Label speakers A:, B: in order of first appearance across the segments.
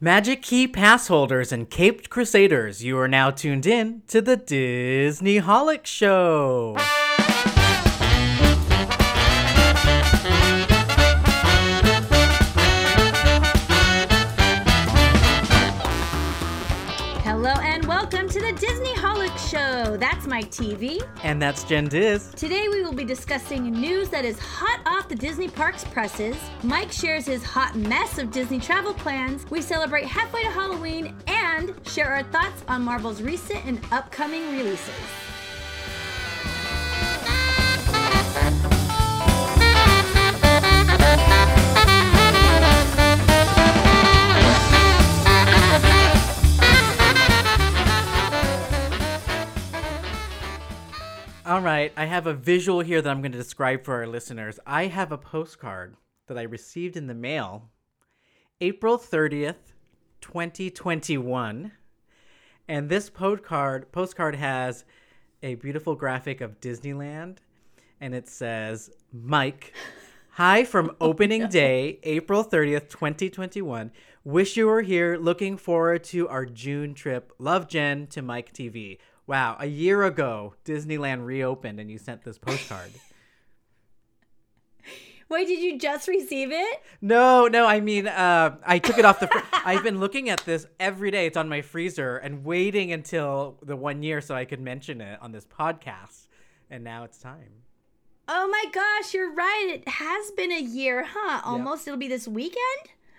A: Magic Key pass holders and caped crusaders, you are now tuned in to the Disneyholic Show.
B: Show. That's Myke TV.
A: And that's Jen Diz.
B: Today we will be discussing news that is hot off the Disney Parks presses. Myke shares his hot mess of Disney travel plans. We celebrate halfway to Halloween and share our thoughts on Marvel's recent and upcoming releases.
A: All right, I have a visual here that I'm going to describe for our listeners. I have a postcard that I received in the mail April 30th, 2021. And this postcard postcard has a beautiful graphic of Disneyland and it says, "Myke, hi from oh opening day, April 30th, 2021. Wish you were here. Looking forward to our June trip. Love Jen to Myke TV." Wow, a year ago, Disneyland reopened and you sent this postcard.
B: Wait, did you just receive it?
A: No, no, I mean, uh, I took it off the. Fr- I've been looking at this every day. It's on my freezer and waiting until the one year so I could mention it on this podcast. And now it's time.
B: Oh my gosh, you're right. It has been a year, huh? Almost. It'll be this weekend.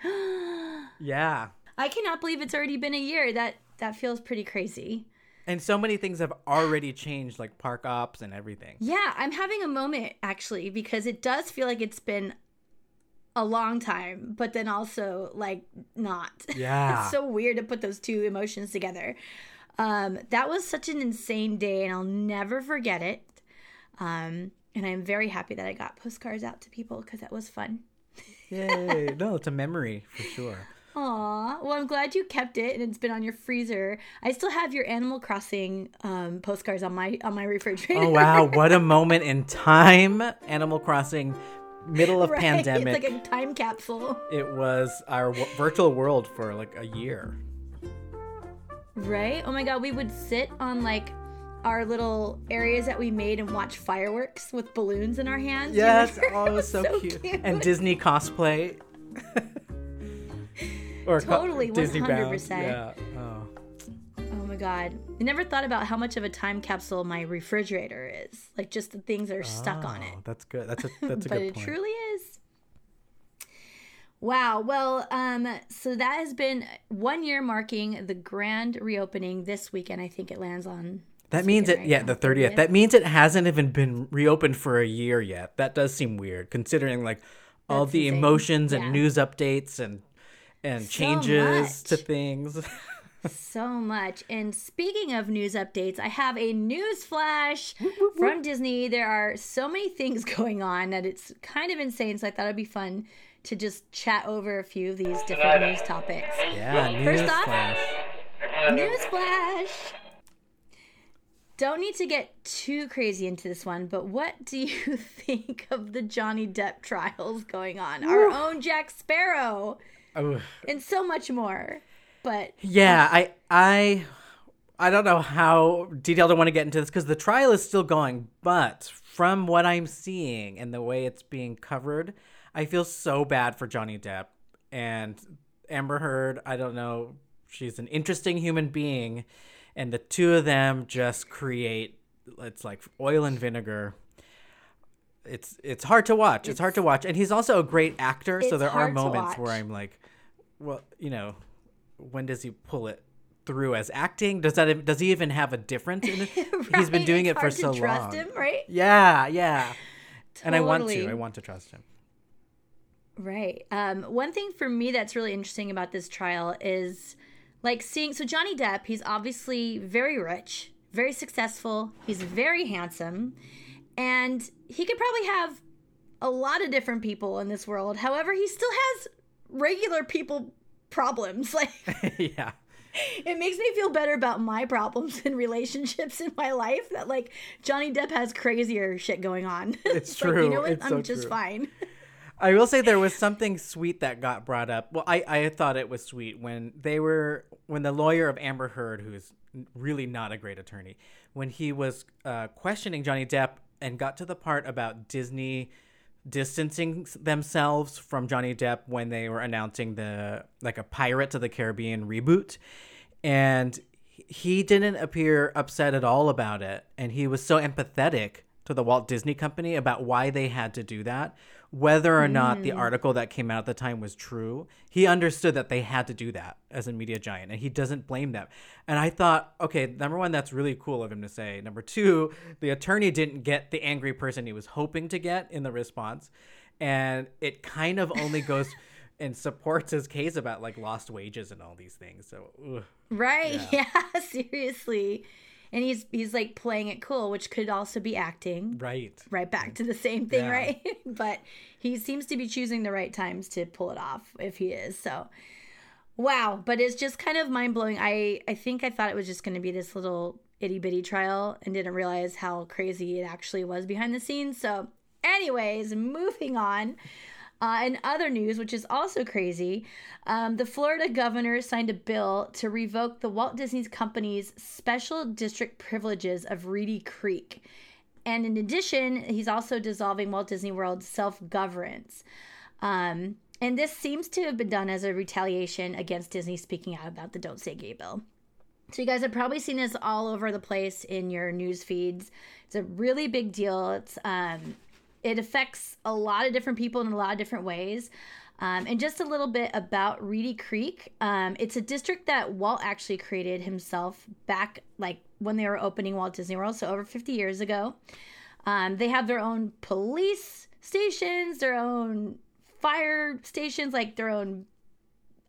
A: Yeah.
B: I cannot believe it's already been a year. That that feels pretty crazy.
A: And so many things have already changed, like park ops and everything.
B: Yeah, I'm having a moment actually because it does feel like it's been a long time, but then also like not.
A: Yeah.
B: it's so weird to put those two emotions together. Um, that was such an insane day, and I'll never forget it. Um, and I'm very happy that I got postcards out to people because that was fun.
A: Yay. no, it's a memory for sure.
B: Aw, well, I'm glad you kept it and it's been on your freezer. I still have your Animal Crossing um, postcards on my on my refrigerator.
A: Oh, wow. What a moment in time. Animal Crossing, middle of
B: Right?
A: pandemic.
B: It's like a time capsule.
A: it was our w- virtual world for like a year.
B: Right? Oh my god, we would sit on like our little areas that we made and watch fireworks with balloons in our hands.
A: Yes. Oh, it was so, cute. And Disney cosplay. or
B: Totally,
A: Disney
B: 100%.
A: Yeah. Oh.
B: Oh my god. I never thought about how much of a time capsule my refrigerator is. Like just the things that are stuck on it.
A: Oh, That's good. That's a that's a
B: but
A: good
B: it truly is. Wow. Well, um, so that has been one year marking the grand reopening this weekend. I think it lands on.
A: that means it
B: weekend,
A: yeah,
B: right?
A: the 30th. That means it hasn't even been reopened for a year yet. That does seem weird considering like all
B: That's
A: the
B: insane.
A: emotions and
B: Yeah.
A: news updates and and
B: So
A: changes to things.
B: so much. And speaking of news updates, I have a news flash from Disney. There are so many things going on that it's kind of insane. So I thought it'd be fun to just chat over a few of these different news topics.
A: yeah, news
B: First off-
A: flash.
B: Newsflash! Don't need to get too crazy into this one, but what do you think of the Johnny Depp trials going on? Our own Jack Sparrow,
A: Oh.
B: and so much more. But
A: Yeah, I I I don't know how detailed I want to get into this because the trial is still going, but from what I'm seeing and the way it's being covered, I feel so bad for Johnny Depp and Amber Heard. I don't know, she's an interesting human being, and the two of them just create it's like oil and vinegar. It's it's hard to watch. It's, hard to watch, and he's also a great actor. So there are moments where. I'm like, well, you know, when does he pull it through as acting? Does that does he even have a difference in it? He's been doing
B: It's
A: it for so
B: trust
A: long.
B: him, right?
A: Yeah, yeah. And I want to. I want to trust him.
B: Right. Um, one thing for me that's really interesting about this trial is like seeing so Johnny Depp, he's obviously very rich, very successful, he's very handsome, and he could probably have a lot of different people in this world. However, he still has regular people problems. Like
A: yeah.
B: it makes me feel better about my problems and relationships in my life that like Johnny Depp has crazier shit going on.
A: It's
B: like,
A: true.
B: you know what?
A: It's
B: I'm
A: so
B: just
A: true.
B: fine.
A: I will say there was something sweet that got brought up. Well, I, I thought it was sweet when they were when the lawyer of Amber Heard, who's really not a great attorney, when he was uh, questioning Johnny Depp and got to the part about Disney distancing themselves from Johnny Depp when they were announcing the like a Pirates of the Caribbean reboot, and he didn't appear upset at all about it, and he was so empathetic to the Walt Disney Company about why they had to do that whether or not the mm. article that came out at the time was true, he understood that they had to do that as a media giant and he doesn't blame them. And I thought, okay, number one, that's really cool of him to say. Number two, the attorney didn't get the angry person he was hoping to get in the response. And it kind of only goes and supports his case about like lost wages and all these things. So, ugh.
B: right. Yeah. yeah, seriously and he's he's like playing it cool which could also be acting.
A: Right.
B: Right back to the same thing yeah. right? But he seems to be choosing the right times to pull it off if he is so. Wow but it's just kind of mind-blowing. I i think i thought it was just going to be this little itty-bitty trial and didn't realize how crazy it actually was behind the scenes so. Anyways moving on uh, in other news, which is also crazy, um, the Florida governor signed a bill to revoke the Walt Disney Company's special district privileges of Reedy Creek. And in addition, he's also dissolving Walt Disney World's self governance. Um, and this seems to have been done as a retaliation against Disney speaking out about the Don't Say Gay bill. So you guys have probably seen this all over the place in your news feeds. It's a really big deal. It's um, it affects a lot of different people in a lot of different ways. Um, and just a little bit about Reedy Creek. Um, it's a district that Walt actually created himself back, like when they were opening Walt Disney World, so over 50 years ago. Um, they have their own police stations, their own fire stations, like their own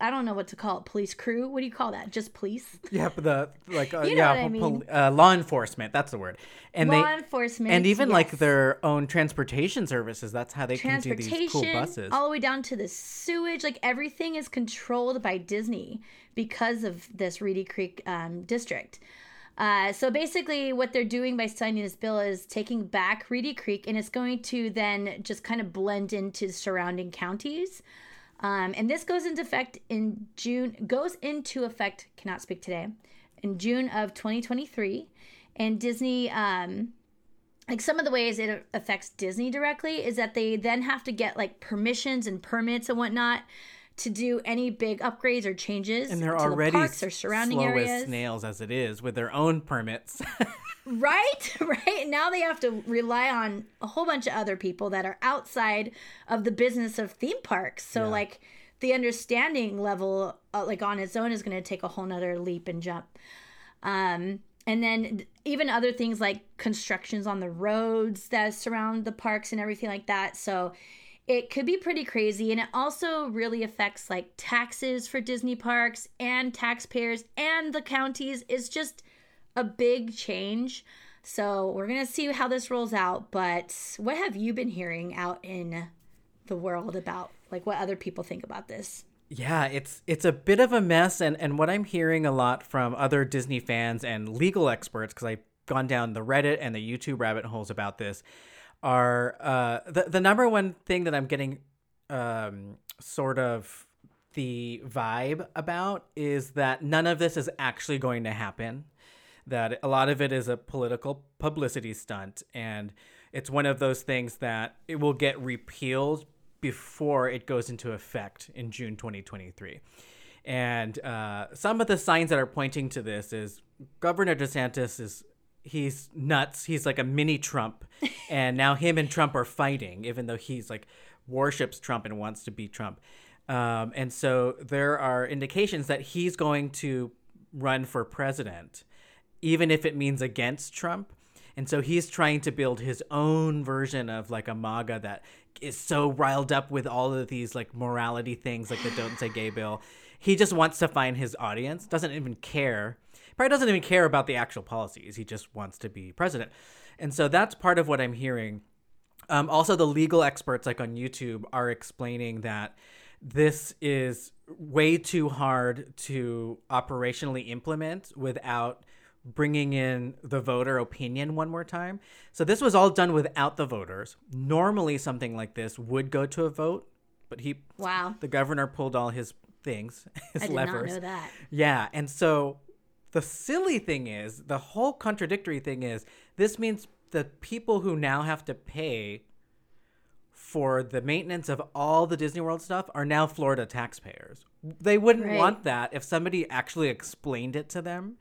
B: I don't know what to call it. Police crew. What do you call that? Just police.
A: Yeah, but the like uh, you know yeah, I mean. uh, law enforcement. That's the word.
B: And law they, enforcement,
A: and even yes. like their own transportation services. That's how they can do these cool buses.
B: All the way down to the sewage. Like everything is controlled by Disney because of this Reedy Creek um, district. Uh, so basically, what they're doing by signing this bill is taking back Reedy Creek, and it's going to then just kind of blend into surrounding counties. Um, and this goes into effect in June, goes into effect, cannot speak today, in June of 2023. And Disney, um, like some of the ways it affects Disney directly is that they then have to get like permissions and permits and whatnot to do any big upgrades or changes
A: and they're
B: to
A: already
B: the parks or surrounding
A: slow
B: areas.
A: as snails as it is with their own permits.
B: right, right. Now they have to rely on a whole bunch of other people that are outside of the business of theme parks. So yeah. like the understanding level, uh, like on its own, is going to take a whole nother leap and jump. Um, and then even other things like constructions on the roads that surround the parks and everything like that. So it could be pretty crazy and it also really affects like taxes for disney parks and taxpayers and the counties it's just a big change so we're gonna see how this rolls out but what have you been hearing out in the world about like what other people think about this
A: yeah, it's it's a bit of a mess, and and what I'm hearing a lot from other Disney fans and legal experts, because I've gone down the Reddit and the YouTube rabbit holes about this, are uh, the the number one thing that I'm getting um, sort of the vibe about is that none of this is actually going to happen. That a lot of it is a political publicity stunt, and it's one of those things that it will get repealed before it goes into effect in June 2023. And uh, some of the signs that are pointing to this is Governor DeSantis is he's nuts. He's like a mini Trump, and now him and Trump are fighting, even though he's like worships Trump and wants to be Trump. Um, and so there are indications that he's going to run for president, even if it means against Trump. And so he's trying to build his own version of like a MAGA that is so riled up with all of these like morality things, like the Don't Say Gay bill. He just wants to find his audience, doesn't even care probably doesn't even care about the actual policies. He just wants to be president. And so that's part of what I'm hearing. Um, also, the legal experts, like on YouTube, are explaining that this is way too hard to operationally implement without bringing in the voter opinion one more time. So this was all done without the voters. Normally, something like this would go to a vote, but he,
B: Wow.
A: the governor, pulled all his things, his
B: I did
A: levers.
B: not know that.
A: Yeah, and so the silly thing is, the whole contradictory thing is, this means the people who now have to pay for the maintenance of all the Disney World stuff are now Florida taxpayers. They wouldn't
B: Right.
A: want that if somebody actually explained it to them.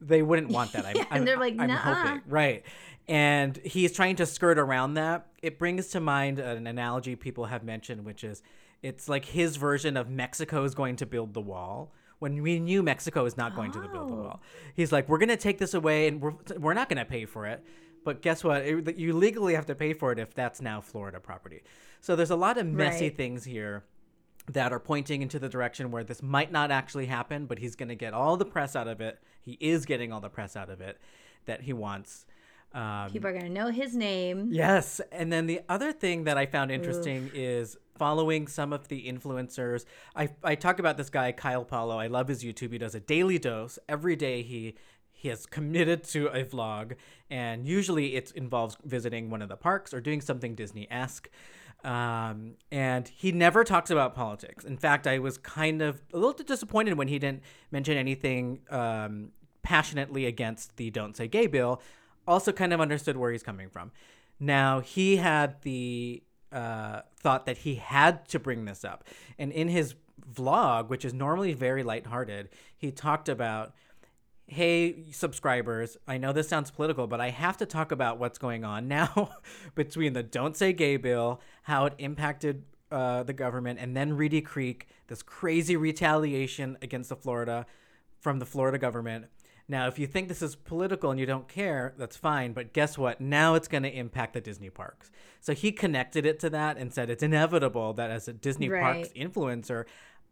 A: They wouldn't want that. I'm,
B: Yeah,
A: I'm,
B: they're like,
A: I'm
B: "Nuh-uh."
A: hoping. Right. And he's trying to skirt around that. It brings to mind an analogy people have mentioned, which is it's like his version of Mexico is going to build the wall. When we knew Mexico is not going to build the
B: Oh.
A: wall, he's like, "We're going to take this away, and we're we're not going to pay for it." But guess what? It- you legally have to pay for it if that's now Florida property. So there's a lot of messy
B: Right.
A: things here that are pointing into the direction where this might not actually happen, but he's going to get all the press out of it. He is getting all the press out of it that he wants. Um,
B: People are going to know his name.
A: Yes. And then the other thing that I found interesting is following some of the influencers. I, I talk about this guy, Kyle Paulo. I love his YouTube. He does a daily dose. Every day he he has committed to a vlog, and usually it involves visiting one of the parks or doing something Disney esque. Um, and he never talks about politics. In fact, I was kind of a little bit disappointed when he didn't mention anything um, passionately against the Don't Say Gay bill. Also, kind of understood where he's coming from. Now, he had the uh, thought that he had to bring this up. And in his vlog, which is normally very lighthearted, he talked about hey subscribers i know this sounds political but i have to talk about what's going on now between the don't say gay bill how it impacted uh, the government and then reedy creek this crazy retaliation against the florida from the florida government. Now if you think this is political and you don't care that's fine but guess what? Now it's going to impact the disney parks. So he connected it to that and said it's inevitable that as a disney parks influencer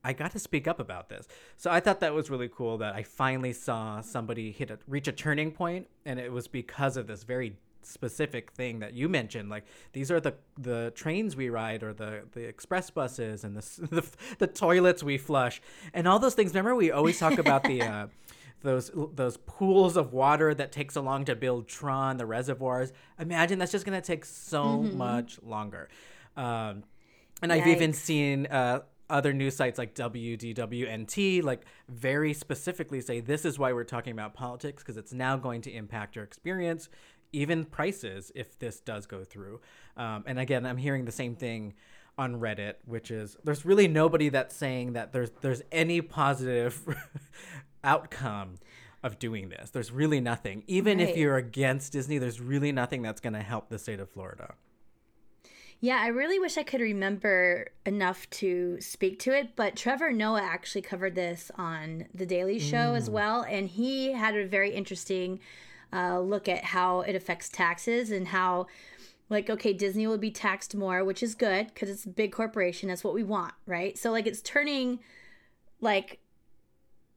A: I got to speak up about this. So I thought that was really cool that I finally saw somebody hit a reach a turning point and it was because of this very specific thing that you mentioned like these are the the trains we ride or the the express buses and the the, the toilets we flush and all those things remember we always talk about the uh those those pools of water that take so long to build Tron, the reservoirs. Imagine that's just going to take so much longer. Um, and I've even seen uh, other news sites like WDWNT, like very specifically say this is why we're talking about politics because it's now going to impact your experience, even prices if this does go through. Um, and again, I'm hearing the same thing on Reddit, which is there's really nobody that's saying that there's there's any positive outcome of doing this. There's really nothing. Even if you're against Disney, there's really nothing that's going to help the state of Florida.
B: Yeah, I really wish I could remember enough to speak to it, but Trevor Noah actually covered this on The Daily Show as well, and he had a very interesting uh, look at how it affects taxes and how, like, okay, Disney will be taxed more, which is good because it's a big corporation. That's what we want, right? So, like, it's turning, like,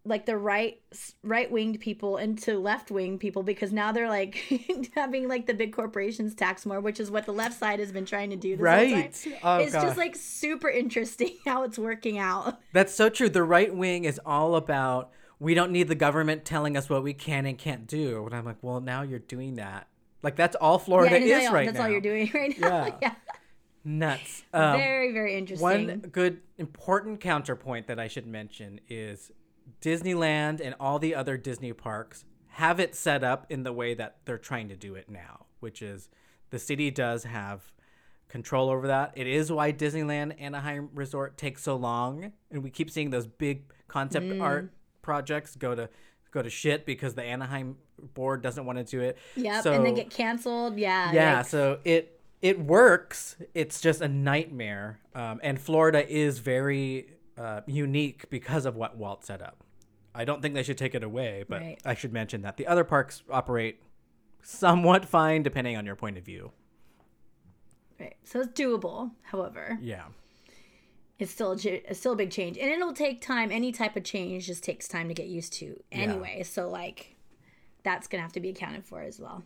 B: like the right right winged people into left wing people because now they're like having like the big corporations tax more, which is what the left side has been trying to do. This Whole time.
A: Oh,
B: it's just like super interesting how it's working out.
A: That's so true. The right wing is all about we don't need the government telling us what we can and can't do. And I'm like, well, now you're doing that. Like that's all Florida
B: and
A: is
B: that's all-
A: right
B: that's
A: now.
B: all you're doing right now.
A: Yeah.
B: Yeah,
A: Nuts. Um,
B: very very interesting.
A: one good important counterpoint that I should mention is Disneyland and all the other Disney parks have it set up in the way that they're trying to do it now, which is the city does have control over that. It is why Disneyland Anaheim Resort takes so long, and we keep seeing those big concept
B: Mm.
A: art projects go to go to shit because the Anaheim board doesn't want to do it.
B: Yep,
A: So-
B: and then get canceled. Yeah,
A: yeah
B: like-
A: so it it works it's just a nightmare um, and florida is very uh, unique because of what walt set up i don't think they should take it away but
B: Right.
A: i should mention that the other parks operate somewhat fine depending on your point of view
B: right. So it's doable. However,
A: yeah
B: it's still a, it's still a big change, and it'll take time. Any type of change just takes time to get used to, anyway. So like, that's gonna have to be accounted for as well.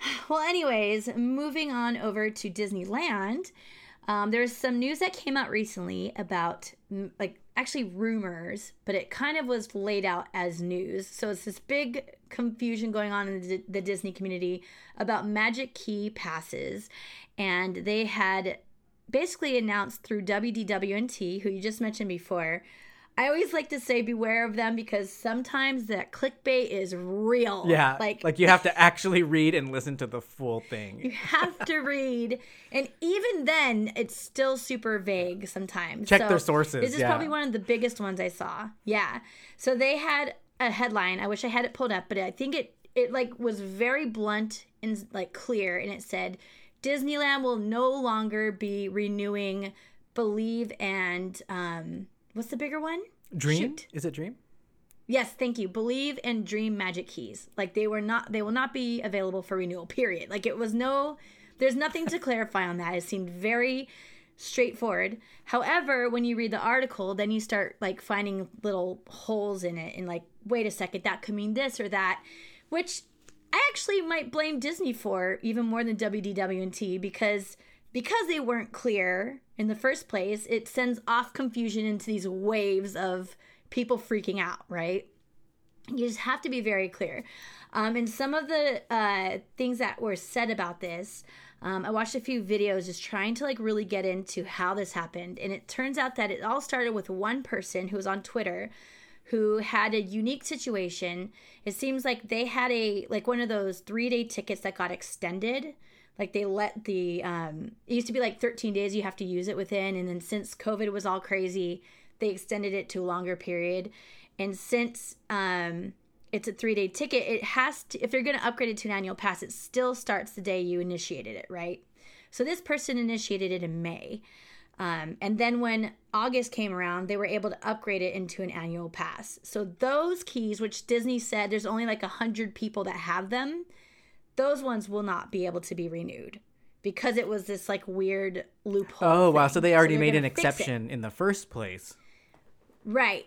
B: Well, anyways, moving on over to Disneyland, um, there's some news that came out recently about like actually rumors, but it kind of was laid out as news. So it's this big confusion going on in the, the Disney community about Magic Key passes. And they had basically announced through WDWNT, who you just mentioned before, I always like to say beware of them because sometimes that clickbait is real.
A: Yeah.
B: Like
A: like you have to actually read and listen to the full thing.
B: you have to read and even then it's still super vague sometimes.
A: Check their sources,
B: This is
A: yeah.
B: probably one of the biggest ones I saw. Yeah. So they had a headline. I wish I had it pulled up, but I think it it like was very blunt and like clear and it said Disneyland will no longer be renewing Believe and um what's the bigger one?
A: Dream?
B: Shoot.
A: Is it Dream?
B: Yes, thank you. Believe and Dream Magic Keys. Like they were not they will not be available for renewal, period. Like it was no there's nothing to clarify on that. It seemed very straightforward. However, when you read the article, then you start like finding little holes in it and like, wait a second, that could mean this or that, which I actually might blame Disney for even more than WDWNT because because they weren't clear in the first place, it sends off confusion into these waves of people freaking out, right? You just have to be very clear. Um, and some of the uh, things that were said about this, um, I watched a few videos just trying to like really get into how this happened. And it turns out that it all started with one person who was on Twitter who had a unique situation. It seems like they had a like one of those three day tickets that got extended. Like they let the um, it used to be like 13 days you have to use it within, and then since COVID was all crazy, they extended it to a longer period. And since um, it's a three day ticket, it has to if you're going to upgrade it to an annual pass, it still starts the day you initiated it, right? So this person initiated it in May. Um, and then when August came around, they were able to upgrade it into an annual pass. So those keys, which Disney said there's only like a hundred people that have them, those ones will not be able to be renewed because it was this like weird loophole.
A: Oh, wow. So they already
B: they're
A: made an exception in the first place.
B: Right.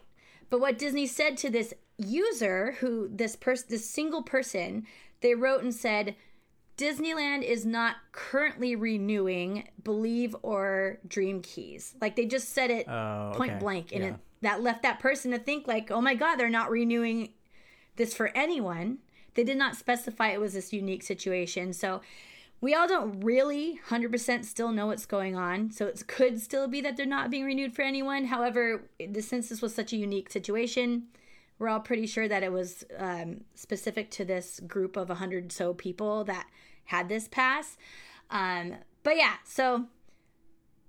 B: But what Disney said to this user, who this person, this single person, they wrote and said, Disneyland is not currently renewing Believe or Dream Keys. Like they just said it
A: Oh,
B: point
A: okay.
B: blank, and
A: Yeah.
B: it, that left that person to think like, oh my god, they're not renewing this for anyone. They did not specify it was this unique situation. So we all don't really 100% still know what's going on. So it could still be that they're not being renewed for anyone. However, the, since this was such a unique situation, we're all pretty sure that it was um, specific to this group of 100 so people that had this pass. Um, but yeah, so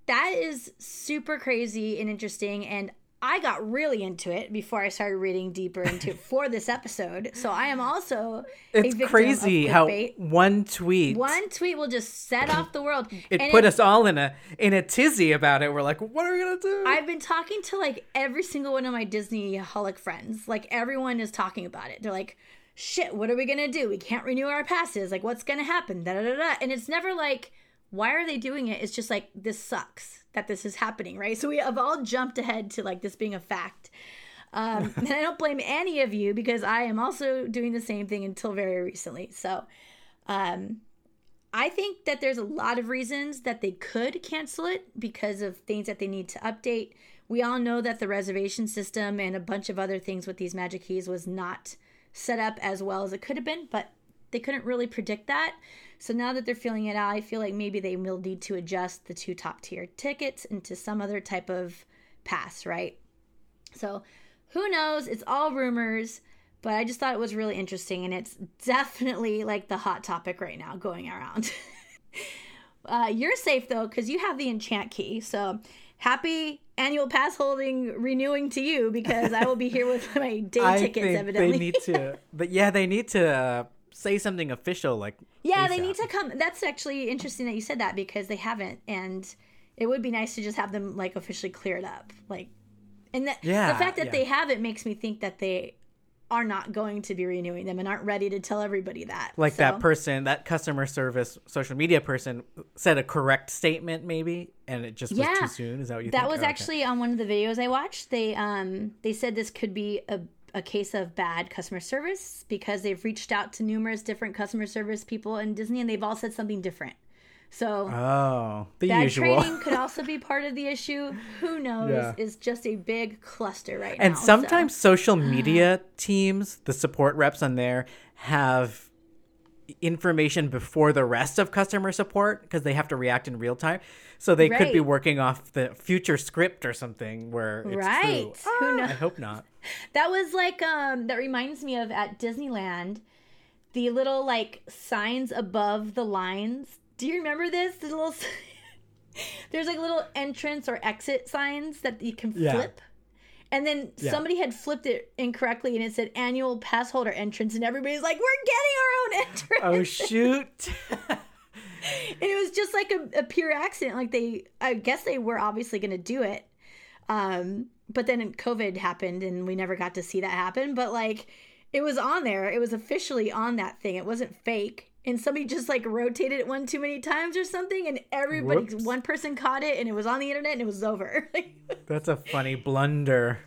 B: that is super crazy and interesting. And I got really into it before I started reading deeper into it for this episode. So I am also
A: It's crazy how one tweet
B: one tweet will just set off the world.
A: it
B: And
A: put us all in a in a tizzy about it. We're like, what are we gonna do?
B: I've been talking to like every single one of my Disneyholic friends. Like everyone is talking about it. They're like, "Shit, what are we gonna do? We can't renew our passes. Like, what's gonna happen?" Da da da da. And it's never like, "Why are they doing it?" It's just like, "This sucks that this is happening." Right? So we have all jumped ahead to like this being a fact. Um, and I don't blame any of you because I am also doing the same thing until very recently. So, um, I think that there's a lot of reasons that they could cancel it because of things that they need to update. We all know that the reservation system and a bunch of other things with these magic keys was not set up as well as it could have been, but they couldn't really predict that. So now that they're feeling it out, I feel like maybe they will need to adjust the two top tier tickets into some other type of pass, right? So who knows? It's all rumors, but I just thought it was really interesting, and it's definitely like the hot topic right now going around. uh, you're safe though, because you have the enchant key. So happy annual pass holding renewing to you because I will be here with my day tickets, evidently.
A: they need to, but yeah, they need to uh, say something official, like
B: Yeah, they need to come. That's actually interesting that you said that because they haven't, and it would be nice to just have them like officially cleared up. Like, and that
A: Yeah,
B: the fact that
A: yeah.
B: they haven't makes me think that they are not going to be renewing them and aren't ready to tell everybody that.
A: like
B: So,
A: that person, that customer service social media person said a correct statement, maybe, and it just was too soon. Is that what you
B: That
A: think?
B: was
A: Oh, okay.
B: actually on one of the videos I watched. They um they said this could be a a case of bad customer service because they've reached out to numerous different customer service people in Disney and they've all said something different. So
A: Oh, the
B: bad
A: usual.
B: training could also be part of the issue. Who knows?
A: Yeah.
B: It's just a big cluster right now.
A: And
B: so-
A: sometimes social media teams, the support reps on there, have information before the rest of customer support because they have to react in real time. So they could be working off the future script or something where it's
B: Right.
A: true.
B: Who
A: Ah,
B: knows?
A: I hope not.
B: That was like um that reminds me of at Disneyland, the little like signs above the lines. Do you remember this? The little There's like little entrance or exit signs that you can
A: Yeah.
B: flip. And then
A: Yeah.
B: somebody had flipped it incorrectly and it said annual pass holder entrance and everybody's like, We're getting our own entrance.
A: Oh shoot.
B: and it was just like a, a pure accident. Like they I guess they were obviously gonna do it. Um, but then COVID happened and we never got to see that happen. But like it was on there. It was officially on that thing. It wasn't fake. And somebody just like rotated it one too many times or something, and everybody,
A: Whoops.
B: one person caught it, and it was on the internet, and it was over.
A: That's a funny blunder.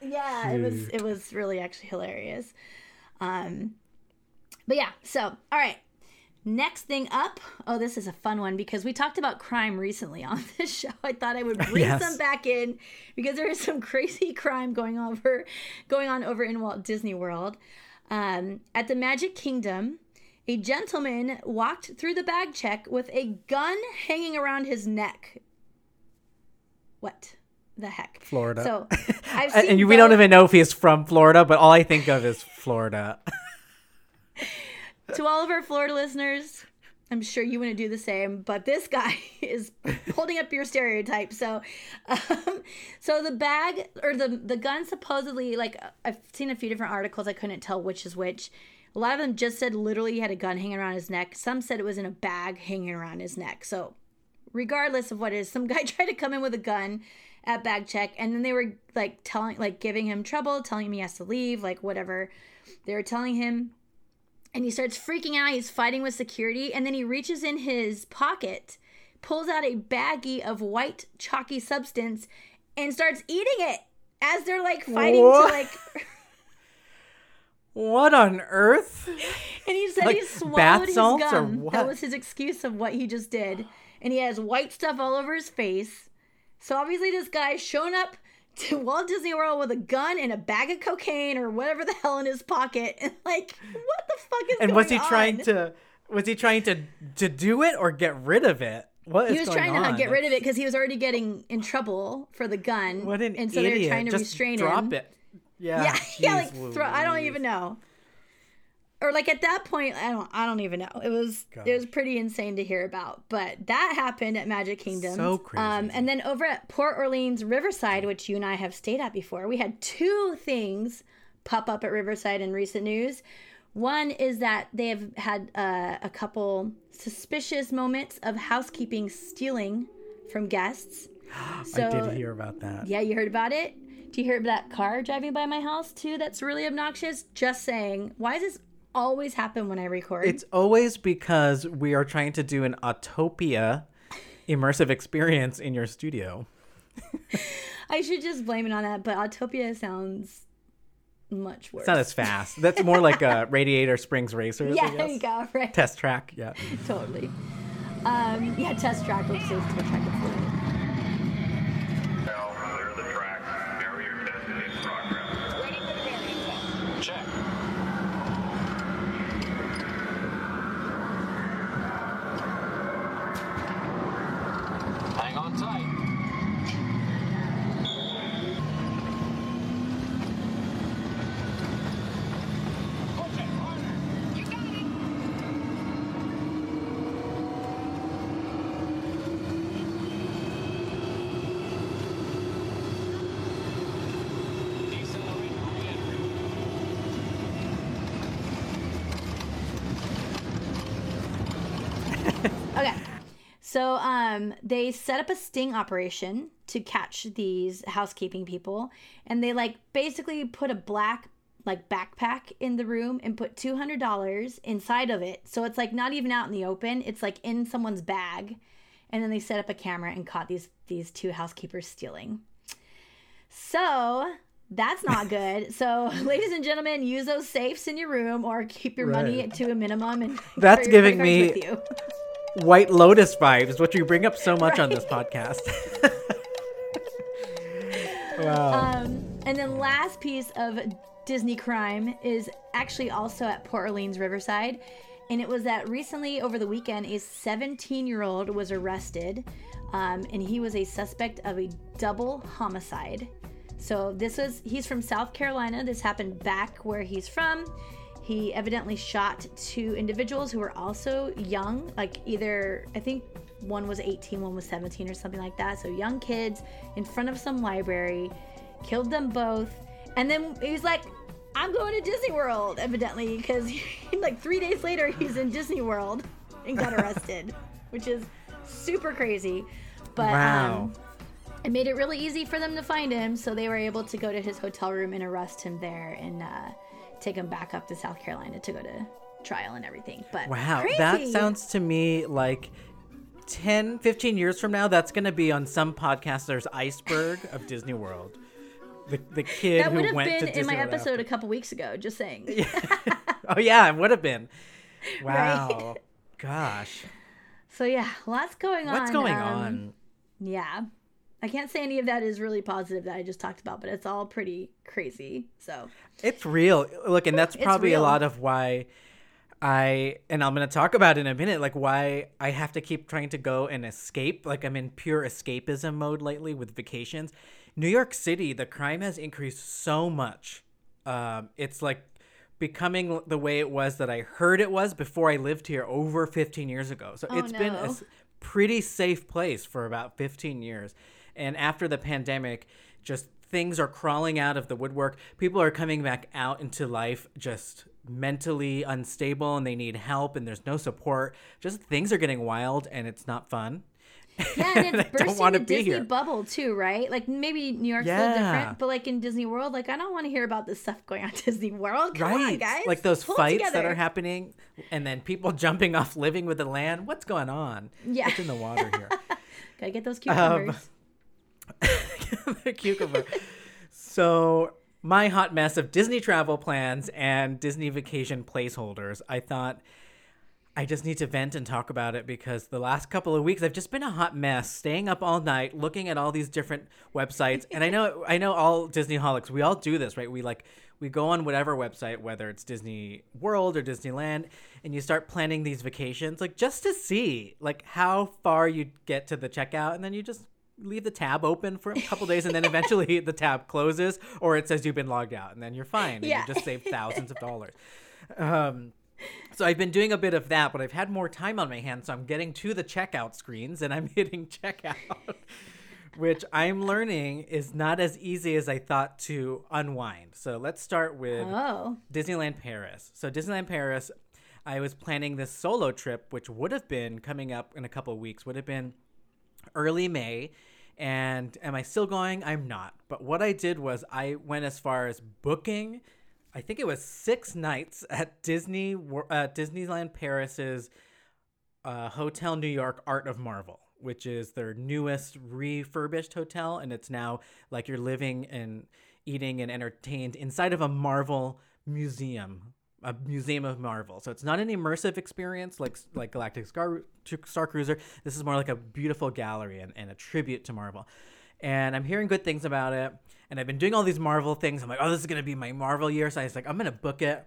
B: yeah, it was it was really actually hilarious. Um, but yeah, so all right. Next thing up, oh, this is a fun one because we talked about crime recently on this show. I thought I would bring
A: Yes.
B: some back in because there is some crazy crime going over, going on over in Walt Disney World. Um, at the Magic Kingdom, a gentleman walked through the bag check with a gun hanging around his neck. What the heck?
A: Florida.
B: So I've
A: And we don't even know if he's from Florida, but all I think of is Florida.
B: To all of our Florida listeners, I'm sure you want to do the same, but this guy is holding up your stereotype. So, um, so the bag or the the gun supposedly, like I've seen a few different articles. I couldn't tell which is which. A lot of them just said literally he had a gun hanging around his neck. Some said it was in a bag hanging around his neck. So, regardless of what it is, some guy tried to come in with a gun at bag check, and then they were like telling, like giving him trouble, telling him he has to leave, like whatever. They were telling him and he starts freaking out. He's fighting with security, and then he reaches in his pocket, pulls out a baggie of white chalky substance, and starts eating it as they're like fighting
A: What?
B: to like.
A: What on earth?
B: And he said
A: Like
B: he swallowed his gum.
A: what?
B: That was his excuse of what he just did, and he has white stuff all over his face. So obviously, this guy's shown up to Walt Disney World with a gun and a bag of cocaine or whatever the hell in his pocket, and like, what the fuck is
A: this?
B: And
A: was he trying to was he trying to to do it or get rid of it? What is
B: he was trying uh,
A: on?
B: to get rid of it because he was already getting in trouble for the gun.
A: What an
B: and so
A: idiot!
B: they were trying to
A: Just
B: restrain
A: drop
B: him.
A: it. Yeah,
B: Yeah, yeah, like throw. I don't even know. Or like at that point, I don't. I don't even know. It was it was pretty insane to hear about. But that happened at Magic Kingdom.
A: So crazy.
B: Um, and then over at Port Orleans Riverside, which you and I have stayed at before, we had two things pop up at Riverside in recent news. One is that they have had uh, a couple suspicious moments of housekeeping stealing from guests. So,
A: I did hear about that.
B: yeah, you heard about it? Do you hear that car driving by my house too? That's really obnoxious. Just saying. Why is this always happen when I record?
A: It's always because we are trying to do an Autopia immersive experience in your studio.
B: I should just blame it on that, but Autopia sounds much worse.
A: It's not as fast. That's more like a Radiator Springs Racers.
B: yeah, there you go. Right.
A: Test track. Yeah.
B: totally. Um, yeah, test track, which is to attract the fluid.
C: Now, clear the track. Barrier test in progress.
D: Waiting for the barrier test.
C: Check.
D: Hang on tight. Push it harder. You got it. Decelerate for re-entry.
B: Okay. So um, they set up a sting operation to catch these housekeeping people, and they like basically put a black like backpack in the room and put two hundred dollars inside of it. So it's like not even out in the open; it's like in someone's bag. And then they set up a camera and caught these these two housekeepers stealing. So that's not good. so, ladies and gentlemen, use those safes in your room or keep your money to a minimum and
A: That's giving me-
B: cards with you.
A: White Lotus vibes, which you bring up so much on this podcast. wow.
B: Um, and then last piece of Disney crime is actually also at Port Orleans Riverside. And it was that recently over the weekend, a 17 year old was arrested. Um, and he was a suspect of a double homicide. So this was, he's from South Carolina. This happened back where he's from. He evidently shot two individuals who were also young, like either, I think one was 18, one was 17 or something like that. So young kids in front of some library, killed them both. And then he's like, I'm going to Disney World, evidently, because like three days later, he's in Disney World and got arrested, which is super crazy. But
A: Wow.
B: um, it made it really easy for them to find him, so they were able to go to his hotel room and arrest him there and uh, take him back up to South Carolina to go to trial and everything. But
A: Wow, that sounds to me like 10, 15 years from now, that's going to be on some podcaster's iceberg of Disney World. The, the kid
B: that
A: who
B: would have
A: went
B: been in my episode
A: after.
B: a couple weeks ago. Just saying.
A: Oh, yeah, it would have been.
B: Right.
A: Wow. Gosh.
B: So yeah, lots going on.
A: What's going
B: um,
A: on?
B: Yeah. I can't say any of that is really positive that I just talked about, but it's all pretty crazy. So,
A: It's real. Look, and that's probably a lot of why I and I'm going to talk about in a minute like why I have to keep trying to go and escape. Like I'm in pure escapism mode lately with vacations. New York City, the crime has increased so much. Um, it's like becoming the way it was that I heard it was before I lived here over 15 years ago. So
B: Oh,
A: it's been a pretty safe place for about 15 years. And after the pandemic, just things are crawling out of the woodwork. People are coming back out into life just mentally unstable and they need help and there's no support. Just things are getting wild and it's not fun.
B: yeah, and it's bursting the
A: be
B: Disney
A: here.
B: bubble too, right? Like maybe New York's a little different, but like in Disney World, like I don't want to hear about this stuff going on Disney World. Come
A: right.
B: on, guys.
A: Like those
B: Pull
A: fights that are happening and then people jumping off living with the land. What's going on?
B: Yeah.
A: What's in the water here?
B: Gotta get those
A: Um,
B: cucumbers.
A: The cucumber. So, my hot mess of Disney travel plans and Disney vacation placeholders. I thought I just need to vent and talk about it because the last couple of weeks I've just been a hot mess, staying up all night, looking at all these different websites. And I know I know all Disneyholics, we all do this, right? We like we go on whatever website, whether it's Disney World or Disneyland, and you start planning these vacations, like just to see like how far you get to the checkout, and then you just leave the tab open for a couple days, and then eventually the tab closes, or it says you've been logged out, and then you're fine, and
B: Yeah.
A: you just save thousands of dollars. Um, so I've been doing a bit of that, but I've had more time on my hands, so I'm getting to the checkout screens and I'm hitting checkout, which I'm learning is not as easy as I thought to unwind. So let's start with
B: oh,
A: Disneyland Paris. So Disneyland Paris, I was planning this solo trip, which would have been coming up in a couple of weeks, would have been early May. And am I still going? I'm not. But what I did was I went as far as booking. I think it was six nights at Disney uh, Disneyland Paris's uh, Hotel New York Art of Marvel, which is their newest refurbished hotel, and it's now like you're living and eating and entertained inside of a Marvel museum, a museum of Marvel. So it's not an immersive experience like like Galactic Star, Star Cruiser. This is more like a beautiful gallery and, and a tribute to Marvel. And I'm hearing good things about it. And I've been doing all these Marvel things. I'm like, oh, this is gonna be my Marvel year. So I was like, I'm gonna book it.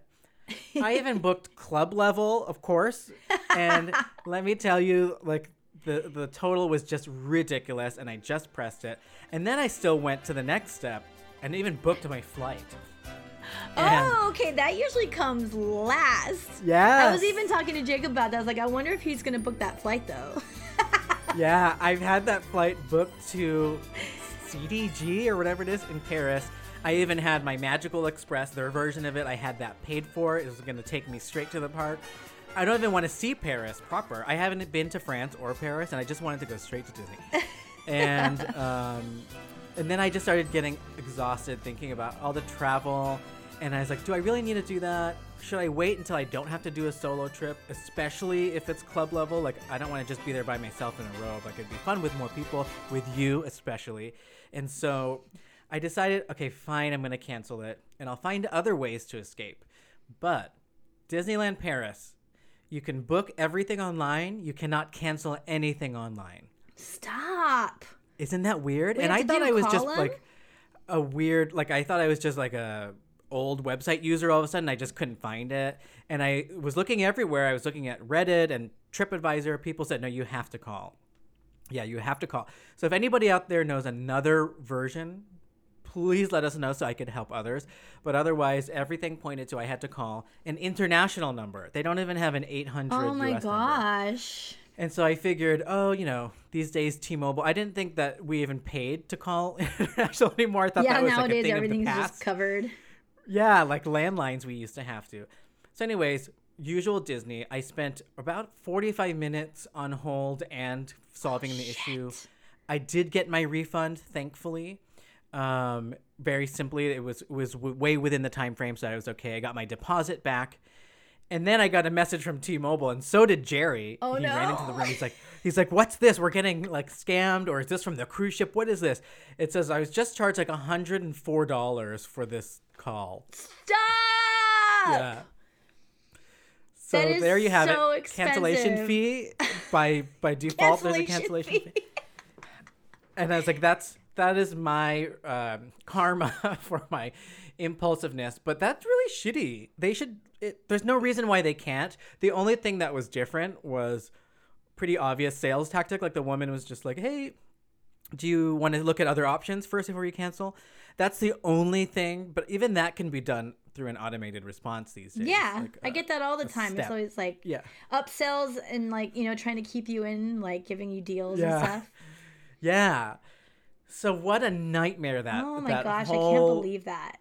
A: I even booked club level, of course. And let me tell you, like the the total was just ridiculous, and I just pressed it. And then I still went to the next step and even booked my flight.
B: Oh, okay. That usually comes last.
A: Yeah.
B: I was even talking to Jacob about that. I was like, I wonder if he's gonna book that flight though.
A: Yeah, I've had that flight booked to CDG or whatever it is in Paris. I even had my Magical Express, their version of it. I had that paid for. It was going to take me straight to the park. I don't even want to see Paris proper. I haven't been to France or Paris, and I just wanted to go straight to Disney. and um, and then I just started getting exhausted thinking about all the travel, and I was like, do I really need to do that? Should I wait until I don't have to do a solo trip, especially if it's club level? Like, I don't want to just be there by myself in a robe. Like, it'd be fun with more people, with you especially. And so I decided, okay, fine, I'm going to cancel it, and I'll find other ways to escape. But Disneyland Paris, You can book everything online. You cannot cancel anything online.
B: Stop.
A: Isn't that weird?
B: We
A: and I thought I was just
B: column?
A: like a weird, like I thought I was just like a old website user. All of a sudden, I just couldn't find it, and I was looking everywhere. I was looking at Reddit and TripAdvisor. People said, "No, you have to call." Yeah, you have to call. So if anybody out there knows another version, please let us know so I could help others. But otherwise, everything pointed to I had to call an international number. They don't even have an 800
B: Oh my
A: US number.
B: gosh.
A: And so I figured, oh, you know, these days T-Mobile. I didn't think that we even paid to call international anymore. I thought
B: Yeah,
A: that was like a
B: nowadays
A: thing
B: everything's just covered.
A: Yeah, like landlines we used to have to. So, anyways, usual Disney. I spent about 45 minutes on hold and solving the issue. I did get my refund, thankfully. Um, very simply, it was it was w- way within the time frame, so I was okay. I got my deposit back. And then I got a message from T-Mobile, and so did Jerry.
B: Oh,
A: he ran into the room. He's like, he's like, "What's this? We're getting like scammed, or is this from the cruise ship? What is this?" It says I was just charged like hundred and four dollars for this call.
B: Stop.
A: Yeah. So
B: That is
A: there you have
B: so
A: it. Cancellation fee by by default. there's a cancellation fee. And I was like, that's that is my um, karma for my impulsiveness. But that's really shitty. They should. It, there's no reason why they can't. The only thing that was different was pretty obvious sales tactic. Like the woman was just like, hey, do you want to look at other options first before you cancel? That's the only thing. But even that can be done through an automated response these days.
B: Yeah,
A: Like,
B: I get that all the time. It's always like
A: Yeah.
B: upsells and like you know trying to keep you in, like giving you deals
A: Yeah.
B: and stuff.
A: Yeah. So what a nightmare that.
B: Oh my
A: that
B: gosh, I can't believe that.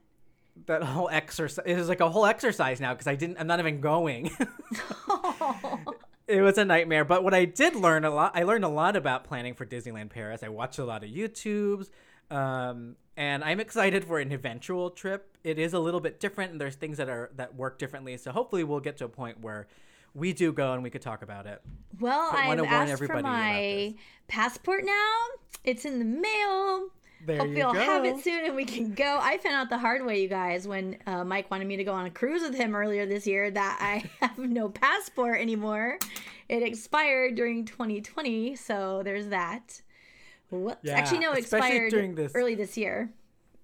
A: that whole exercise. It was like a whole exercise now because I didn't. I'm not even going. it was a nightmare. But what I did learn a lot. I learned a lot about planning for Disneyland Paris. I watched a lot of YouTubes. Um, and I'm excited for an eventual trip. It is a little bit different, and there's things that are that work differently. So hopefully, we'll get to a point where we do go and we could talk about it.
B: Well,
A: But
B: I've asked for my passport now. It's in the mail.
A: There
B: Hopefully, I'll have it soon and we can go. I found out the hard way, you guys, when uh, Myke wanted me to go on a cruise with him earlier this year that I have no passport anymore. It expired during 2020, so there's that. Whoops.
A: Yeah,
B: Actually, no, it
A: especially
B: expired
A: during this-
B: early this year.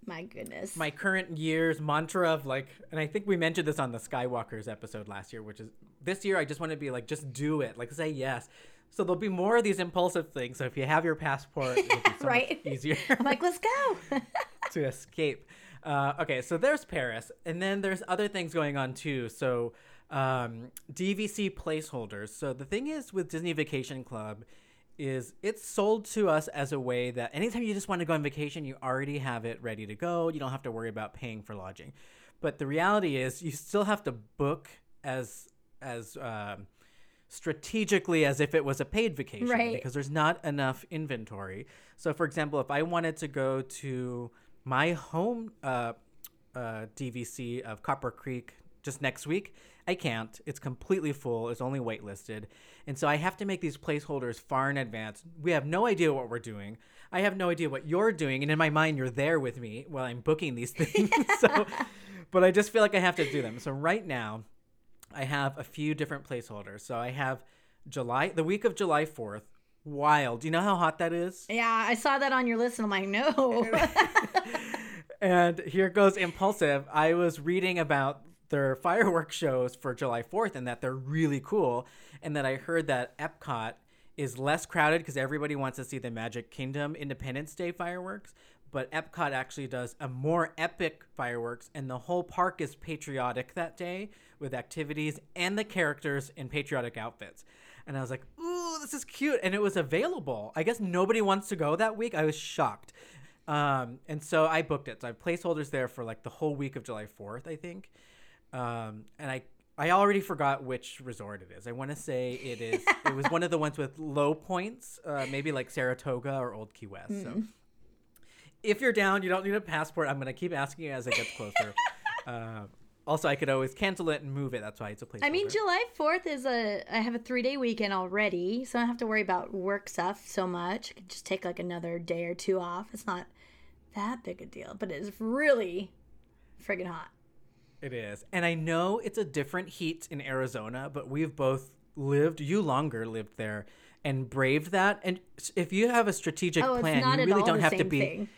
B: My goodness.
A: my current year's mantra of like and i think we mentioned this on the skywalkers episode last year which is this year i just want to be like just do it like say yes so there'll be more of these impulsive things so if you have your passport so
B: Right.
A: easier
B: I'm like, let's go.
A: to escape uh, okay so there's paris and then there's other things going on too so um, dvc placeholders so the thing is with disney vacation club is it's sold to us as a way that anytime you just want to go on vacation, you already have it ready to go. You don't have to worry about paying for lodging. But the reality is, you still have to book as as um, strategically as if it was a paid vacation
B: Right.
A: because there's not enough inventory. So, for example, if I wanted to go to my home uh, uh, DVC of Copper Creek just next week, I can't. It's completely full. It's only waitlisted. And so I have to make these placeholders far in advance. We have no idea what we're doing. I have no idea what you're doing. And in my mind, you're there with me while I'm booking these things. so, but I just feel like I have to do them. So right now, I have a few different placeholders. So I have July, the week of July 4th. Wild. Do you know how hot that is?
B: yeah, I saw that on your list and I'm like, no.
A: And here goes impulsive. I was reading about their fireworks shows for July 4th and that they're really cool. And that I heard that Epcot is less crowded because everybody wants to see the Magic Kingdom Independence Day fireworks. But Epcot actually does a more epic fireworks, and the whole park is patriotic that day with activities and the characters in patriotic outfits. And I was like, ooh, this is cute. And it was available. I guess nobody wants to go that week. I was shocked. Um, and so I booked it. So I have placeholders there for like the whole week of July 4th, I think. Um, and I I already forgot which resort it is. I want to say it is. it was one of the ones with low points, uh, maybe like Saratoga or Old Key West. So if you're down, you don't need a passport. I'm gonna keep asking you as it gets closer. uh, also, I could always cancel it and move it. That's why it's a place.
B: I mean, July 4th is a, I have a three day weekend already, so I don't have to worry about work stuff so much. I could just take like another day or two off. It's not that big a deal, but it's really friggin' hot.
A: It is. And I know it's a different heat in Arizona, but we've both lived, you longer lived there and braved that. And if you have a strategic
B: Oh,
A: plan, you really don't have to be
B: thing.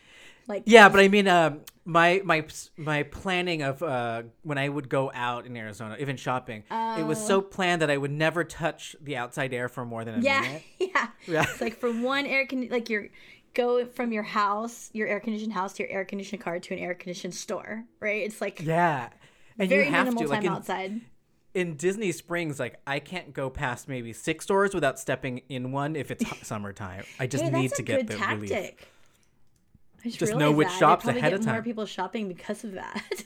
B: Like
A: Yeah, but I mean, um, my my my planning of uh, when I would go out in Arizona, even shopping, it was so planned that I would never touch the outside air for more than a
B: yeah,
A: minute.
B: yeah,
A: Yeah.
B: It's like from one air con like you're go from your house, your air conditioned house to your air conditioned car to an air conditioned store, right? It's like
A: Yeah, and
B: very
A: you have
B: minimal
A: to
B: time
A: like in,
B: outside.
A: in Disney Springs. Like I can't go past maybe six stores without stepping in one if it's summertime. I just
B: Hey,
A: need to get the
B: tactic.
A: relief.
B: I just,
A: Just know which
B: that.
A: Shops ahead of
B: more
A: time.
B: people shopping because of that.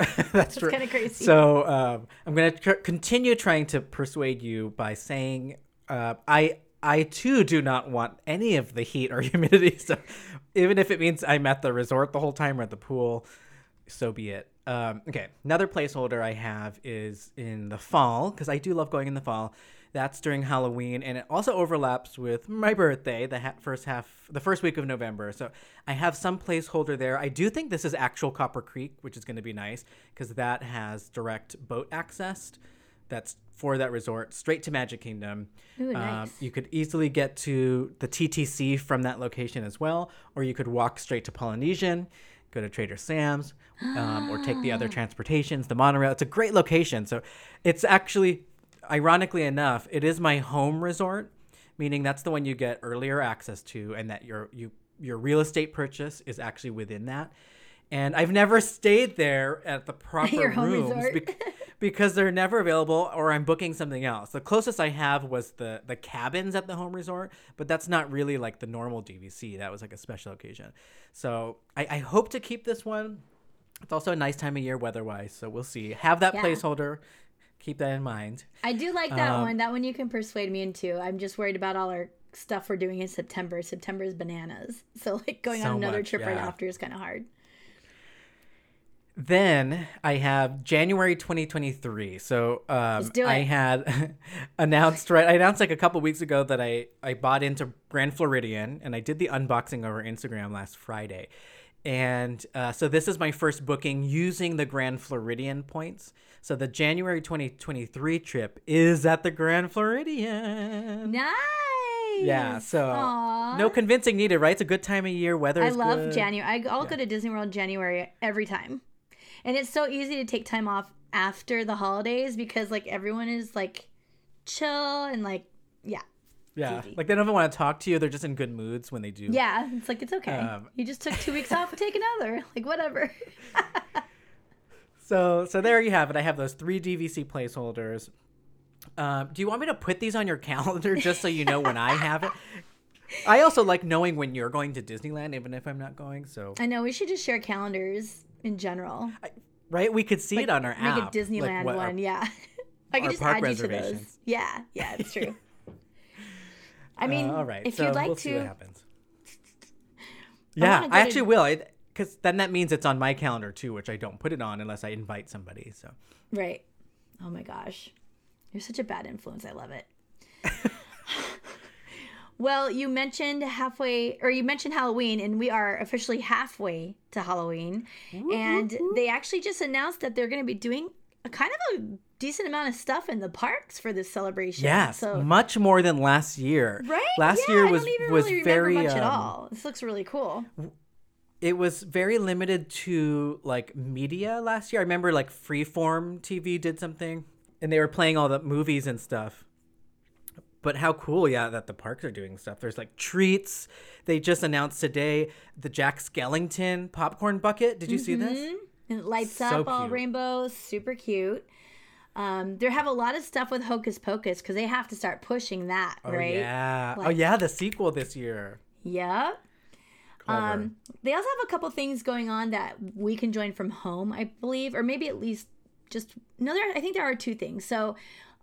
A: That's true.
B: kinda crazy.
A: So um, I'm gonna tr- continue trying to persuade you by saying uh, I I too do not want any of the heat or humidity. So even if it means I'm at the resort the whole time or at the pool, so be it. Um, okay, another placeholder I have is in the fall because I do love going in the fall. That's during Halloween, and it also overlaps with my birthday, the ha- first half, the first week of November. So I have some placeholder there. I do think this is actual Copper Creek, which is going to be nice because that has direct boat access. That's for that resort, straight to Magic Kingdom.
B: Ooh,
A: Um,
B: nice.
A: you could easily get to the TTC from that location as well, or you could walk straight to Polynesian, go to Trader Sam's, um, or take the other transportations, the monorail. It's a great location. So it's actually, ironically enough, it is my home resort, meaning that's the one you get earlier access to, and that your you your real estate purchase is actually within that. And I've never stayed there at the proper rooms bec- because they're never available or I'm booking something else. The closest I have was the the cabins at the home resort, but that's not really like the normal DVC. That was like a special occasion. So I, I hope to keep this one. It's also a nice time of year weather-wise, so we'll see. Have that
B: Yeah.
A: placeholder. Keep that in mind.
B: I do like that
A: Um,
B: one. That one you can persuade me into. I'm just worried about all our stuff we're doing in September. September is bananas. So like going
A: So
B: on another
A: much,
B: trip right after is kind of hard.
A: Then I have January 2023. So um, I had announced right. I announced like a couple weeks ago that I I bought into Grand Floridian and I did the unboxing over Instagram last Friday. And uh, so this is my first booking using the Grand Floridian points. So the January 2023 trip is at the Grand Floridian.
B: Nice.
A: Yeah, so
B: Aw.
A: no convincing needed, right? It's a good time of year. Weather
B: I love
A: good.
B: January. I, I'll go to Disney World January every time, and it's so easy to take time off after the holidays because like everyone is like chill and like yeah
A: Yeah, like they don't even want to talk to you. They're just in good moods when they do.
B: yeah. It's like it's okay.
A: Um,
B: you just took two weeks off. Take another. Like whatever.
A: So so there you have it. I have those three DVC placeholders. Um, do you want me to put these on your calendar just so you know when I have it? I also like knowing when you're going to Disneyland, even if I'm not going. So
B: I know we should just share calendars in general.
A: right, we could see it on our
B: Make
A: app.
B: a Disneyland
A: like what our-
B: one. Yeah. I can just add you to those. Yeah. Yeah. It's true. I mean,
A: Uh, all right.
B: if
A: so
B: you'd like
A: we'll see what
B: to,
A: happens. Yeah, I,
B: to-
A: actually will. Because then that means it's on my calendar too, which I don't put it on unless I invite somebody. So
B: Right. Oh my gosh. You're such a bad influence. I love it. well, you mentioned halfway, or you mentioned Halloween, and we are officially halfway to Halloween. And they actually just announced that they're going to be doing a kind of a decent amount of stuff in the parks for this celebration.
A: yes,
B: So,
A: much more than last year.
B: right?
A: Last
B: Yeah,
A: year was
B: don't even
A: was
B: really
A: very
B: remember much at
A: um,
B: all. This looks really cool.
A: it was very limited to like media last year. I remember like Freeform TV did something and they were playing all the movies and stuff. But how cool, yeah, that the parks are doing stuff. There's like treats. They just announced today the Jack Skellington popcorn bucket. Did you see this?
B: And it lights
A: So
B: up all
A: cute.
B: rainbows, super cute. Um, they have a lot of stuff with Hocus Pocus because they have to start pushing that,
A: Oh
B: right?
A: yeah. oh yeah, the sequel this year.
B: Yeah.
A: Clever.
B: Um, they also have a couple things going on that we can join from home, I believe, or maybe at least just no. There, I think there are two things. So,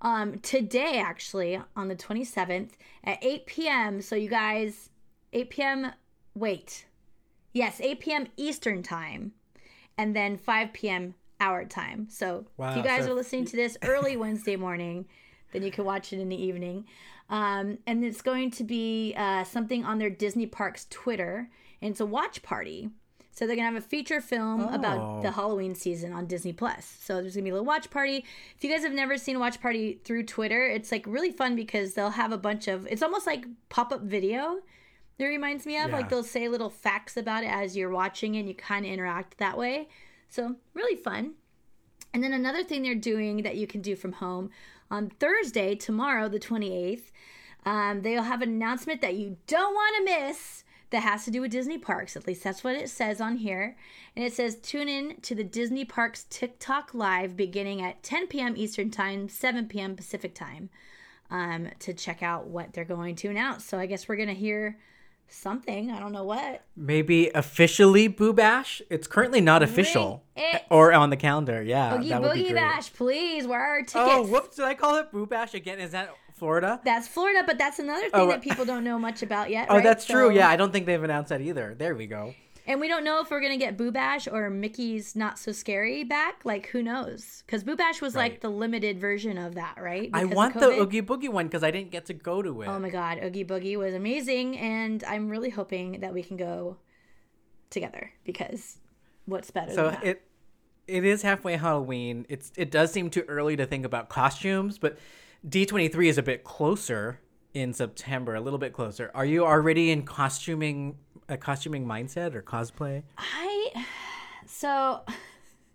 B: um, today actually on the twenty seventh at eight p.m. So you guys, eight p.m. Wait, yes, eight p.m. Eastern time, and then five p.m. our time. So if you guys
A: so-
B: are listening to this early Wednesday morning, then you can watch it in the evening. Um, and it's going to be uh, something on their Disney Parks Twitter, and it's a watch party. So they're gonna have a feature film about
A: Oh.
B: the Halloween season on Disney Plus. So there's gonna be a little watch party. If you guys have never seen a watch party through Twitter, it's like really fun because they'll have a bunch of. It's almost like pop up video. That reminds me of
A: Yeah.
B: like they'll say little facts about it as you're watching, and you kind of interact that way. So really fun. And then another thing they're doing that you can do from home on Thursday, tomorrow, the 28th, um, they'll have an announcement that you don't want to miss that has to do with Disney Parks. At least that's what it says on here. And it says tune in to the Disney Parks TikTok Live beginning at 10 p.m. Eastern Time, 7 p.m. Pacific Time um, to check out what they're going to announce. So I guess we're going to hear something. I don't know what.
A: Maybe officially Boo Bash. It's currently not official or on the calendar. Yeah,
B: Oogie
A: that would be
B: Boogie. Bash, please. Where are our tickets?
A: Oh, whoops! Did I call it Boo Bash again? Is that Florida?
B: That's Florida, but that's another thing
A: Oh,
B: that uh, people don't know much about yet.
A: Oh,
B: right?
A: that's true. Yeah, I don't think they've announced that either. There we go.
B: And we don't know if we're gonna get Boo Bash or Mickey's Not So Scary back. Like, who knows? Because Boo Bash was like the limited version of that, right?
A: I
B: Because of
A: want the Oogie Boogie one because I didn't get to go to it.
B: Oh my God, Oogie Boogie was amazing, and I'm really hoping that we can go together because what's better?
A: so
B: than that?
A: it it is halfway Halloween. It's it does seem too early to think about costumes, but D twenty three is a bit closer in September, a little bit closer. Are you already in costuming a costuming mindset or cosplay?
B: I so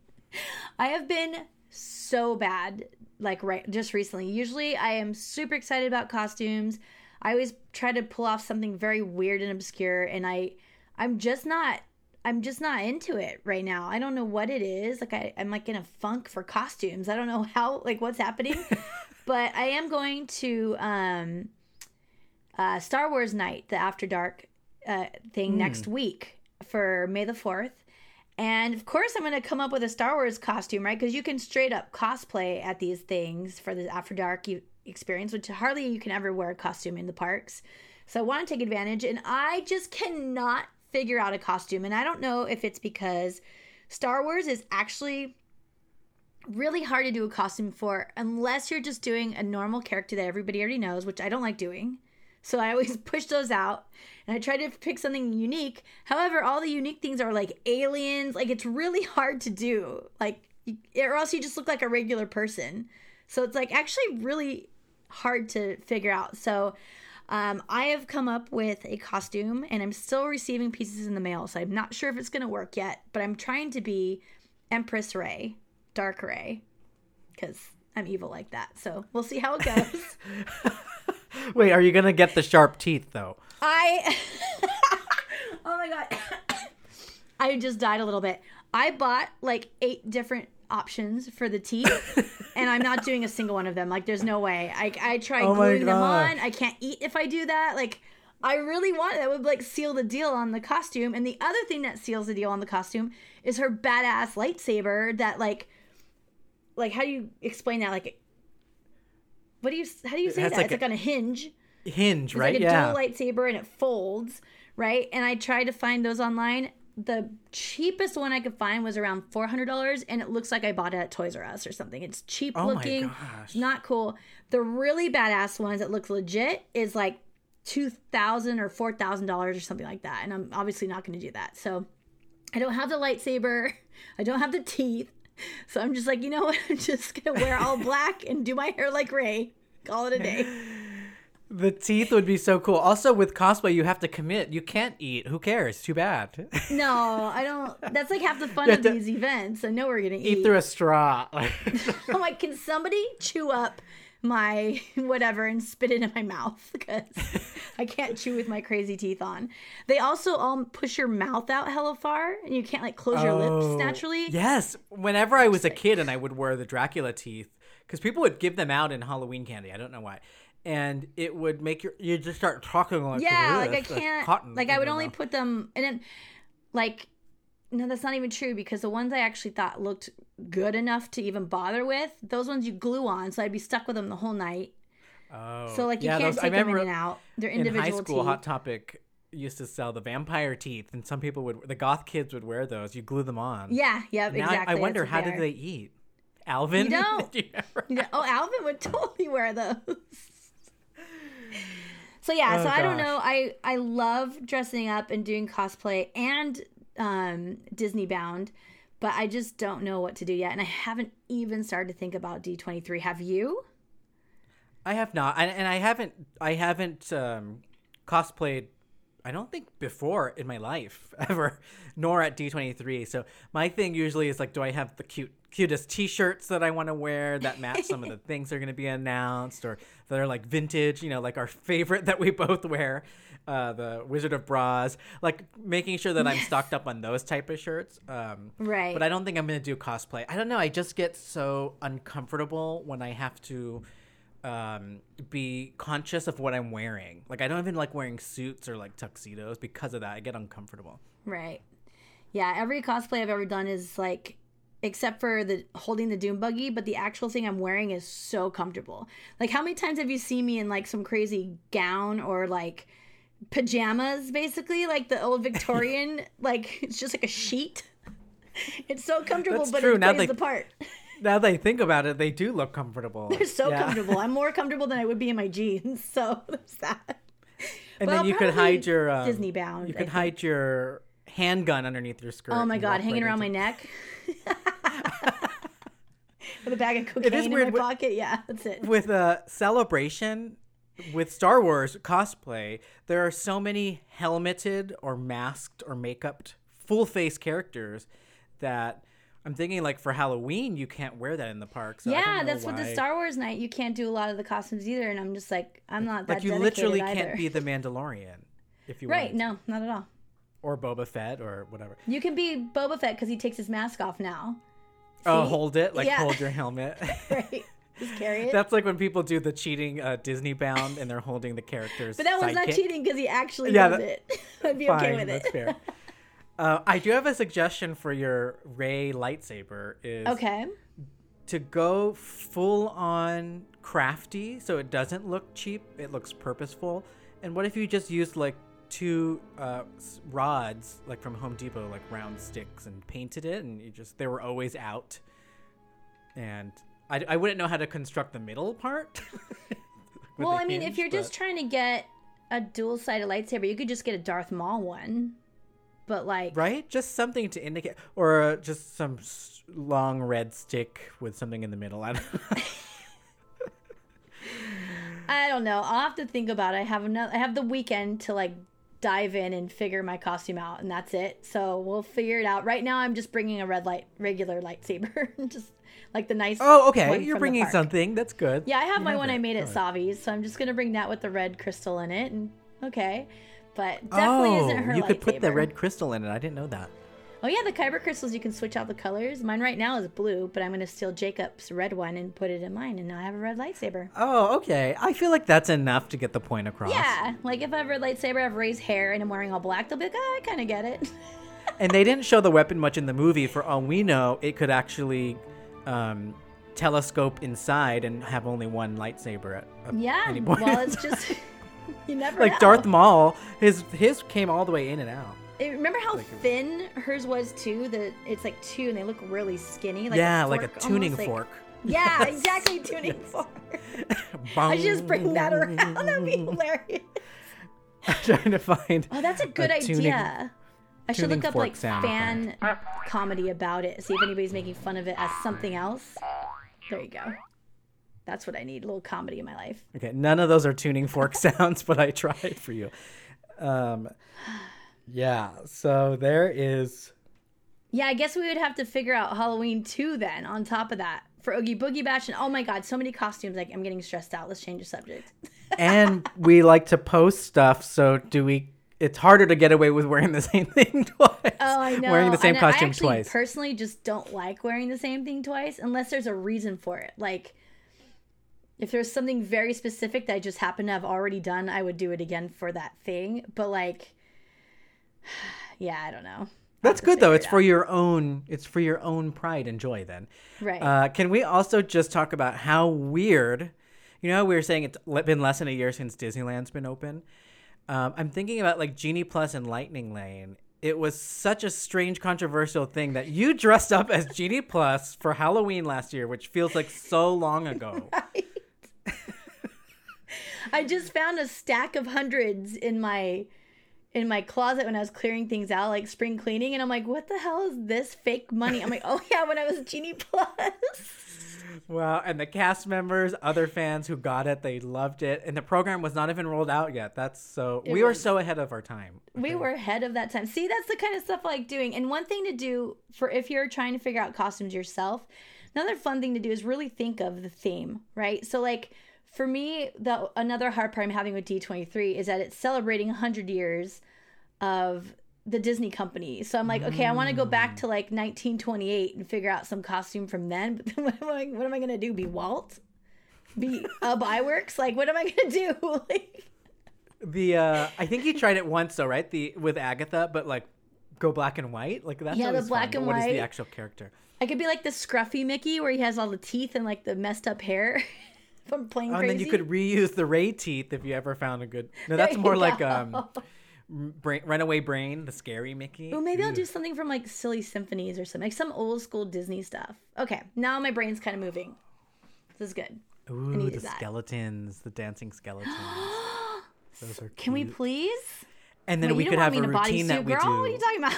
B: I have been so bad like right just recently. Usually I am super excited about costumes. I always try to pull off something very weird and obscure and I I'm just not I'm just not into it right now. I don't know what it is. Like I, I'm like in a funk for costumes. I don't know how like what's happening. but I am going to um uh Star Wars night, the after dark uh thing next week for May the 4th. And of course, I'm going to come up with a Star Wars costume, right? Because you can straight up cosplay at these things for the After Dark experience, which hardly you can ever wear a costume in the parks. So I want to take advantage, and I just cannot figure out a costume. And I don't know if it's because Star Wars is actually really hard to do a costume for unless you're just doing a normal character that everybody already knows, which I don't like doing. So I always push those out and I try to pick something unique. However, all the unique things are like aliens. Like it's really hard to do. Like, or else you just look like a regular person. So it's like actually really hard to figure out. So um, I have come up with a costume and I'm still receiving pieces in the mail. So I'm not sure if it's going to work yet, but I'm trying to be Empress Rey, Dark Rey, because I'm evil like that. So we'll see how it goes.
A: Wait, are you gonna get the sharp teeth though?
B: I Oh my god. I just died a little bit. I bought like eight different options for the teeth and I'm not doing a single one of them. Like there's no way. I I tried
A: Oh
B: gluing them on. I can't eat if I do that. Like I really want that would like seal the deal on the costume. And the other thing that seals the deal on the costume is her badass lightsaber that like like how do you explain that like what do you how do you say that?
A: like
B: it's
A: a-
B: like on a hinge.
A: Hinge,
B: It's
A: right?
B: like a
A: yeah.
B: dual lightsaber and it folds, right? And I tried to find those online. The cheapest one I could find was around four hundred dollars, and it looks like I bought it at Toys R Us or something. It's cheap
A: Oh my
B: looking,
A: gosh.
B: not cool. The really badass ones that look legit is like two thousand or four thousand dollars or something like that. And I'm obviously not going to do that. So I don't have the lightsaber. I don't have the teeth. So I'm just like, you know what? I'm just gonna wear all black and do my hair like Rey. Call it a day.
A: The teeth would be so cool. Also, with cosplay, you have to commit. You can't eat. Who cares? Too bad.
B: No, I don't. That's like half the fun of these events. I know we're gonna eat.
A: eat through a straw.
B: I'm like, can somebody chew up my whatever and spit it in my mouth because I can't chew with my crazy teeth on. They also all push your mouth out hella far, and you can't like close your
A: Oh,
B: lips naturally.
A: Yes. Whenever I was a kid and I would wear the Dracula teeth, because people would give them out in Halloween candy. I don't know why. And it would make your you just start talking like
B: yeah, like I can't.
A: cotton
B: Like I would only
A: mouth.
B: put them, and then like. No, that's not even true because the ones I actually thought looked good enough to even bother with, those ones you glue on, so I'd be stuck with them the whole night.
A: Oh.
B: So like you
A: yeah,
B: can't
A: those- I
B: take them in and out. They're
A: in
B: individual
A: high school,
B: teeth.
A: Hot Topic used to sell the vampire teeth, and some people would the goth kids would wear those. You glue them on.
B: Yeah, yep,
A: Now I-
B: exactly.
A: I wonder how did they eat? Alvin,
B: You don't.
A: You ever-
B: You oh, know- oh, Alvin would totally wear those. So yeah,
A: Oh,
B: so I don't know. I I love dressing up and doing cosplay and um, Disney bound, but I just don't know what to do yet, and I haven't even started to think about D twenty three. Have you?
A: I have not, and, and I haven't. I haven't um, cosplayed. I don't think before in my life ever, nor at D twenty three. So my thing usually is like, do I have the cute, cutest T shirts that I want to wear that match some of the things that are going to be announced, or that are like vintage? You know, like our favorite that we both wear, uh, the Wizard of Bras. Like making sure that I'm stocked up on those type of shirts. Um,
B: Right.
A: But I don't think I'm going to do cosplay. I don't know. I just get so uncomfortable when I have to um, be conscious of what I'm wearing. Like I don't even like wearing suits or like tuxedos because of that. I get uncomfortable.
B: Right. Yeah, every cosplay I've ever done is like except for the holding the doom buggy, but the actual thing I'm wearing is so comfortable. Like how many times have you seen me in like some crazy gown or like pajamas basically, like the old Victorian like it's just like a sheet. It's so comfortable
A: That's
B: but
A: true.
B: it
A: Now
B: plays
A: they-
B: the part.
A: Now they think about it, they do look comfortable.
B: They're so
A: Yeah.
B: comfortable. I'm more comfortable than I would be in my jeans. So there's that.
A: And
B: But
A: then you could hide your um,
B: Disney bound,
A: You could hide your handgun underneath your skirt.
B: Oh my god, hanging
A: right
B: around my neck. With a bag of cocaine in
A: weird
B: my
A: with-
B: pocket. Yeah, that's it.
A: with a celebration with Star Wars cosplay, there are so many helmeted or masked or makeuped full face characters that I'm thinking like for Halloween you can't wear that in the park. So
B: yeah, that's what the. Star Wars night. You can't do a lot of the costumes either, and I'm just like, I'm not that
A: like you literally
B: either.
A: can't be the Mandalorian if you
B: right. No, not at all.
A: or Boba Fett or whatever.
B: You can be Boba Fett because he takes his mask off now.
A: Oh, hold it like
B: Yeah.
A: hold your helmet.
B: Right. Just carry it.
A: That's like when people do the cheating uh, Disney bound and they're holding the characters.
B: but that one's not cheating because he actually
A: Yeah,
B: does
A: that-
B: it. I'd be
A: Fine,
B: okay with
A: that's
B: it.
A: fair. Uh, I do have a suggestion for your Rey lightsaber. Is
B: Okay.
A: to go full on crafty, so it doesn't look cheap. It looks purposeful. And what if you just used like two uh, rods, like from Home Depot, like round sticks, and painted it, and you just they were always out. And I, I wouldn't know how to construct the middle part.
B: Well, I mean, if you're just trying to get a dual sided lightsaber, you could just get a Darth Maul one. But like,
A: right, just something to indicate, or uh, just some s- long red stick with something in the middle. I don't
B: I don't know. I'll have to think about it. I have another. I have the weekend to like dive in and figure my costume out, and that's it. So we'll figure it out. Right now, I'm just bringing a red light, regular lightsaber, just like the nice.
A: Oh, okay. You're bringing something. That's good.
B: Yeah, I have
A: You
B: my one
A: it.
B: I made at. Savi's, so I'm just gonna bring that with the red crystal in it, and okay. But definitely
A: oh,
B: isn't her
A: you could put the red crystal in it. I didn't know that.
B: Oh yeah, the kyber crystals you can switch out the colors. Mine right now is blue, but I'm gonna steal Jacob's red one and put it in mine, and now I have a red lightsaber.
A: Oh, okay. I feel like that's enough to get the point across.
B: Yeah, like if I have a red lightsaber, I have Rey's hair, and I'm wearing all black, they'll be like, oh, I kind of get it.
A: And they didn't show the weapon much in the movie. For all we know, it could actually um, telescope inside and have only one lightsaber at, at
B: yeah,
A: any point.
B: well, it's just you never
A: like
B: know.
A: Darth Maul. His his came all the way in and out.
B: Eh, Remember how
A: like it-
B: thin hers was too? The it's like two, and they look really skinny. Like
A: yeah,
B: a
A: like a tuning
B: like-
A: fork.
B: Yeah, exactly, tuning fork. I should just bring that around. That'd be hilarious.
A: I'm trying to find.
B: Oh, that's a good
A: tuning-
B: idea. I should look up like fan comedy about it. See if anybody's making fun of it as something else. There you go. That's what I need. A little comedy in my life.
A: Okay, none of those are tuning fork sounds, but I tried for you. Um, yeah, so there is.
B: Yeah, I guess we would have to figure out Halloween too then on top of that. For Oogie Boogie Bash and oh my god, so many costumes. Like I'm getting stressed out. Let's change the subject.
A: and we like to post stuff, so do we. It's harder to get away with wearing the same thing twice.
B: Oh, I know.
A: Wearing the same
B: And
A: costume
B: I actually
A: twice.
B: personally just don't like wearing the same thing twice unless there's a reason for it. Like if there's something very specific that I just happen to have already done, I would do it again for that thing. But like yeah, I don't know.
A: That's good though. It's
B: it
A: for your own. It's for your own pride and joy. Then,
B: Right.
A: Uh, can we also just talk about how weird? You know, we were saying it's been less than a year since Disneyland's been open. Um, I'm thinking about like Genie Plus and Lightning Lane. It was such a strange, controversial thing that you dressed up as Genie Plus for Halloween last year, which feels like so long ago.
B: I just found a stack of hundreds in my in my closet when I was clearing things out, like spring cleaning, and I'm like, what the hell is this fake money? I'm like, oh yeah, when I was Genie Plus.
A: Wow, and the cast members, other fans who got it, they loved it, and the program was not even rolled out yet. That's so we were so ahead of our time.
B: we were ahead of that time. See, that's the kind of stuff I like doing. And one thing to do for if you're trying to figure out costumes yourself, another fun thing to do is really think of the theme, right? So like for me, the another hard part I'm having with D23 is that it's celebrating 100 years of the Disney company. So I'm like, okay, I want to go back to like 1928 and figure out some costume from then. But then what am I, what am I going to do? Be Walt? Be uh, Byworks? Like, what am I going to do? like,
A: The uh I think he tried it once though, right? The with Agatha, but like go black and white. Like that's
B: Yeah, the black
A: fun,
B: and
A: white. What is the actual character?
B: I could be like the scruffy Mickey where he has all the teeth and like the messed up hair from playing
A: Oh,
B: crazy.
A: and then you could reuse the Rey teeth if you ever found a good. No, that's more like um, brain, Runaway Brain, the scary Mickey.
B: Well, maybe I'll do something from like Silly Symphonies or something, like some old school Disney stuff. Okay, now my brain's kind of moving. This is good.
A: Ooh, the
B: that.
A: skeletons, the dancing skeletons. Those are
B: Can we please?
A: And then
B: Wait,
A: we could
B: don't
A: have a
B: me in a
A: routine that
B: bodysuit,
A: we
B: girl?
A: do.
B: What are you talking about?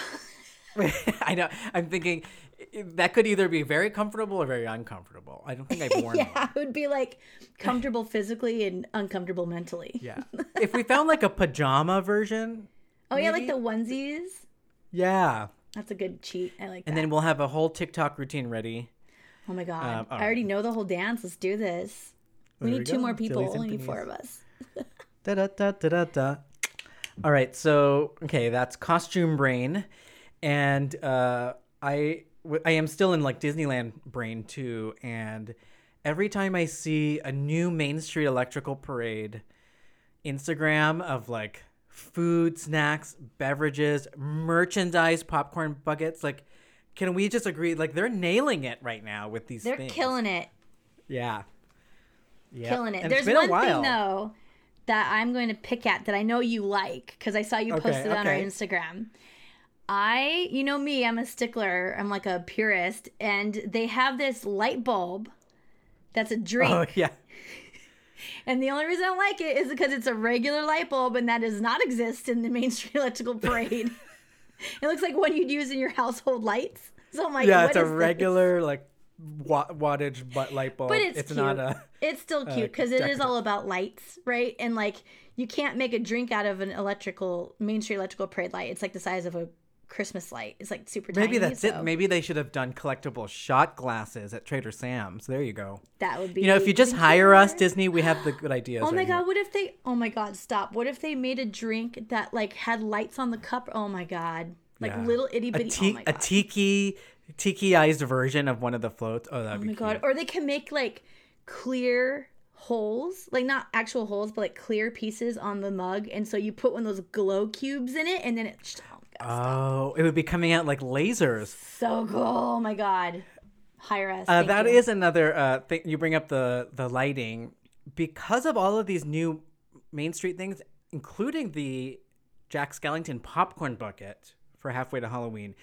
A: I know. I'm thinking i- that could either be very comfortable or very uncomfortable. I don't think I've worn
B: yeah,
A: one.
B: it would be like comfortable physically and uncomfortable mentally.
A: Yeah. if we found like a pajama version,
B: Oh yeah, like the onesies.
A: yeah.
B: That's a good cheat. I like that.
A: And then we'll have a whole TikTok routine ready.
B: oh my god,
A: um,
B: I already know the whole dance. Let's do this. We need
A: we
B: two
A: go.
B: more people. Only need four of us.
A: Da da da da da da. All right, so okay, that's costume brain, and uh, I I am still in like Disneyland brain too, and every time I see a new Main Street Electrical Parade Instagram of like food, snacks, beverages, merchandise, popcorn buckets, like. Can we just agree? Like they're nailing it right now with these.
B: They're
A: things.
B: killing it.
A: Yeah. Yeah.
B: killing it.
A: And
B: There's
A: it's been a
B: one thing though that I'm going to pick at that I know you like because I saw you
A: Okay,
B: posted on our
A: okay.
B: Instagram. I, you know me, I'm a stickler. I'm like a purist, and they have this light bulb that's a drink.
A: Oh yeah.
B: And the only reason I like it is because it's a regular light bulb, and that does not exist in the Main Street Electrical Parade. it looks like one you'd use in your household lights. So I'm like,
A: yeah, it's a
B: is this?
A: regular like wa- wattage butt light bulb.
B: But it's, cute.
A: not a.
B: It's still
A: uh,
B: cute because it is all about lights, right? And like you can't make a drink out of an electrical Main Street electrical parade light. It's like the size of a Christmas light. is like super tiny.
A: Maybe that's
B: so
A: it. Maybe they should have done collectible shot glasses at Trader Sam's. There you go.
B: that would be.
A: You know, if you just hire us. Disney, we have the good ideas.
B: Oh my
A: right here.
B: god! What if they? Oh my god! Stop! What if they made a drink that like had lights on the cup? Oh my god! Like
A: Yeah.
B: little itty bitty.
A: ti-
B: oh
A: a tiki tiki-ized version of one of the floats. Oh, that'd
B: oh
A: be
B: my
A: cute.
B: god! Or they can make like clear holes, like not actual holes, but like clear pieces on the mug, and so you put one of those glow cubes in it, and then it. Oh
A: it would be coming out like lasers.
B: So cool. Oh my god. Hire us.
A: Uh, that
B: you.
A: is another uh, thing. You bring up the the lighting because of all of these new Main Street things, including the Jack Skellington popcorn bucket for halfway to Halloween.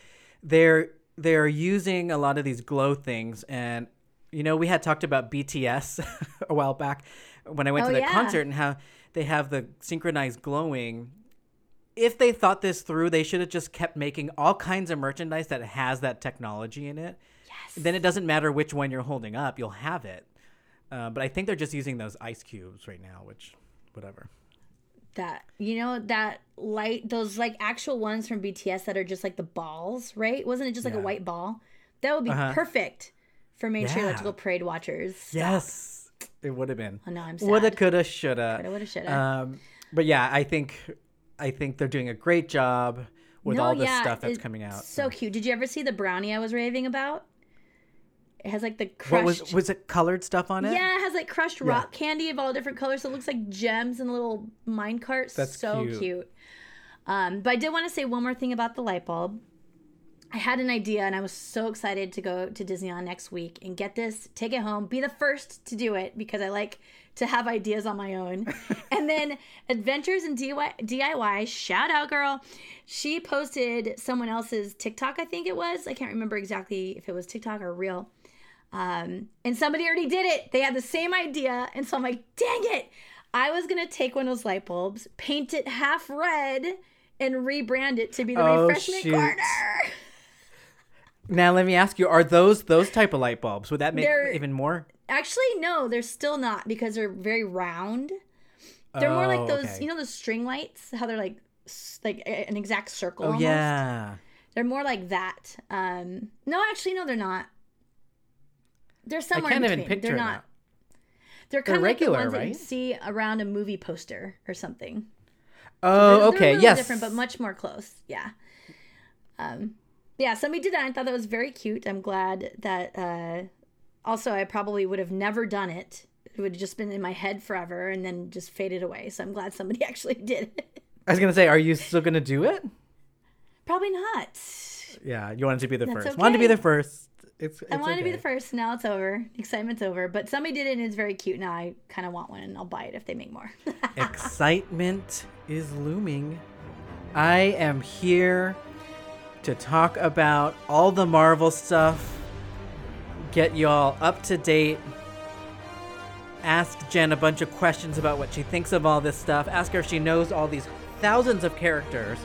A: They're they're using a lot of these glow things, and you know we had talked about BTS a while back when I went
B: Oh,
A: to the
B: yeah.
A: concert and how they have the synchronized glowing. If they thought this through, they should have just kept making all kinds of merchandise that has that technology in it Yes. then it doesn't matter which one you're holding up, you'll have it. Uh, but I think they're just using those ice cubes right now, which, whatever.
B: that you know that light those like actual ones from BTS that are just like the balls, right? Wasn't it just like a white ball? That would be
A: Uh-huh.
B: perfect for Main Street
A: Yeah.
B: Electrical Parade watchers.
A: Yes, it would have been.
B: Oh no, I'm
A: Woulda, coulda, shoulda.
B: Coulda, woulda, shoulda.
A: Um, but yeah, I think, I think they're doing a great job with
B: No,
A: all this
B: yeah,
A: stuff that's coming out.
B: So cute. Did you ever see the brownie I was raving about? It has like the
A: what
B: crushed.
A: was was it colored stuff on it?
B: yeah, it has like crushed rock candy of all different colors. So it looks like gems and little mine carts.
A: That's
B: so
A: cute.
B: cute. Um, but I did want to say one more thing about the light bulb. I had an idea and I was so excited to go to Disneyland next week and get this, take it home, be the first to do it because I like to have ideas on my own. and then Adventures in DIY, DIY, shout out girl. She posted someone else's TikTok, I think it was. I can't remember exactly if it was TikTok or real. Um, and somebody already did it. They had the same idea. And so I'm like, dang it. I was going to take one of those light bulbs, paint it half red, and rebrand it to be the
A: Oh,
B: refreshment
A: shoot.
B: corner.
A: Now let me ask you: Are those those type of light bulbs? Would that make
B: They're-
A: even more?
B: Actually, no, they're still not because they're very round. They're more like
A: Oh,
B: those,
A: okay.
B: you know, those string lights. How they're like, like an exact circle.
A: Oh
B: almost?
A: yeah.
B: They're more like that. Um, no, actually, no, they're not. They're somewhere
A: can't
B: in
A: even picture
B: they're not. They're kind of
A: regular,
B: like the ones that you see around a movie poster or something.
A: Oh,
B: They're-
A: okay.
B: They're a
A: yes.
B: different, but much more close. Yeah. Um, yeah. Somebody did that. I thought that was very cute. I'm glad that. Uh, also, I probably would have never done it. It would have just been in my head forever and then just faded away. So I'm glad somebody actually did it.
A: I was gonna say, are you still gonna do it?
B: probably not.
A: Yeah, you wanted to be the
B: That's
A: first. Wanted to be the first. It's.
B: I
A: it's
B: wanted to be the first. Now it's over. Excitement's over. But somebody did it and it's very cute. Now I kind of want one and I'll buy it if they make more.
A: Excitement is looming. I am here to talk about all the Marvel stuff, get y'all up to date, ask Jen a bunch of questions about what she thinks of all this stuff, ask her if she knows all these thousands of characters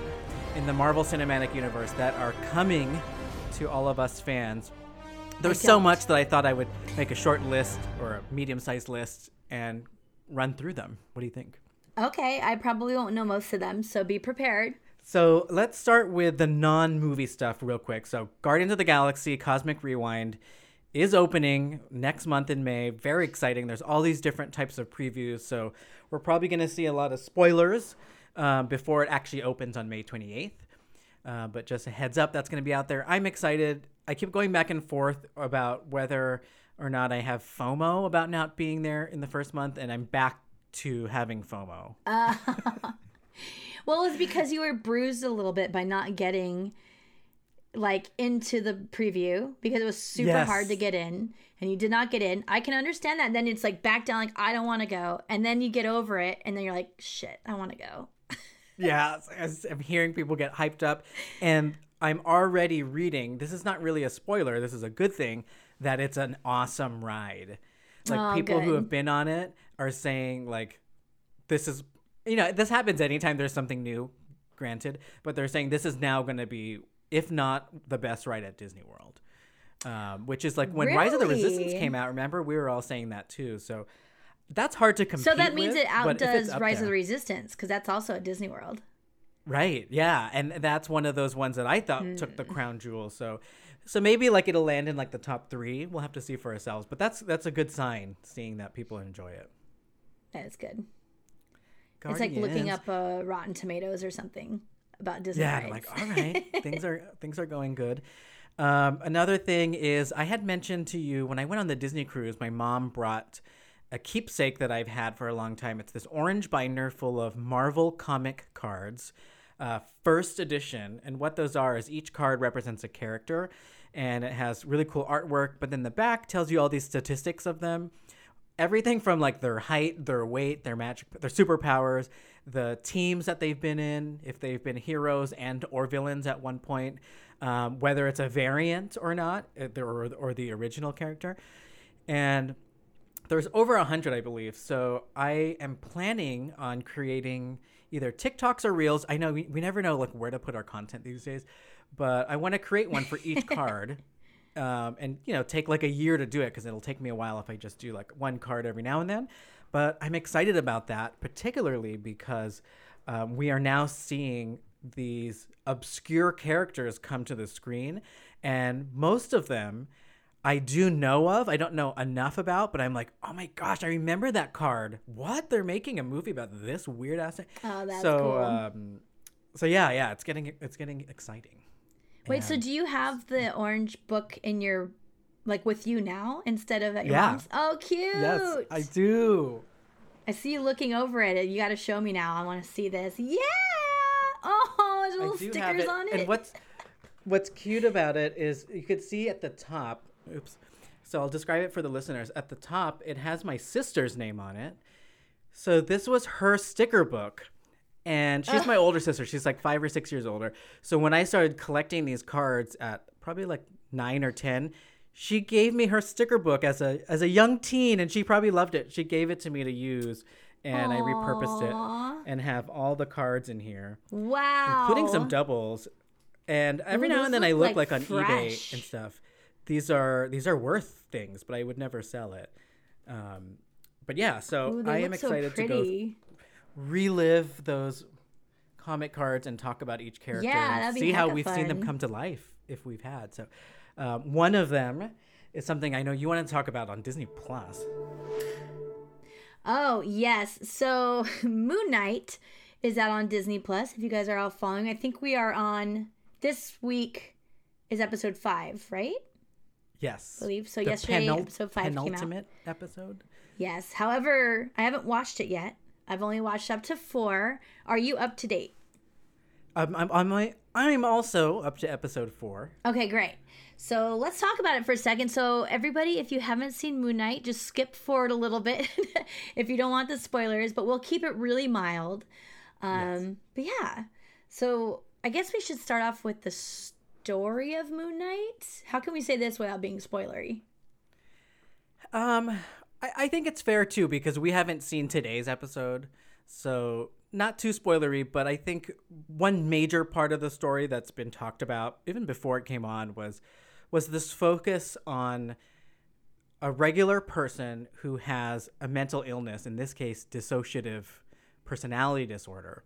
A: in the Marvel Cinematic Universe that are coming to all of us fans. There's so much that I thought I would make a short list or a medium sized list and run through them. What do you think?
B: okay. I probably won't know most of them. So be prepared.
A: So let's start with the non movie stuff real quick. So, Guardians of the Galaxy Cosmic Rewind is opening next month in May. Very exciting. There's all these different types of previews. So, we're probably going to see a lot of spoilers um, before it actually opens on May 28th. Uh, but just a heads up, that's going to be out there. I'm excited. I keep going back and forth about whether or not I have FOMO about not being there in the first month, and I'm back to having FOMO.
B: Well, it's because you were bruised a little bit by not getting like into the preview because it was super
A: Yes.
B: hard to get in and you did not get in. I can understand that. Then it's like back down like I don't want to go. And then you get over it and then you're like shit, I want to go.
A: Yeah, I'm hearing people get hyped up, and I'm already reading. This is not really a spoiler. This is a good thing that it's an awesome ride. Like
B: Oh,
A: people who have been on it are saying like, this is, you know, this happens anytime there's something new. Granted, but they're saying this is now going to be, if not the best ride at Disney World. Um, which is like when Rise of the Resistance came out. Remember, we were all saying that too. So that's hard to compete.
B: So that means
A: with,
B: it
A: but if it's
B: outdoes Rise of the Resistance because that's also at Disney World.
A: Right. Yeah, and that's one of those ones that I thought took
B: Hmm.
A: the crown jewel. So, so maybe like it'll land in like the top three. We'll have to see for ourselves. But that's that's a good sign, seeing that people enjoy it.
B: That is good. It's like looking
A: Guardians.
B: up uh, Rotten Tomatoes or something about Disney.
A: Yeah, I'm like, all right, things are things are going good. Um, another thing is, I had mentioned to you when I went on the Disney cruise, my mom brought a keepsake that I've had for a long time. It's this orange binder full of Marvel comic cards, uh, first edition. And what those are is each card represents a character, and it has really cool artwork. But then the back tells you all these statistics of them everything from like their height, their weight, their magic, their superpowers, the teams that they've been in, if they've been heroes and or villains at one point, um, whether it's a variant or not, uh, or, or the original character, and there's over a hundred, I believe. So I am planning on creating either TikToks or Reels. I know we, we never know like where to put our content these days, but I want to create one for each card um, and you know take like a year to do it because it'll take me a while if I just do like one card every now and then. But I'm excited about that, particularly because um, we are now seeing these obscure characters come to the screen, and most of them I do know of. I don't know enough about, but I'm like, oh my gosh, I remember that card. What? They're making a movie about this weird ass thing.
B: Oh, that's
A: so,
B: cool.
A: um, so yeah, yeah, it's getting it's getting exciting.
B: Wait, so do you have the orange book in your like with you now instead of at your
A: Yeah.
B: mom's? Oh, cute.
A: Yes, I do.
B: I see you looking over it. You got to show me now. I want to see this. Yeah. Oh, there's little stickers
A: it.
B: on it.
A: And what's what's cute about it is you could see at the top. Oops. So I'll describe it for the listeners. At the top, it has my sister's name on it. So this was her sticker book. And she's my older sister. She's like five or six years older. So when I started collecting these cards at probably like nine or ten, she gave me her sticker book as a as a young teen, and she probably loved it. She gave it to me to use, and I repurposed it and have all the cards in here,
B: Wow.
A: including some doubles. And every
B: Ooh,
A: now and then I
B: look
A: like,
B: like
A: on
B: fresh.
A: eBay and stuff. These are these are worth things, but I would never sell it. Um, but yeah, so
B: Ooh,
A: I am
B: so
A: excited to go relive those comic cards and talk about each character
B: Yeah,
A: and
B: that'd be
A: see how we've seen them come to life if we've had. So um, one of them is something I know you want to talk about on Disney Plus.
B: Oh, yes. So Moon Knight is out on Disney Plus. If you guys are all following, I think we are on this week is episode five, right?
A: Yes,
B: believe. So
A: The
B: yesterday,
A: penul-
B: episode five came out.
A: penultimate episode.
B: Yes. However, I haven't watched it yet. I've only watched up to four. Are you up to date?
A: Um, I'm I'm I'm also up to episode four.
B: Okay, great. So let's talk about it for a second. So, everybody, if you haven't seen Moon Knight, just skip forward a little bit if you don't want the spoilers, but we'll keep it really mild. Um, But yeah, so I guess we should start off with the story of Moon Knight. How can we say this without being spoilery?
A: Um, I, I think it's fair too because we haven't seen today's episode, so not too spoilery. But I think one major part of the story that's been talked about even before it came on was was this focus on a regular person who has a mental illness, in this case, dissociative personality disorder,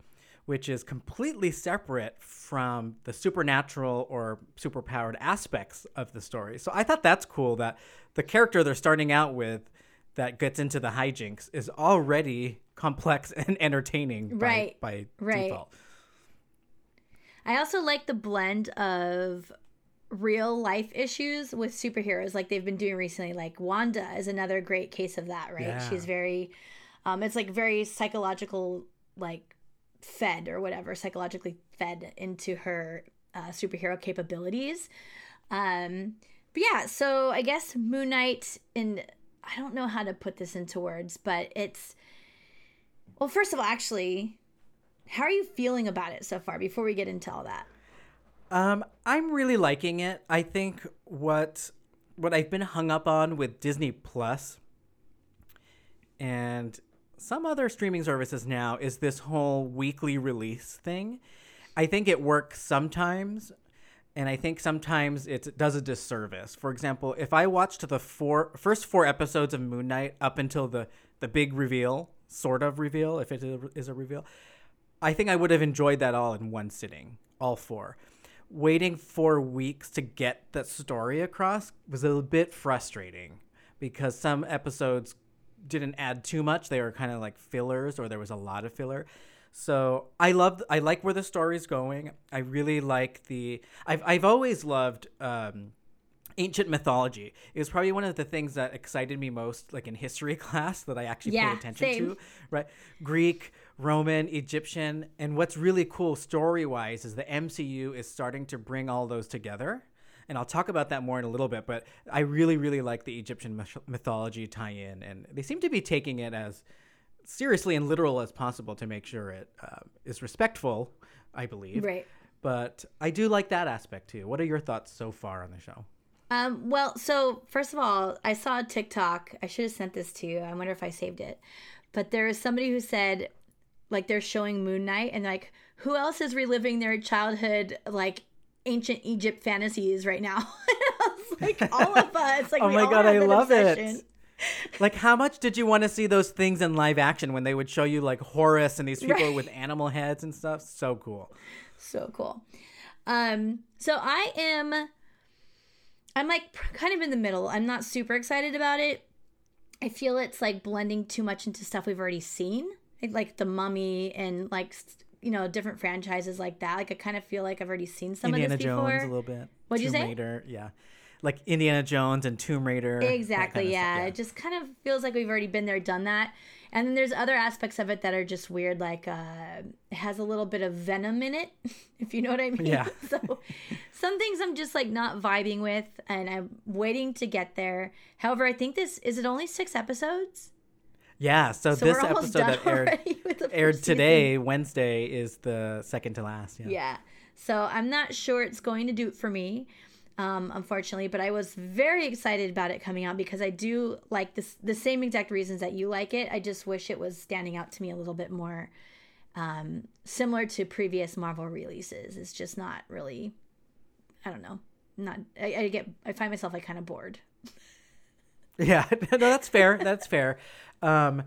A: which is completely separate from the supernatural or superpowered aspects of the story. So I thought that's cool that the character they're starting out with that gets into the hijinks is already complex and entertaining by,
B: Right,
A: by
B: right.
A: default.
B: I also like the blend of real life issues with superheroes like they've been doing recently like Wanda is another great case of that right
A: Yeah.
B: she's very um it's like very psychological like fed or whatever psychologically fed into her uh, superhero capabilities um but yeah so I guess Moon Knight in I don't know how to put this into words but it's well first of all actually how are you feeling about it so far before we get into all that
A: Um, I'm really liking it. I think what what I've been hung up on with Disney Plus and some other streaming services now is this whole weekly release thing. I think it works sometimes, and I think sometimes it does a disservice. For example, if I watched the four first four episodes of Moon Knight up until the the big reveal, sort of reveal, if it is a reveal, I think I would have enjoyed that all in one sitting, all four. Waiting four weeks to get the story across was a bit frustrating because some episodes didn't add too much. They were kind of like fillers, or there was a lot of filler. So I love, I like where the story's going. I really like the. I've I've always loved um, ancient mythology. It was probably one of the things that excited me most, like in history class, that I actually
B: Yeah,
A: paid attention
B: same.
A: to. Right, Greek, Roman, Egyptian, and what's really cool story wise is the MCU is starting to bring all those together. And I'll talk about that more in a little bit, but I really, really like the Egyptian mythology tie-in, and they seem to be taking it as seriously and literal as possible to make sure it uh, is respectful. I believe,
B: Right.
A: But I do like that aspect too. What are your thoughts so far on the show?
B: Um, well, so first of all, I saw a TikTok. I should have sent this to you. I wonder if I saved it. But there was somebody who said, like, they're showing Moon Knight, and like, who else is reliving their childhood, like, ancient Egypt fantasies right now? Like, all of us. Like,
A: Oh my God, I love it. Like, how much did you want to see those things in live action when they would show you like Horus and these people
B: Right.
A: with animal heads and stuff? So cool.
B: so cool. Um, so I am, I'm like kind of in the middle. I'm not super excited about it. I feel it's like blending too much into stuff we've already seen, like, the Mummy and like you know different franchises like that. Like I kind of feel like I've already seen some
A: Indiana
B: of this
A: Jones
B: before.
A: a little bit.
B: What'd you
A: Tomb
B: say?
A: Raider, yeah. Like Indiana Jones and Tomb Raider.
B: Exactly.
A: kind of
B: yeah.
A: stuff,
B: It just kind of feels like we've already been there, done that. And then there's other aspects of it that are just weird, like uh, it has a little bit of venom in it, if you know what I mean.
A: Yeah.
B: so some things I'm just like not vibing with, and I'm waiting to get there. However, I think this is it only six episodes.
A: Yeah. So,
B: So
A: this episode that aired
B: already with the
A: aired
B: first season.
A: today, Wednesday, is the second to last. Yeah.
B: Yeah. So I'm not sure it's going to do it for me. Um, unfortunately. But I was very excited about it coming out because I do like this the same exact reasons that you like it. I just wish it was standing out to me a little bit more um, similar to previous Marvel releases. It's just not really. I don't know. Not. I, I get. I find myself like kind of bored.
A: Yeah, no, that's fair. That's fair. Um,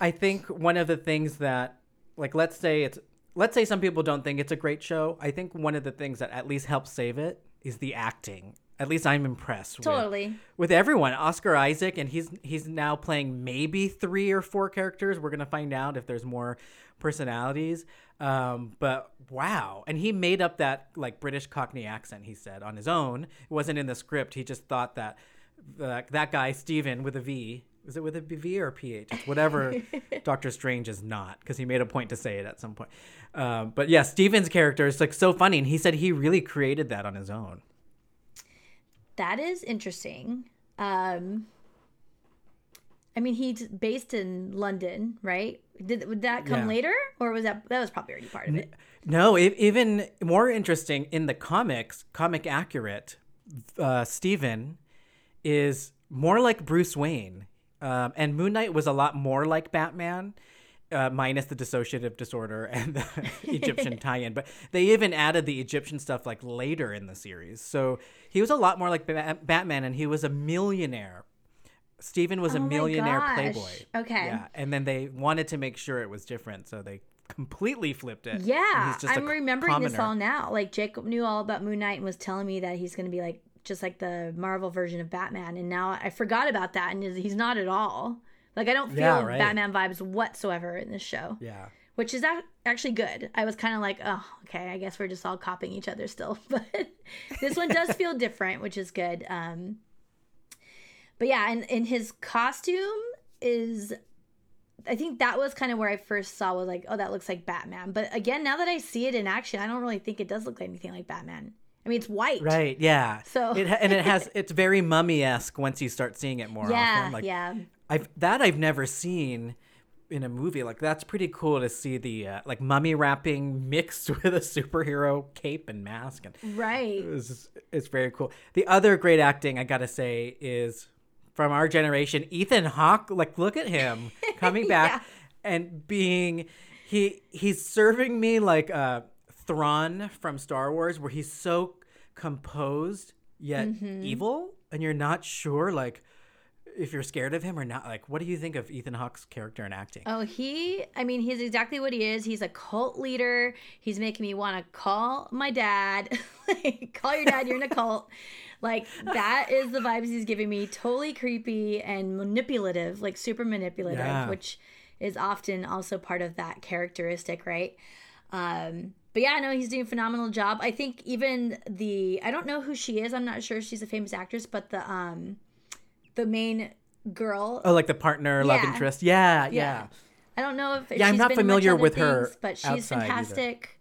A: I think one of the things that, like, let's say it's, let's say some people don't think it's a great show. I think one of the things that at least helps save it is the acting. At least I'm impressed. with-
B: Totally.
A: with everyone. Oscar Isaac, and he's he's now playing maybe three or four characters. We're gonna find out if there's more personalities. Um, but wow, and he made up that like British Cockney accent. He said on his own. It wasn't in the script. He just thought that that that guy Steven with a V. Is it with a V or a PH? It's whatever Doctor Strange is not, because he made a point to say it at some point. Um, but yeah, Steven's character is like so funny, and he said he really created that on his own.
B: That is interesting. Um, I mean, he's based in London, right? Did would that come
A: Yeah.
B: later, or was that that was probably already part of it?
A: No, e- even more interesting in the comics, comic accurate, uh, Steven is more like Bruce Wayne. Um, and Moon Knight was a lot more like Batman, uh, minus the dissociative disorder and the Egyptian tie in. But they even added the Egyptian stuff like later in the series. So he was a lot more like Ba- Batman, and he was a millionaire. Stephen was a
B: Oh my
A: millionaire
B: gosh.
A: playboy.
B: Okay.
A: Yeah. And then they wanted to make sure it was different. So they completely flipped it.
B: Yeah,
A: a
B: I'm remembering this all now. Like Jacob knew all about Moon Knight and was telling me that he's going to be like just like the Marvel version of Batman, and now I forgot about that, and he's not at all. Like I don't feel
A: Yeah, right.
B: Batman vibes whatsoever in this show.
A: Yeah.
B: which is actually good. I was kind of like, oh, okay, I guess we're just all copying each other still, but this one does feel different, which is good. Um, but yeah, and, and his costume is, I think that was kind of where I first saw was like, oh, that looks like Batman. But again, now that I see it in action, I don't really think it does look like anything like Batman. I mean, it's white,
A: Right. Yeah.
B: So-
A: it and it has it's very mummy esque once you start seeing it more
B: Yeah,
A: often. Like
B: yeah.
A: I've that I've never seen in a movie. Like that's pretty cool to see the uh, like mummy wrapping mixed with a superhero cape and mask and
B: Right.
A: it's, it's very cool. The other great acting I gotta say is from our generation, Ethan Hawke. Like, look at him coming back and being he he's serving me like uh, Thrawn from Star Wars, where he's so composed yet evil, and you're not sure like if you're scared of him or not. Like, what do you think of Ethan Hawke's character and acting?
B: Oh, he, I mean, he's exactly what he is. He's a cult leader. He's making me want to call my dad. like, call your dad, you're in a cult. Like, that is the vibes he's giving me. Totally creepy and manipulative, like super manipulative,
A: Yeah.
B: which is often also part of that characteristic, right? Um, but yeah, no, he's doing a phenomenal job. I think even the, I don't know who she is. I'm not sure she's a famous actress, but the, um, the main girl
A: Oh, like the partner, love interest. Yeah, yeah.
B: Yeah. I don't know if
A: Yeah, I'm not familiar with her
B: things, but she's
A: outside either.
B: fantastic.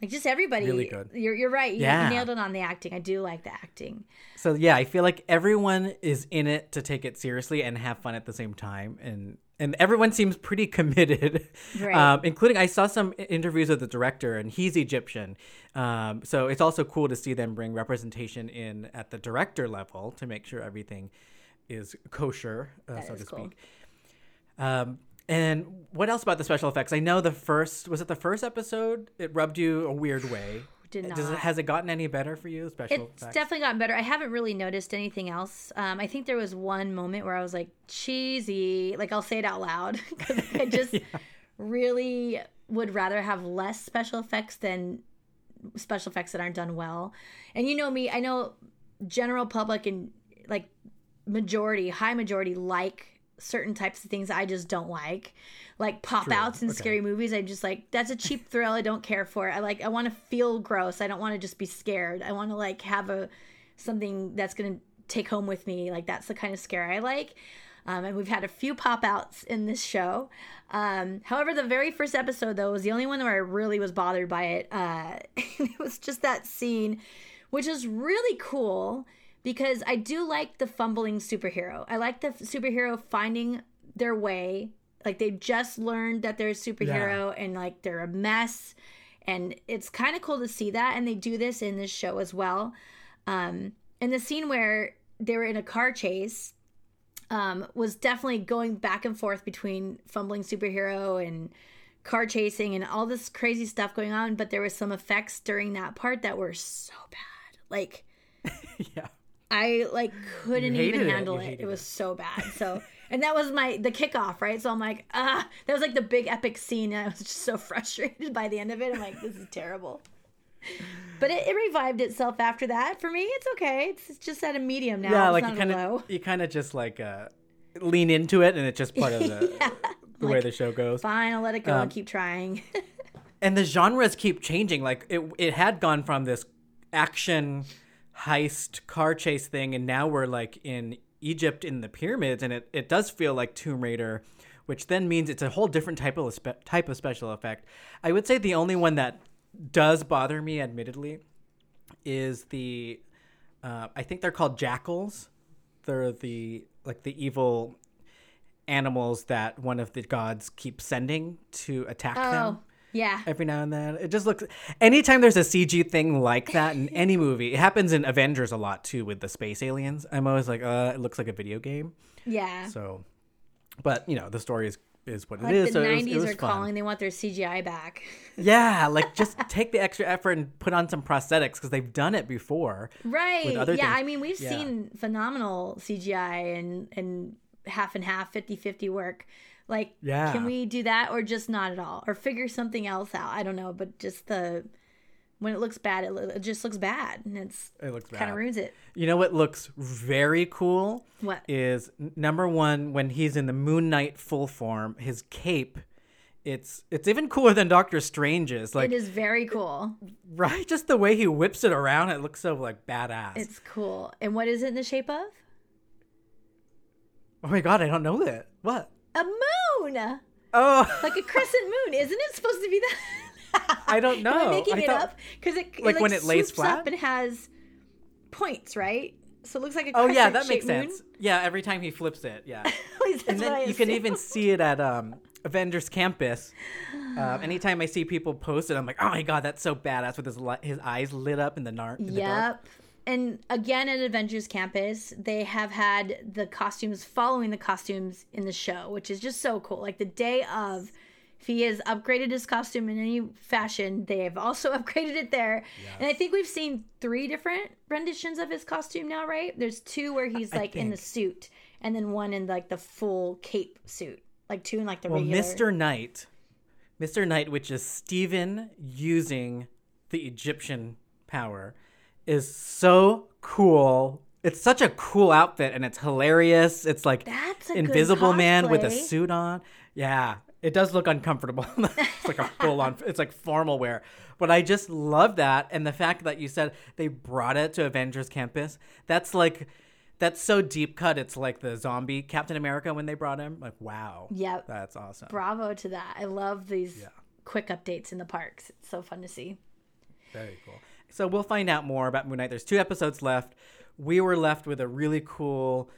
B: Like just everybody,
A: Really good.
B: You're you're right. You,
A: Yeah.
B: you nailed it on the acting. I do like the acting.
A: So yeah, I feel like everyone is in it to take it seriously and have fun at the same time, and and everyone seems pretty committed.
B: Right.
A: Um, including I saw some interviews with the director, and he's Egyptian. Um, so it's also cool to see them bring representation in at the director level to make sure everything is kosher, uh, so
B: is
A: to
B: cool.
A: speak. Um, and what else about the special effects? I know the first was it the first episode? It rubbed you a weird way.
B: Did
A: Does it, has it gotten any better for you? Special
B: It's
A: effects?
B: definitely gotten better. I haven't really noticed anything else. Um, I think there was one moment where I was like cheesy. Like I'll say it out loud 'cause I just really would rather have less special effects than special effects that aren't done well. And you know me, I know general public and like majority, high majority like certain types of things I just don't like. Like pop outs in
A: Okay.
B: scary movies. I'm just like, that's a cheap thrill. I don't care for it. I like I want to feel gross. I don't want to just be scared. I want to like have a something that's gonna take home with me. Like that's the kind of scare I like. Um, and we've had a few pop outs in this show. Um, however, the very first episode though was the only one where I really was bothered by it. Uh, it was just that scene, which is really cool because I do like the fumbling superhero. I like the f- superhero finding their way. Like they've just learned that they're a superhero and like they're a mess. And it's kind of cool to see that. And they do this in this show as well. Um, and the scene where they were in a car chase um, was definitely going back and forth between fumbling superhero and car chasing and all this crazy stuff going on. But there was some effects during that part that were so bad. Like
A: yeah.
B: I like couldn't even
A: hated it.
B: handle it. It, was so bad. So and that was my the kickoff, right? So I'm like, ah, that was like the big epic scene, and I was just so frustrated by the end of it. I'm like, this is terrible. But it, it revived itself after that. For me, it's okay. It's, it's just at a medium now.
A: yeah,
B: it's
A: like you kind of you kind of just like uh, lean into it, and it's just part of the,
B: Yeah,
A: the way
B: like,
A: the show goes.
B: Fine, I'll let it go
A: Um,
B: and keep trying.
A: And the genres keep changing. Like it, it had gone from this action heist car chase thing, and now we're like in Egypt in the pyramids, and it, it does feel like Tomb Raider, which then means it's a whole different type of spe- type of special effect. I would say the only one that does bother me, admittedly, is the uh, I think they're called jackals. They're the like the evil animals that one of the gods keeps sending to attack them
B: oh, yeah.
A: every now and then. It just looks. Anytime there's a CG thing like that in any movie, it happens in Avengers a lot too with the space aliens. I'm always like, uh, it looks like a video game.
B: Yeah.
A: So, but you know, the story is is what
B: like
A: it is.
B: the
A: so it was,
B: 90s
A: it was
B: are
A: fun.
B: calling, they want their CGI back.
A: Yeah, like just take the extra effort and put on some prosthetics because they've done it before.
B: Right. yeah,
A: things.
B: I mean, we've
A: Yeah.
B: seen phenomenal CGI and and half and half, 50-50 work. Like,
A: Yeah.
B: can we do that or just not at all? Or figure something else out? I don't know, but just the when it looks bad, it, lo- it just looks bad, and it's
A: It looks
B: kind of ruins it.
A: You know what looks very cool?
B: What?
A: is number one when he's in the Moon Knight full form, his cape. It's it's even cooler than Doctor Strange's. Like
B: it is very cool.
A: right, just the way he whips it around, it looks so like badass.
B: It's cool. And what is it in the shape of?
A: oh my god, I don't know that. What?
B: A moon,
A: Oh,
B: like a crescent moon, isn't it supposed to be that?
A: I don't know. Am.
B: I making
A: I
B: it
A: thought-
B: up? Because it
A: like, when it lays flat?
B: up and has points, right? So it looks like a
A: Oh yeah, that makes sense. Yeah, every time he flips it, yeah.
B: Moon.
A: And
B: that's what I
A: then you can even see it at um Avengers Campus. Um, anytime I see people post it, I'm like, oh my god, that's so badass with his li- his eyes lit up in the, nar- in the dark.
B: And again at Avengers Campus, they have had the costumes following the costumes in the show, which is just so cool. Like the day of, if he has upgraded his costume in any fashion, they have also upgraded it there. And I think we've seen three different renditions of his costume now, right? There's two where he's like in the suit, and then one in like the full cape suit, like two in like the
A: Well,
B: regular.
A: Mr. Knight, Mr. Knight, which is Steven using the Egyptian power, is so cool. It's such a cool outfit and it's hilarious. It's like
B: That's
A: Invisible Man with a suit on. Yeah, it does look uncomfortable. it's like a full on, it's like formal wear. But I just love that. And the fact that you said they brought it to Avengers Campus, that's like, that's so deep cut. It's like the zombie Captain America when they brought him. Like, wow.
B: Yep.
A: That's awesome.
B: Bravo to that. I love these
A: Yeah.
B: quick updates in the parks. It's so fun to see.
A: Very cool. So we'll find out more about Moon Knight. There's two episodes left. We were left with a really cool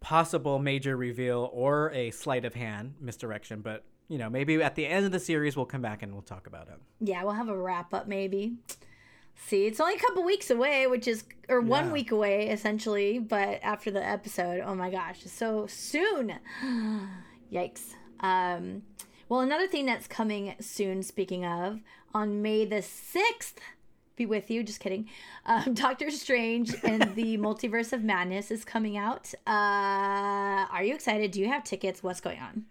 A: possible major reveal or a sleight of hand misdirection, but you know, maybe at the end of the series we'll come back and we'll talk about it.
B: Yeah, we'll have a wrap up maybe. See, it's only a couple weeks away, which is or one
A: Yeah.
B: week away essentially, but after the episode, oh my gosh, so soon. Yikes. Um well, another thing that's coming soon, speaking of, on May the 6th, be with you, just kidding. Um, Doctor Strange and the Multiverse of Madness is coming out. Uh, are you excited? Do you have tickets? What's going on?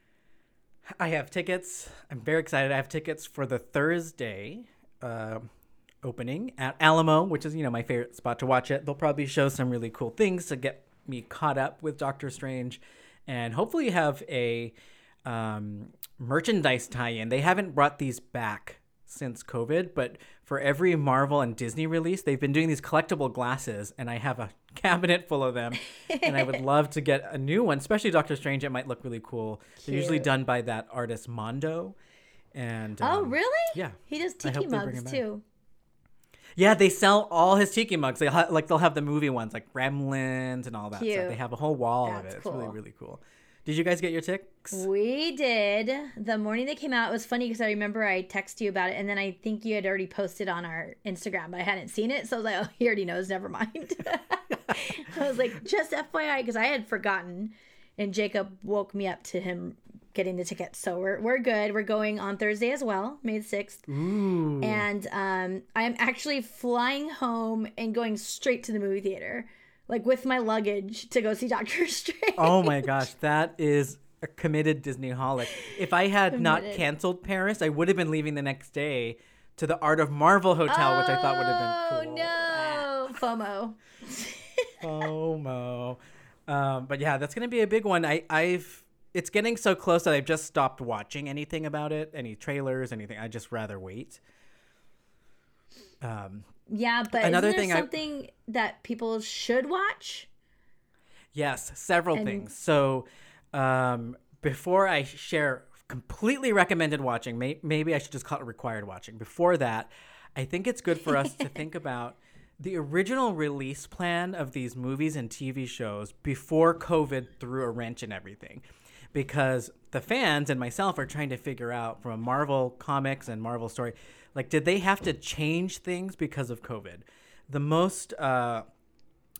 A: I have tickets. I'm very excited. I have tickets for the Thursday uh, opening at Alamo, which is you know my favorite spot to watch it. They'll probably show some really cool things to get me caught up with Doctor Strange, and hopefully have a um, merchandise tie-in. They haven't brought these back since COVID, but for every Marvel and Disney release, they've been doing these collectible glasses, and I have a cabinet full of them, and I would love to get a new one, especially Doctor Strange. It might look really cool. They're usually done by that artist Mondo, and
B: Oh,
A: um,
B: really?
A: yeah.
B: He does tiki mugs too.
A: Yeah, they sell all his tiki mugs. They ha- like they'll have the movie ones like Gremlins and all that
B: Cute.
A: stuff. They have a whole wall of
B: That's
A: it. It's really really cool. Did you guys get your ticks?
B: We did. The morning they came out, it was funny because I remember I texted you about it, and then I think you had already posted on our Instagram, but I hadn't seen it. So I was like, oh, he already knows. Never mind. I was like, just FYI, because I had forgotten, and Jacob woke me up to him getting the tickets. So we're, we're good. We're going on Thursday as well, May 6th.
A: Ooh.
B: And um, I'm actually flying home and going straight to the movie theater, like with my luggage to go see Doctor Strange.
A: Oh my gosh, that is a committed Disneyholic. If I had not canceled Paris, I would have been leaving the next day to the Art of Marvel hotel, which I thought would have been cool.
B: Oh no, FOMO.
A: FOMO. Um, but yeah, that's gonna be a big one. I, I've it's getting so close that I've just stopped watching anything about it, any trailers, anything. I just rather wait. Um,
B: Yeah, but
A: Another
B: isn't there
A: thing I-
B: something that people should watch?
A: Yes, several
B: And-
A: things. So, um, before I share completely recommended watching, may- maybe I should just call it required watching. Before that, I think it's good for us to think about the original release plan of these movies and TV shows before COVID threw a wrench in everything. Because the fans and myself are trying to figure out from a Marvel comics and Marvel story, like, did they have to change things because of COVID? The most uh,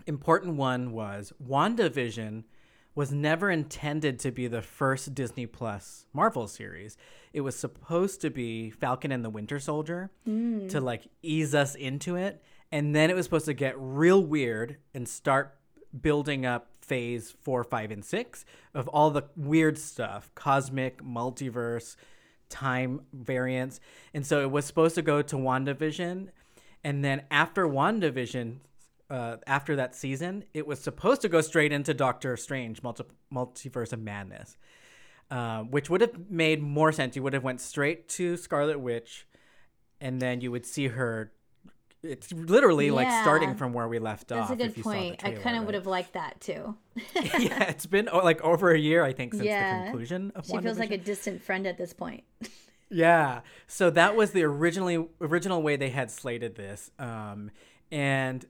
A: important one was WandaVision was never intended to be the first Disney Plus Marvel series. It was supposed to be Falcon and the Winter Soldier to like ease us into it. And then it was supposed to get real weird and start building up phase four, five, and six of all the weird stuff cosmic, multiverse, time variance. And so it was supposed to go to WandaVision. And then after WandaVision, uh, after that season, it was supposed to go straight into Doctor Strange, multi- Multiverse of Madness, uh, which would have made more sense. You would have went straight to Scarlet Witch, and then you would see her. It's literally like starting from where we left
B: That's
A: off.
B: a
A: if
B: good
A: you saw the
B: point. I kind of would have liked that too.
A: yeah, it's been oh, like over a year, I think, since the conclusion of
B: She feels like a distant friend at this point.
A: Yeah. So that was the originally original way they had slated this. Um, and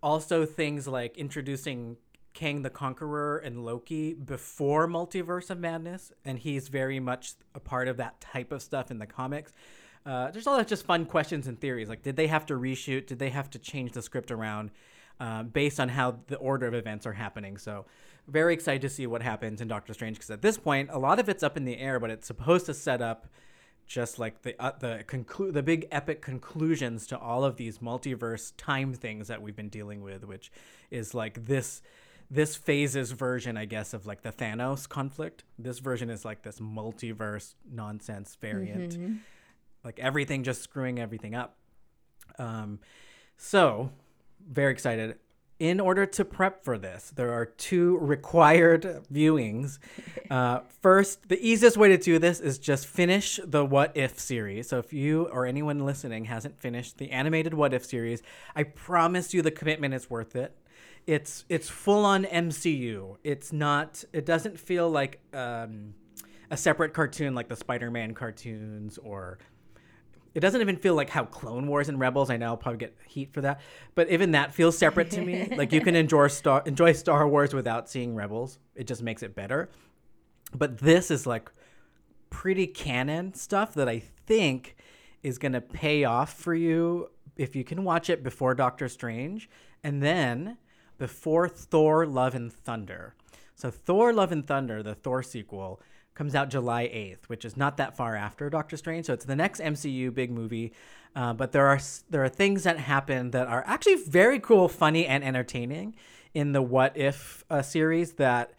A: also things like introducing Kang the Conqueror and Loki before Multiverse of Madness, and he's very much a part of that type of stuff in the comics. Uh, there's all that just fun questions and theories. Like, did they have to reshoot? Did they have to change the script around uh, based on how the order of events are happening? So, very excited to see what happens in Doctor Strange because at this point, a lot of it's up in the air, but it's supposed to set up just like the uh, the conclu- the big epic conclusions to all of these multiverse time things that we've been dealing with, which is like this this phase's version, I guess, of like the Thanos conflict. This version is like this multiverse nonsense variant, like everything just screwing everything up. Um, so very excited. In order to prep for this, there are two required viewings. Uh, first, the easiest way to do this is just finish the What If series. So, if you or anyone listening hasn't finished the animated What If series, I promise you the commitment is worth it. It's it's full on MCU. It's not. It doesn't feel like um, a separate cartoon like the Spider-Man cartoons or it doesn't even feel like how Clone Wars and Rebels. I know I'll probably get heat for that, but even that feels separate to me. like you can enjoy Star enjoy Star Wars without seeing Rebels. It just makes it better. But this is like pretty canon stuff that I think is going to pay off for you if you can watch it before Doctor Strange and then before Thor Love and Thunder. So Thor Love and Thunder, the Thor sequel, comes out July 8th, which is not that far after Doctor Strange. So it's the next MCU big movie. Uh, but there are there are things that happen that are actually very cool, funny, and entertaining in the What If uh, series that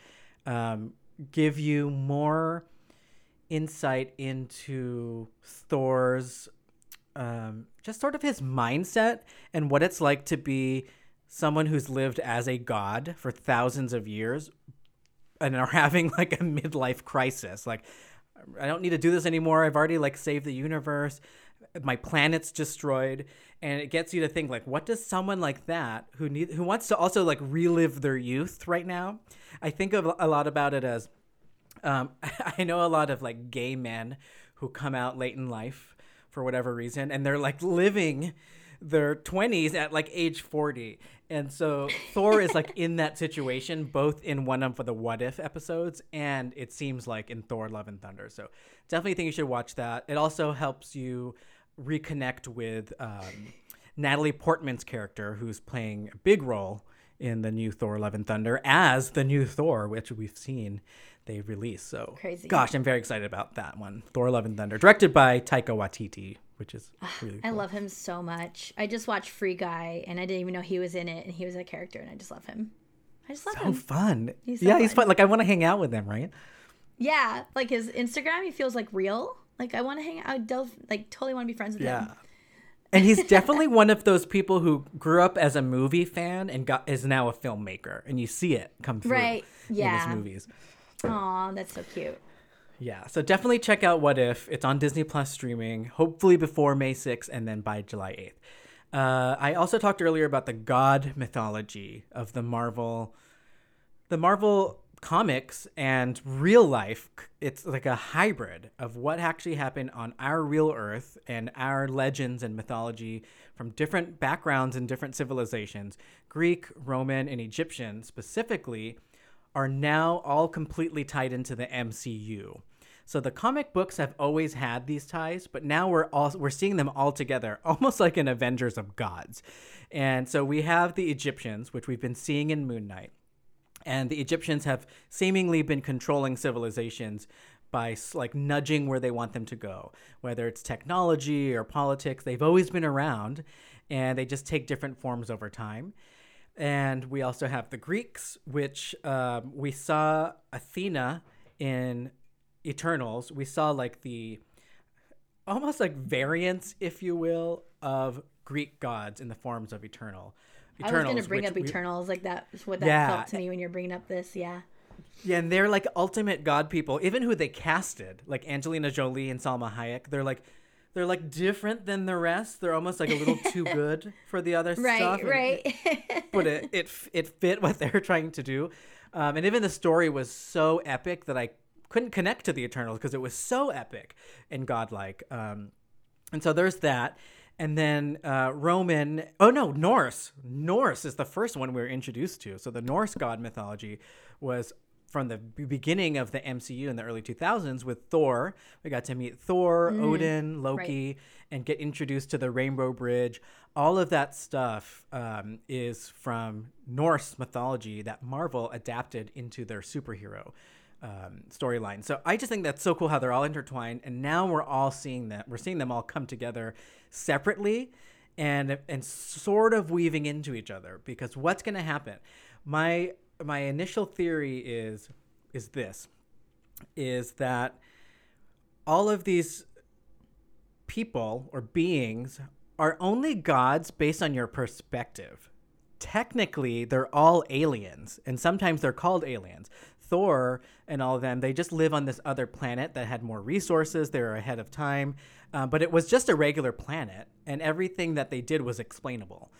A: um, give you more insight into Thor's um, just sort of his mindset and what it's like to be someone who's lived as a god for thousands of years and are having like a midlife crisis. Like, I don't need to do this anymore. I've already like saved the universe. My planet's destroyed, and it gets you to think like, what does someone like that who need who wants to also like relive their youth right now? I think of a lot about it as um, I know a lot of like gay men who come out late in life for whatever reason, and they're like living their 20s at like age 40. And so Thor is like in that situation, both in one of for the What If episodes, and it seems like in Thor Love and Thunder. So definitely think you should watch that. It also helps you reconnect with um, Natalie Portman's character, who's playing a big role in the new Thor Love and Thunder as the new Thor, which we've seen they release. So
B: Crazy.
A: Gosh, I'm very excited about that one. Thor Love and Thunder, directed by Taika Waititi, which is ah, really
B: I love him so much. I just watched Free Guy and I didn't even know he was in it and he was a character and I just love him. I just love
A: so
B: him.
A: fun.
B: He's so
A: yeah, he's
B: fun.
A: fun. Like I want to hang out with him, right?
B: Yeah, like his Instagram, he feels like real. Like I want to hang out. I delve, like totally want to be friends with
A: Yeah.
B: him.
A: And he's definitely one of those people who grew up as a movie fan and got is now a filmmaker, and you see it come through
B: Right,
A: in
B: yeah.
A: his movies.
B: Aw, that's so cute.
A: Yeah, so definitely check out What If. It's on Disney Plus streaming, hopefully before May 6th and then by July 8th. Uh, I also talked earlier about the god mythology of the Marvel, the Marvel comics and real life. It's like a hybrid of what actually happened on our real Earth and our legends and mythology from different backgrounds and different civilizations, Greek, Roman, and Egyptian specifically, are now all completely tied into the MCU. So the comic books have always had these ties, but now we're all we're seeing them all together, almost like an Avengers of gods. And so we have the Egyptians, which we've been seeing in Moon Knight. And the Egyptians have seemingly been controlling civilizations by like nudging where they want them to go, whether it's technology or politics. They've always been around and they just take different forms over time. And we also have the Greeks, which um, we saw Athena in Eternals. We saw like the almost like variants, if you will, of Greek gods in the forms of Eternal.
B: I was gonna bring
A: which
B: up
A: we-
B: Eternals, like that. is What that
A: Yeah.
B: felt to me when you're bringing up this. Yeah.
A: Yeah, and they're like ultimate god people. Even who they casted, like Angelina Jolie and Salma Hayek, they're like they're like different than the rest. They're almost like a little too good for the other
B: Right.
A: stuff. and
B: right.
A: but it, it it fit what they were trying to do, um, and even the story was so epic that I couldn't connect to the Eternals because it was so epic and godlike. Um, and so there's that. And then uh, Roman, oh no, Norse. Norse is the first one we were introduced to. So the Norse god mythology was from the beginning of the MCU in the early 2000s with Thor. We got to meet Thor, Odin, Loki, and get introduced to the Rainbow Bridge. All of that stuff um, is from Norse mythology that Marvel adapted into their superhero um, storyline. So I just think that's so cool how they're all intertwined, and now we're all seeing that we're seeing them all come together separately, and and sort of weaving into each other. Because what's going to happen? My my initial theory is is this is that all of these people or beings are only gods based on your perspective. Technically, they're all aliens, and sometimes they're called aliens. Thor and all of them, they just live on this other planet that had more resources. They were ahead of time, uh, but it was just a regular planet, and everything that they did was explainable.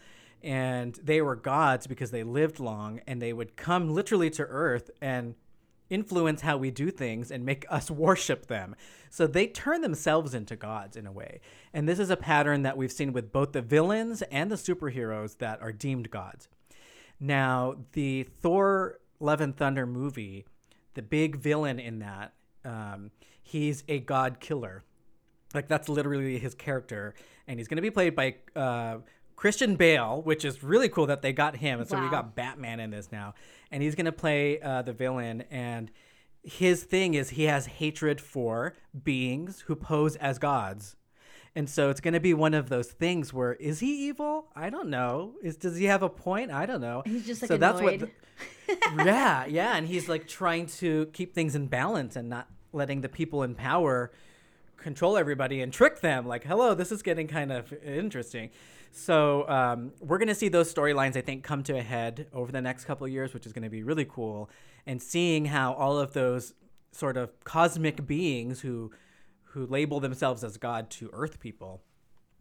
A: And they were gods because they lived long, and they would come literally to Earth and influence how we do things and make us worship them. So they turn themselves into gods in a way. And this is a pattern that we've seen with both the villains and the superheroes that are deemed gods. Now, the Thor Love and Thunder movie, the big villain in that, um, he's a god killer. Like that's literally his character, and he's going to be played by uh, Christian Bale, which is really cool that they got him. And so we
B: Wow.
A: got Batman in this now, and he's going to play uh, the villain. And his thing is he has hatred for beings who pose as gods. And so it's going to be one of those things where is he evil? I don't know. Is does he have a point? I don't know.
B: He's just like
A: so that's what.
B: annoyed.
A: the- yeah, yeah, and he's like trying to keep things in balance and not letting the people in power control everybody and trick them. Like, hello, this is getting kind of interesting. So um, we're gonna see those storylines, I think, come to a head over the next couple of years, which is gonna be really cool. And seeing how all of those sort of cosmic beings who who label themselves as God to Earth people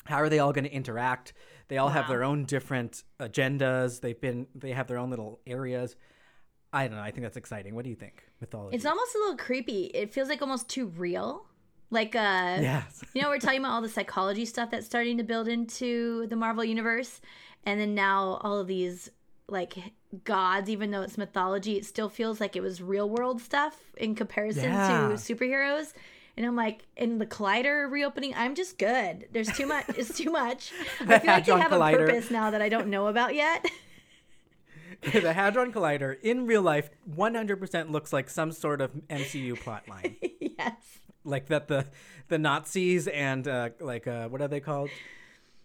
A: how are they all going to interact they all have their own different agendas they've been they have their own little areas i don't know i think that's exciting what do you think mythology
B: It's almost a little creepy. It feels like almost too real. Like uh
A: Yes.
B: you know, we're talking about all the psychology stuff that's starting to build into the Marvel universe, and then now all of these like gods, even though it's mythology, it still feels like it was real world stuff in comparison
A: Yeah.
B: to superheroes. And I'm like, in the Collider reopening, I'm just good. There's too much. It's too much. I feel like they have
A: Collider.
B: a purpose now that I don't know about yet.
A: the Hadron Collider in real life 100% looks like some sort of MCU plotline.
B: yes.
A: like that the the Nazis and uh, like uh, what are they called?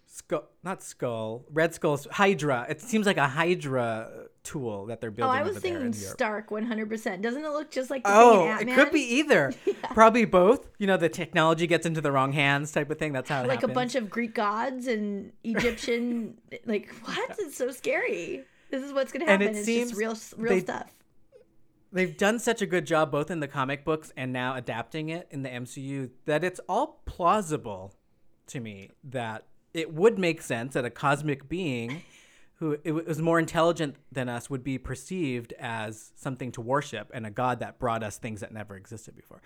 A: Skull, not skull, Red Skull's Hydra. It seems like a Hydra tool that they're building. Oh.
B: I was thinking Stark 100%. Doesn't it look just like the
A: Oh, it could be either. Probably both. You know, the technology gets into the wrong hands, type of thing. That's how it
B: like a bunch of Greek gods and Egyptian. like what? It's so scary. This is what's gonna
A: And
B: happen.
A: it
B: it's
A: seems
B: just real, real
A: they-
B: stuff.
A: They've done such a good job both in the comic books and now adapting it in the MCU that it's all plausible to me that it would make sense that a cosmic being who it was more intelligent than us would be perceived as something to worship and a god that brought us things that never existed before.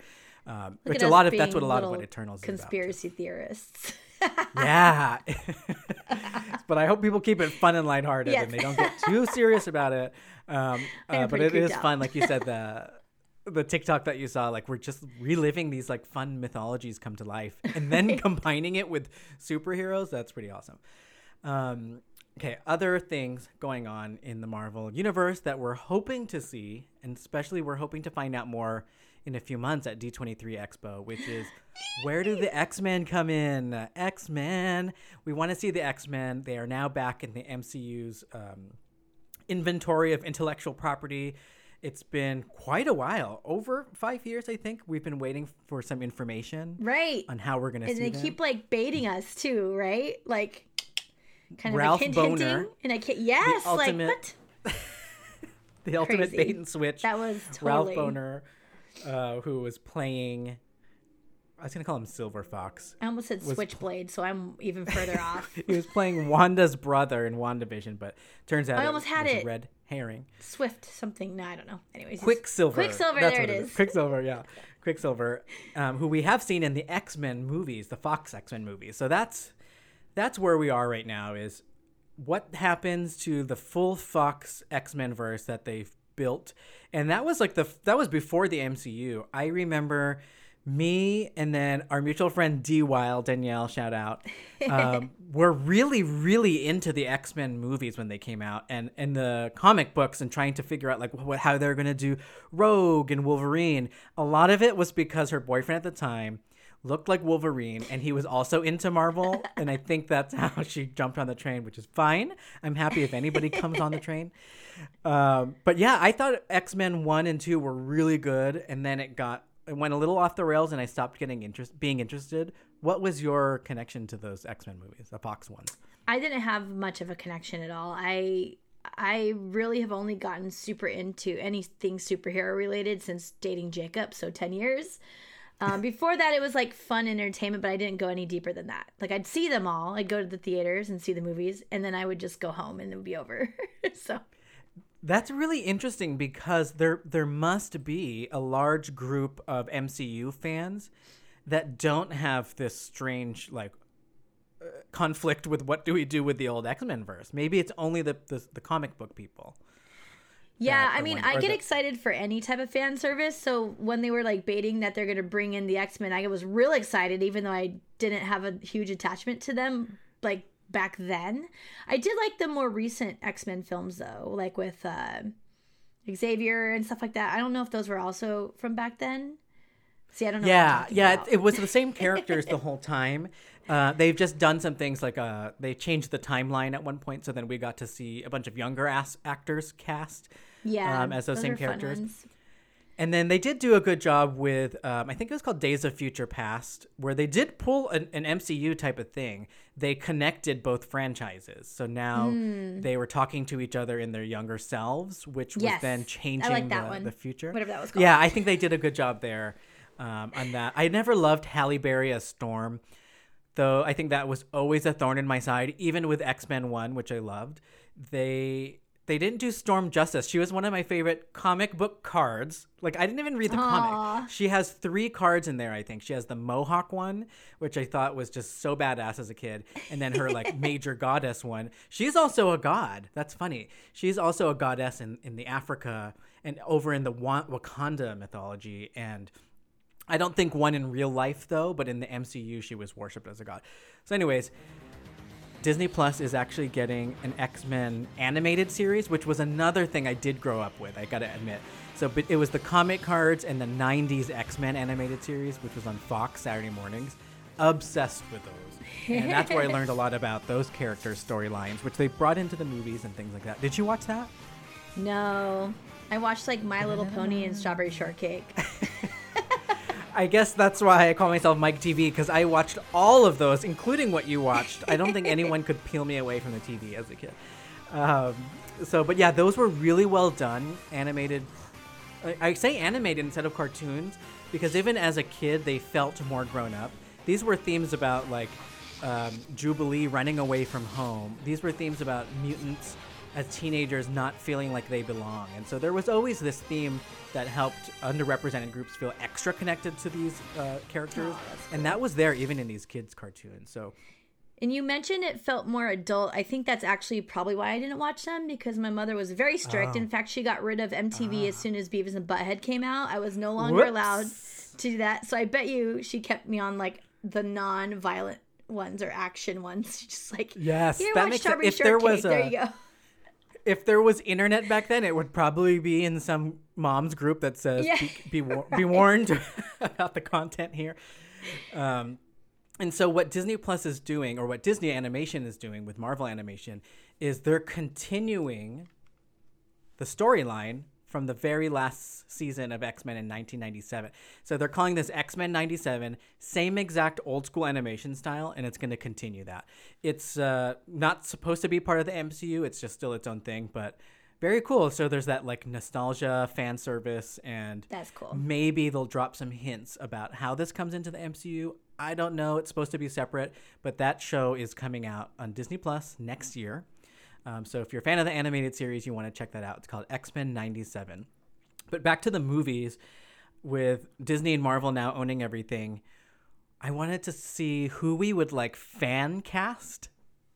A: Um, which a lot of that's what a lot of what Eternals
B: conspiracy theorists.
A: is about. Yeah. but I hope people keep it fun and lighthearted
B: Yes.
A: and they don't get too serious about it. Um, uh, but it is
B: out.
A: fun, like you said, the the TikTok that you saw, like we're just reliving these like fun mythologies come to life and then combining it with superheroes. That's pretty awesome. Um, okay, other things going on in the Marvel universe that we're hoping to see, and especially we're hoping to find out more in a few months at D23 Expo, which is where do the X Men come in? X Men. We want to see the X Men. They are now back in the MCU's um, inventory of intellectual property. It's been quite a while, over five years, I think. We've been waiting for some information
B: right.
A: on how we're going to
B: And they
A: them.
B: keep like baiting us too, right? Like kind of
A: Ralph
B: like hint,
A: Bohner,
B: hinting. And I can't. Yes. Like
A: ultimate-
B: what?
A: the ultimate
B: Crazy.
A: bait and switch.
B: That was totally...
A: Ralph. Bohner, uh, who was playing. I was gonna call him Silver Fox.
B: I almost said Switchblade, so I'm even further off.
A: He was playing Wanda's brother in WandaVision, but turns out
B: I
A: it
B: almost had
A: was
B: it.
A: red herring.
B: Swift something. No, I don't know. Anyways,
A: Quicksilver.
B: Quicksilver.
A: That's
B: there it is.
A: Quicksilver, yeah. Quicksilver, um, who we have seen in the X Men movies, the Fox X Men movies. So that's that's where we are right now. Is what happens to the full Fox X Men verse that they've built, and that was like the that was before the MCU. I remember me and then our mutual friend D Wild Danielle shout out um, were really really into the X Men movies when they came out and and the comic books and trying to figure out like what how they're gonna do Rogue and Wolverine. A lot of it was because her boyfriend at the time looked like Wolverine and he was also into Marvel and I think that's how she jumped on the train, which is fine. I'm happy if anybody comes on the train. Um, but yeah, I thought X Men one and two were really good, and then it got it went a little off the rails, and I stopped getting interest being interested. What was your connection to those X Men movies, the Fox ones?
B: I didn't have much of a connection at all. I I really have only gotten super into anything superhero related since dating Jacob, so 10 years. Um, before that, it was like fun entertainment, but I didn't go any deeper than that. Like, I'd see them all. I'd go to the theaters and see the movies, and then I would just go home and it would be over. so,
A: That's really interesting because there there must be a large group of MCU fans that don't have this strange like uh, conflict with what do we do with the old X Men verse. Maybe it's only the, the the comic book people.
B: Yeah, I mean, I get
A: the-
B: excited for any type of fan service. So, when they were like baiting that they're going to bring in the X Men, I was real excited, even though I didn't have a huge attachment to them like back then. I did like the more recent X Men films, though, like with uh, Xavier and stuff like that. I don't know if those were also from back then. See, I don't know.
A: Yeah, yeah, it, it was the same characters the whole time. Uh, they've just done some things like uh, they changed the timeline at one point, so then we got to see a bunch of younger ass actors cast.
B: Yeah,
A: um, as those same characters. And then they did do a good job with, um, I think it was called Days of Future Past, where they did pull an, an MCU type of thing. They connected both franchises. So now they were talking to each other in their younger selves, which was
B: Hmm.
A: Then changing
B: like that
A: the,
B: one.
A: the future.
B: Whatever that was called.
A: Yeah, I think they did a good job there um, on that. I never loved Halle Berry as Storm, though I think that was always a thorn in my side, even with X Men 1, which I loved. They they didn't do Storm justice. She was one of my favorite comic book cards. Like I didn't even read the
B: Aw.
A: comic. She has three cards in there. I think she has the Mohawk one, which I thought was just so badass as a kid, and then her like major goddess one. She's also a god. That's funny. She's also a goddess in in the Africa and over in the Wakanda mythology and. I don't think one in real life though, but in the MCU she was worshipped as a god. So, anyways, Disney Plus is actually getting an X Men animated series, which was another thing I did grow up with. I gotta admit. So, but it was the comic cards and the '90s X Men animated series, which was on Fox Saturday mornings. Obsessed with those, and that's where I learned a lot about those characters' storylines, which they brought into the movies and things like that. Did you watch that?
B: No. I watched like My Little Pony and Strawberry Shortcake.
A: I guess that's why I call myself Myke TV because I watched all of those, including what you watched. I don't think anyone could peel me away from the TV as a kid. Um, so, but yeah, those were really well done, animated. I, I say animated instead of cartoons because even as a kid, they felt more grown up. These were themes about like um, Jubilee running away from home. These were themes about mutants as teenagers not feeling like they belong. And so there was always this theme that helped underrepresented groups feel extra connected to these uh, characters. and that was there even in these kids' cartoons. So
B: And you mentioned it felt more adult. I think that's actually probably why I didn't watch them because my mother was very strict. In fact, she got rid of MTV as soon as Beavis and Butthead came out. I was no longer
A: Whoops.
B: allowed to do that. So I bet you she kept me on like the non-violent ones or action ones. She's just like,
A: Yes, that makes sense. If there was
B: Shortcake. there
A: a-
B: you go.
A: If there was internet back then, it would probably be in some mom's group that says
B: Yeah.
A: be, be, war- be warned about the content here. Um, and so what Disney Plus is doing, or what Disney Animation is doing with Marvel Animation, is they're continuing the storyline from the very last season of X Men in 1997. So they're calling this X Men 97, same exact old school animation style, and it's going to continue that. It's uh, not supposed to be part of the MCU, it's just still its own thing, but very cool. So there's that like nostalgia, fan service, and
B: That's cool.
A: maybe they'll drop some hints about how this comes into the MCU. I don't know. It's supposed to be separate, but that show is coming out on Disney Plus next year. Um, so if you're a fan of the animated series, you want to check that out. It's called X Men '97. But back to the movies, with Disney and Marvel now owning everything, I wanted to see who we would like fan cast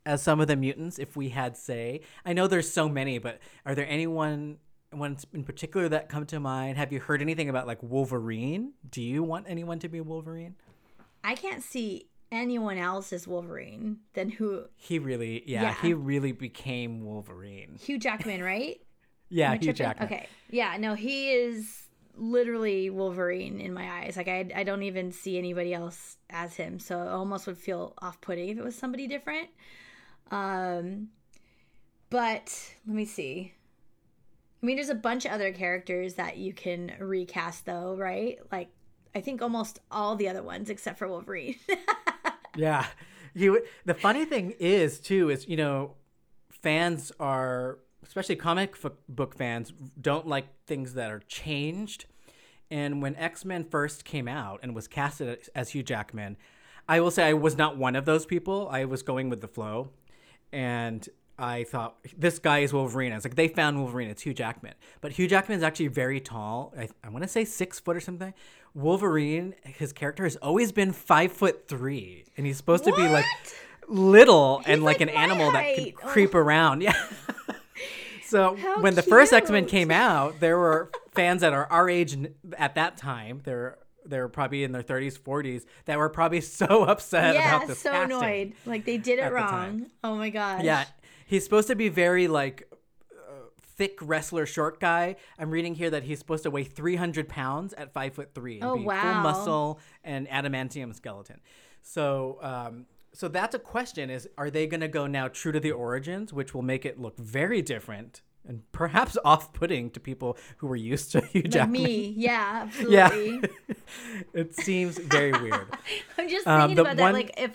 A: as some of the mutants if we had say. I know there's so many, but are there anyone ones in particular that come to mind? Have you heard anything about like Wolverine? Do you want anyone to be Wolverine?
B: I can't see anyone else as Wolverine than who
A: He really, yeah,
B: Yeah.
A: he really became Wolverine.
B: Hugh Jackman, right?
A: Yeah, Hugh
B: tripping?
A: Jackman.
B: Okay. Yeah, no, he is literally Wolverine in my eyes. Like I I don't even see anybody else as him. So it almost would feel off-putting if it was somebody different. Um but let me see. I mean there's a bunch of other characters that you can recast though, right? Like I think almost all the other ones except for Wolverine.
A: Yeah. You the funny thing is too is you know fans are especially comic f- book fans don't like things that are changed. And when X-Men first came out and was casted as Hugh Jackman, I will say I was not one of those people. I was going with the flow. And I thought this guy is Wolverine. I was like, they found Wolverine. It's Hugh Jackman. But Hugh Jackman is actually very tall. I, I want to say six foot or something. Wolverine, his character has always been five foot three, and he's supposed to be like little and like,
B: like
A: an animal that can
B: height. Oh.
A: creep around. Yeah. so
B: How
A: when the first X Men came out, there were fans that are our age at that time. They're they were probably in their 30s, 40s that were probably so upset
B: yeah,
A: about this
B: so annoyed. Like they did it wrong. Oh my gosh.
A: Yeah, he's supposed to be very like uh, thick wrestler, short guy. I'm reading here that he's supposed to weigh 300 pounds at five foot three and
B: Oh,
A: be full muscle and adamantium skeleton. So, um, so that's a question: is are they going to go now true to the origins, which will make it look very different and perhaps off-putting to people who were used to Hugh
B: Like me. Yeah,
A: Yeah,
B: absolutely.
A: it seems very weird.
B: I'm just
A: Um,
B: thinking
A: the
B: about
A: one-
B: that. Like, if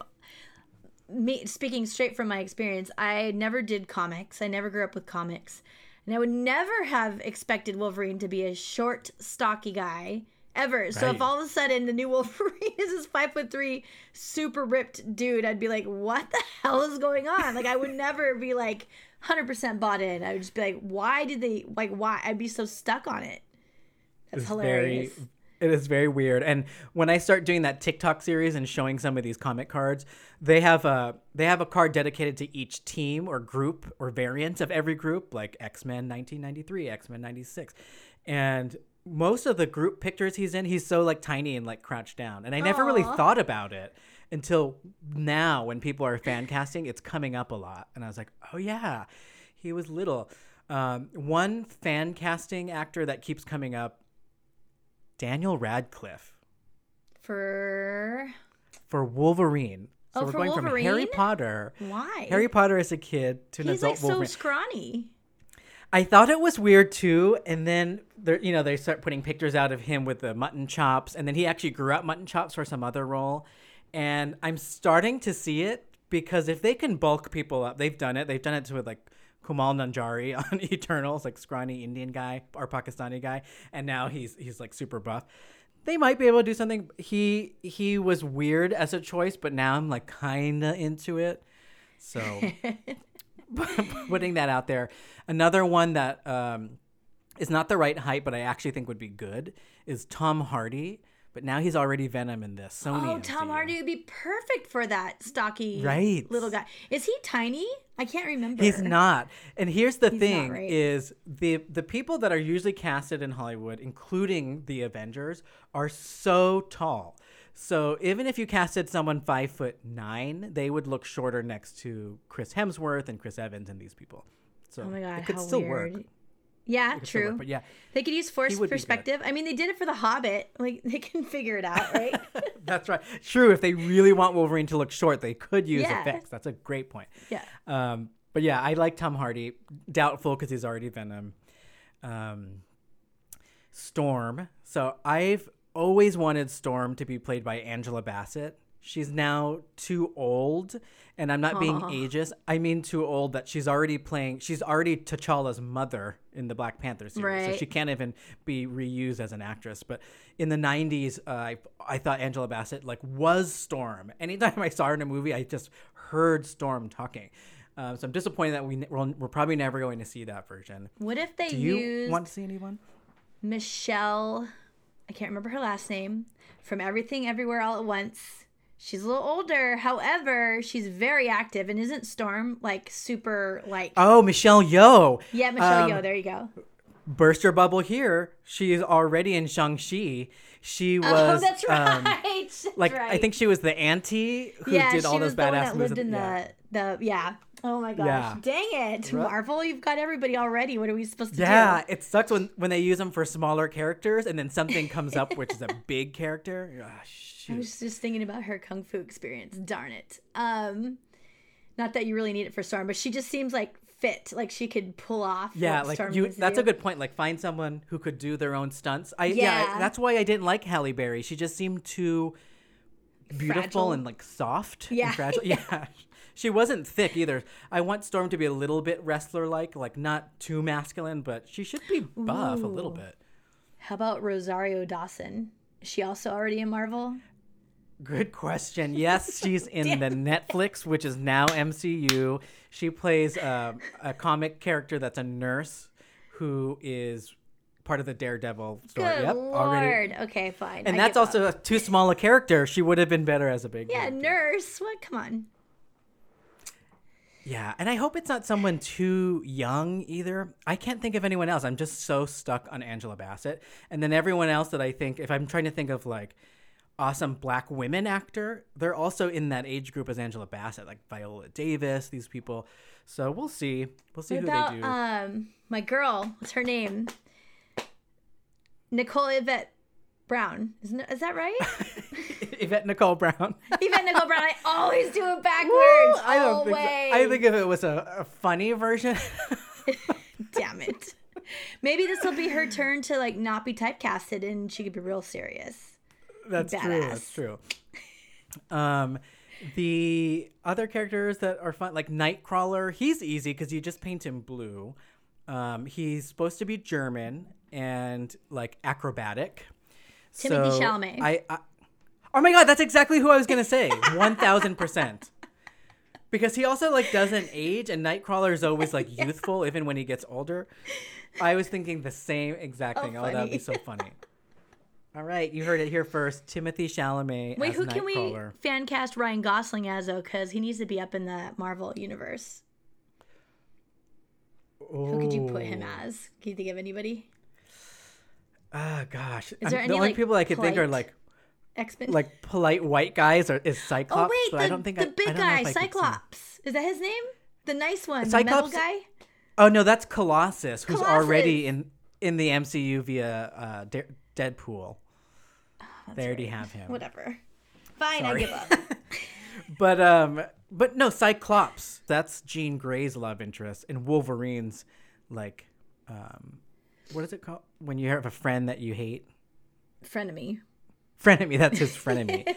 B: me speaking straight from my experience, I never did comics. I never grew up with comics, and I would never have expected Wolverine to be a short, stocky guy ever. So if all of a sudden the new Wolverine is this five foot three, super ripped dude, I'd be like, "What the hell is going on?" Like, I would never be like hundred percent bought in. I would just be like, why did they like? Why? I'd be so stuck on it. That's
A: It's
B: hilarious.
A: Very, it is very weird. And when I start doing that TikTok series and showing some of these comic cards, they have a they have a card dedicated to each team or group or variant of every group, like X Men 1993, X Men 96, and most of the group pictures he's in, he's so like tiny and like crouched down. And I never really thought about it until now when people are fan casting, it's coming up a lot. And I was like, oh yeah, he was little. Um, one fan casting actor that keeps coming up Daniel Radcliffe
B: For
A: for Wolverine. So
B: Oh,
A: we're
B: for
A: going from Harry Potter.
B: why?
A: Harry Potter as a kid to an
B: He's
A: adult
B: like so scrawny.
A: I thought it was weird too, and then there, you know, they start putting pictures out of him with the mutton chops, and then he actually grew out mutton chops for some other role, and I'm starting to see it because if they can bulk people up, they've done it. They've done it to with like Kumail Nanjiani on Eternals, like scrawny Indian guy or Pakistani guy, and now he's he's like super buff. They might be able to do something. He he was weird as a choice, but now I'm like kind of into it. So putting that out there. Another one that um, is not the right height, but I actually think would be good is Tom Hardy. But now he's already Venom in this. Sony.
B: Oh, Tom
A: MCU.
B: Hardy would be perfect for that stocky
A: Right.
B: little guy. Is he tiny? I can't remember.
A: He's not. And here's the
B: not,
A: thing:
B: right?
A: is the the people that are usually casted in Hollywood, including the Avengers, are so tall. So even if you casted someone five foot nine, they would look shorter next to Chris Hemsworth and Chris Evans and these people. So
B: Oh my god,
A: it could still
B: weird.
A: work.
B: Yeah,
A: It could still
B: true.
A: work, But yeah,
B: They could use force
A: would be good.
B: perspective. I mean, they did it for the Hobbit. Like they can figure it out, right?
A: That's right. True. If they really want Wolverine to look short, they could use
B: Yeah.
A: effects. That's a great point.
B: yeah.
A: Um, but yeah, I like Tom Hardy. Doubtful because he's already Venom. Um, Storm. So I've always wanted Storm to be played by Angela Bassett. She's now too old, and I'm not being ageist. I mean too old that she's already playing. She's already T'Challa's mother in the Black Panther series, so she can't even be reused as an actress. But in the '90s, uh, I I thought Angela Bassett like was Storm. Anytime I saw her in a movie, I just heard Storm talking. Um, so I'm disappointed that we ne- we're, we're probably never going to see that version.
B: What if they
A: Do you want to see anyone?
B: Michelle? I can't remember her last name from Everything Everywhere All at Once. She's a little older, however, she's very active and isn't Storm like super like
A: Oh, Michelle Yeoh.
B: yeah Michelle
A: um,
B: Yeoh. There you go.
A: burst your bubble here. She's already in Shang-Chi. She was
B: oh, that's right.
A: um,
B: That's
A: like
B: right.
A: I think she was the auntie who
B: yeah,
A: did all
B: she
A: those
B: was the one
A: badass
B: that
A: moves.
B: lived in
A: yeah.
B: the the yeah. Oh my gosh!
A: Yeah.
B: Dang it, Marvel! You've got everybody already. What are we supposed to
A: Yeah,
B: do?
A: Yeah, it sucks when when they use them for smaller characters and then something comes up which is a big character. Ah,
B: I was just thinking about her kung fu experience. Darn it. Um, not that you really need it for Storm, but she just seems like fit. Like she could pull off.
A: Yeah, like
B: Storm
A: you. That's a good point. Like find someone who could do their own stunts. I yeah.
B: Yeah.
A: that's why I didn't like Halle Berry. She just seemed too beautiful
B: Fragile.
A: and like soft.
B: Yeah,
A: and fragile. Yeah. She wasn't thick either. I want Storm to be a little bit wrestler like, like not too masculine, but she should be buff a little bit.
B: How about Rosario Dawson? Is she also already in Marvel?
A: Good question. Yes, she's in the Netflix, which is now MCU. She plays um, a comic character that's a nurse who is part of the Daredevil story.
B: Good
A: yep,
B: lord.
A: already.
B: Okay, fine.
A: And
B: I
A: that's also
B: up.
A: too small a character. She would have been better as a big.
B: yeah,
A: character.
B: nurse. What? Come on.
A: Yeah, and I hope it's not someone too young either. I can't think of anyone else. I'm just so stuck on Angela Bassett, and then everyone else that I think, if I'm trying to think of like awesome black women actor, they're also in that age group as Angela Bassett, like Viola Davis. These people. So we'll see. We'll see
B: What
A: who
B: about
A: they do.
B: um my girl? What's her name? Nicole Yvette Brown. Isn't it, is that right?
A: Yvette Nicole Brown.
B: Yvette Nicole Brown. I always do it backwards.
A: Woo! I don't think.
B: always.
A: So. I think if it was a, a funny version.
B: Damn it. Maybe this will be her turn to like not be typecasted and she could be real serious.
A: That's true. That's true. Um, the other characters that are fun, like Nightcrawler, he's easy because you just paint him blue. Um, he's supposed to be German and like acrobatic.
B: Timothée
A: So
B: Chalamet.
A: I, I, oh my god, that's exactly who I was gonna say. One thousand percent. because he also like doesn't age, and Nightcrawler is always like youthful, even when he gets older. I was thinking the same exact
B: Oh,
A: thing. Oh, that would be so
B: funny.
A: All right, you heard it here first. Timothée Chalamet
B: Wait,
A: as
B: who can we fan cast Ryan Gosling as though? Because he needs to be up in the Marvel universe. Who could you put him as? Can you think of anybody?
A: Ah, gosh.
B: Is there
A: I'm-
B: any,
A: the only
B: like,
A: people I could think are like
B: X Men.
A: like polite white guys or is Cyclops?
B: oh
A: wait,
B: the,
A: I don't think
B: the
A: I,
B: big guy,
A: I him.
B: Cyclops. Is that his name? The nice one, the
A: Cyclops-
B: metal guy.
A: Oh no, that's Colossus, who's already in in the MCU via uh, De- Deadpool. they already
B: right.
A: have him.
B: Whatever. Fine,
A: Sorry.
B: I give up.
A: But um, but no, Cyclops. That's Jean Grey's love interest, and Wolverine's like, um, what is it called when you have a friend that you hate?
B: Frenemy.
A: Frenemy. That's his frenemy.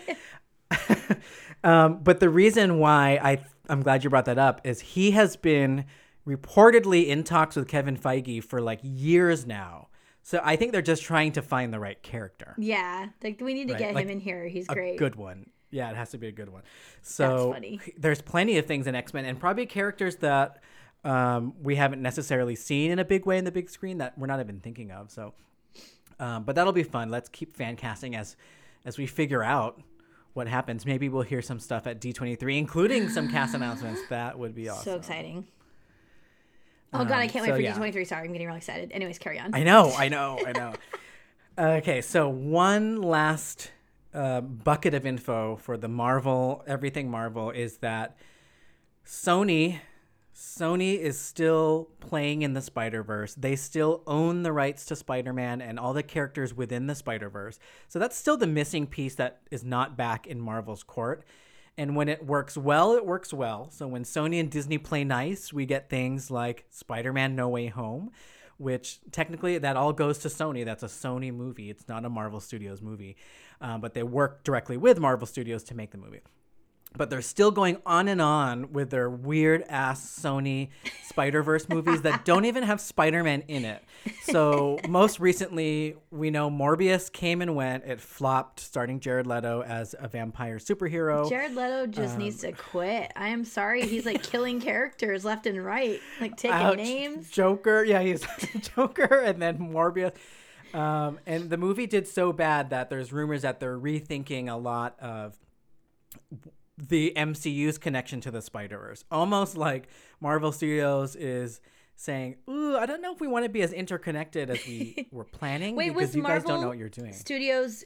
A: um, but the reason why I I'm glad you brought that up is he has been reportedly in talks with Kevin Feige for like years now. So I think they're just trying to find the right character,
B: Yeah, like we need to
A: Right,
B: get
A: like
B: him in here. He's
A: a
B: great.
A: good one. Yeah, it has to be a good one. So there's plenty of things in X Men, and probably characters that um, we haven't necessarily seen in a big way in the big screen that we're not even thinking of. So, um, but that'll be fun. Let's keep fan casting as as we figure out what happens. Maybe we'll hear some stuff at D23, including some cast announcements. That would be awesome.
B: So exciting. Oh god, I
A: Um,
B: can't
A: so
B: wait for
A: yeah.
B: D23. Sorry, I'm getting really excited. Anyways, carry on.
A: I know, I know, I know. okay, so one last uh, bucket of info for the Marvel, everything Marvel, is that Sony, Sony is still playing in the Spider Verse. They still own the rights to Spider Man and all the characters within the Spider Verse. So that's still the missing piece that is not back in Marvel's court. And when it works well, it works well. So when Sony and Disney play nice, we get things like Spider Man No Way Home, which technically that all goes to Sony. That's a Sony movie, it's not a Marvel Studios movie. Um, but they work directly with Marvel Studios to make the movie but they're still going on and on with their weird ass Sony Spider Verse movies that don't even have Spider Man in it. So, most recently, we know Morbius came and went. It flopped, starting Jared Leto as a vampire superhero.
B: Jared Leto just
A: Um,
B: needs to quit. I am sorry. He's like killing characters left and right, like taking
A: Ouch.
B: names.
A: Joker, yeah, he's Joker, and then Morbius. Um, and the movie did so bad that there's rumors that they're rethinking a lot of the MCU's connection to the Spider Verse. Almost like Marvel Studios is saying, "Ooh, I don't know if we want to be as interconnected as we were planning
B: Wait,
A: because
B: was
A: you
B: Marvel
A: guys don't know what you're doing."
B: Studios?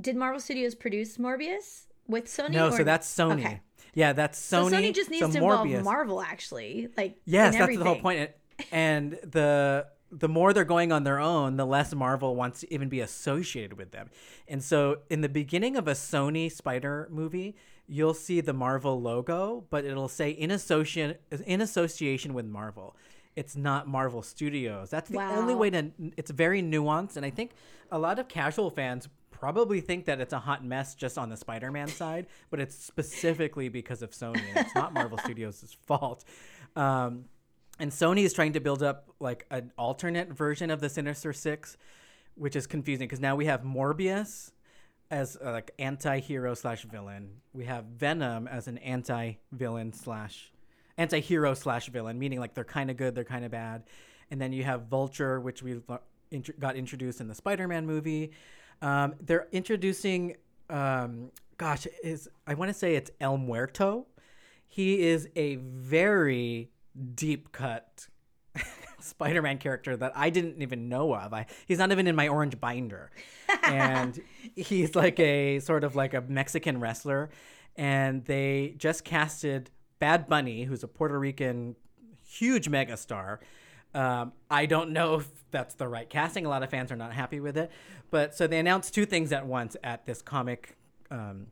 B: Did Marvel Studios produce Morbius with Sony?
A: No,
B: or-
A: so that's Sony.
B: Okay.
A: Yeah, that's Sony.
B: So
A: Sony.
B: Just needs
A: so
B: to involve Marvel, actually. Like
A: Yes, that's the whole point. And- And the the more they're going on their own, the less Marvel wants to even be associated with them. And so, in the beginning of a Sony Spider movie, you'll see the Marvel logo, but it'll say in association in association with Marvel. It's not Marvel Studios. That's the only way to. It's very nuanced, and I think a lot of casual fans probably think that it's a hot mess just on the Spider-Man side, but it's specifically because of Sony, and it's not Marvel Studios' fault. Um, and Sony is trying to build up like an alternate version of the Sinister Six, which is confusing because now we have Morbius as uh, like anti-hero slash villain. We have Venom as an anti-villain slash anti-hero slash villain, meaning like they're kind of good, they're kind of bad. And then you have Vulture, which we got introduced in the Spider-Man movie. Um, they're introducing, um, gosh, is I want to say it's El Muerto. He is a very deep cut Spider-Man character that I didn't even know of. I he's not even in my orange binder, and he's like a sort of like a Mexican wrestler, and they just casted Bad Bunny, who's a Puerto Rican huge megastar. Um, I don't know if that's the right casting. A lot of fans are not happy with it, but so they announced two things at once at this comic. Um,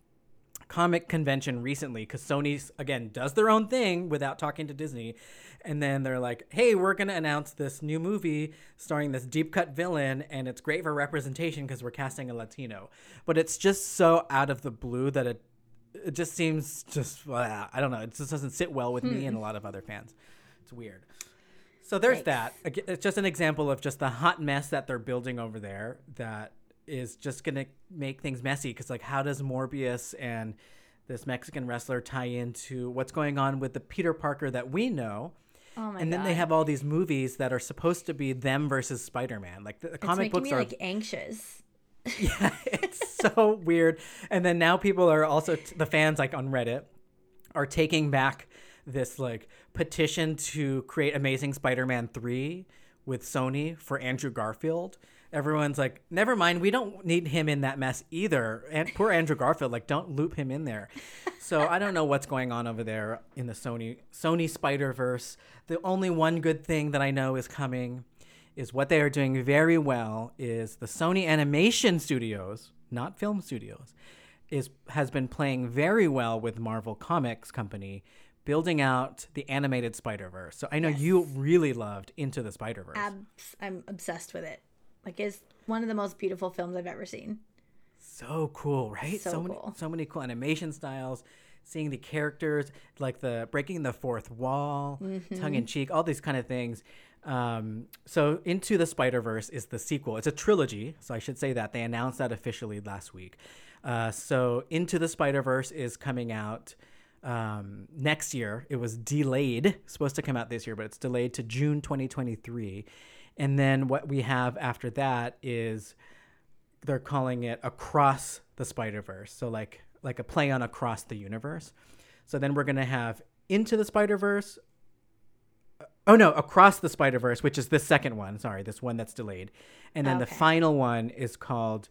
A: comic convention recently because Sony's again does their own thing without talking to Disney, and then they're like, "Hey, we're gonna announce this new movie starring this deep cut villain, and it's great for representation because we're casting a Latino." But it's just so out of the blue that it it just seems just uh, I don't know. It just doesn't sit well with me and a lot of other fans. It's weird. So there's
B: Yikes.
A: that. It's just an example of just the hot mess that they're building over there that is just gonna make things messy. Because like, how does Morbius and this Mexican wrestler tie into what's going on with the Peter Parker that we know.
B: Oh my
A: and then
B: god.
A: they have all these movies that are supposed to be them versus Spider-Man. Like the,
B: it's
A: comic
B: making
A: books
B: me
A: are
B: like anxious.
A: yeah, it's so weird. And then now people are also the fans like on Reddit are taking back this like petition to create Amazing Spider-Man 3 with Sony for Andrew Garfield. Everyone's like, never mind, we don't need him in that mess either. And poor Andrew Garfield, like, don't loop him in there. So I don't know what's going on over there in the Sony Sony Spider Verse. The only one good thing that I know is coming is what they are doing very well is the Sony Animation Studios, not film studios, is has been playing very well with Marvel Comics Company, building out the animated Spider Verse. So I know you really loved Into the Spider Verse.
B: Abs- I'm obsessed with it. Like it's one of the most beautiful films I've ever seen.
A: so cool, right?
B: So
A: many,
B: cool.
A: so many cool animation styles. Seeing the characters, like the breaking the fourth wall,
B: Mm-hmm.
A: tongue in cheek, all these kind of things. Um, so, Into the Spider Verse is the sequel. It's a trilogy, so I should say that they announced that officially last week. Uh, so, Into the Spider Verse is coming out um, next year. It was delayed, supposed to come out this year, but it's delayed to June 2023. And then what we have after that is they're calling it across the Spider Verse. So like like a play on across the universe. So then we're gonna have into the Spider Verse. Oh no, across the Spider Verse, which is the second one. Sorry, this one that's delayed, and then the final one is called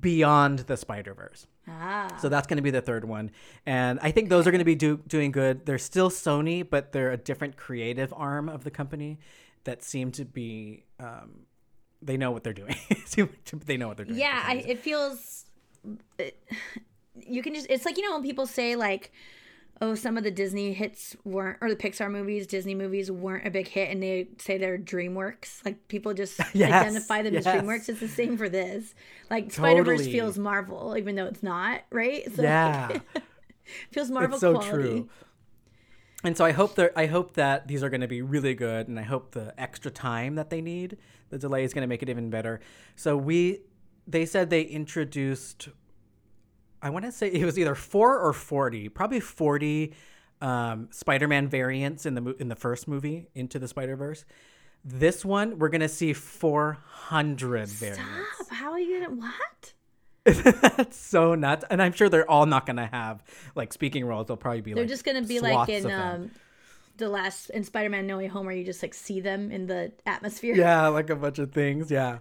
A: Beyond the Spider Verse.
B: Ah.
A: So that's going to be the third one, and I think those are going to be do, doing good. They're still Sony, but they're a different creative arm of the company that seem to be. Um, they know what they're doing. They know what they're doing.
B: yeah, I, it feels. It, you can just. It's like you know when people say like, "Oh, some of the Disney hits weren't, or the Pixar movies, Disney movies weren't a big hit," and they say they're DreamWorks. Like people just
A: Yes,
B: identify them
A: yes.
B: as DreamWorks. It's the same for this. Like Spider Verse feels Marvel, even though it's not. Right? So
A: yeah,
B: feels Marvel
A: it's so
B: quality.
A: true. And so I hope that I hope that these are going to be really good, and I hope the extra time that they need, the delay is going to make it even better. So we, they said they introduced, I want to say it was either four or forty, probably forty um, Spider-Man variants in the in the first movie into the Spider Verse. This one we're going to see four hundred variants.
B: Stop! How are you gonna what?
A: That's so nuts, and I'm sure they're all not going to have like speaking roles. They'll probably be
B: They're
A: like
B: just gonna be like in um, the last in Spider-Man No Way Home, where you just like see them in the atmosphere.
A: yeah, like a bunch of things. Yeah.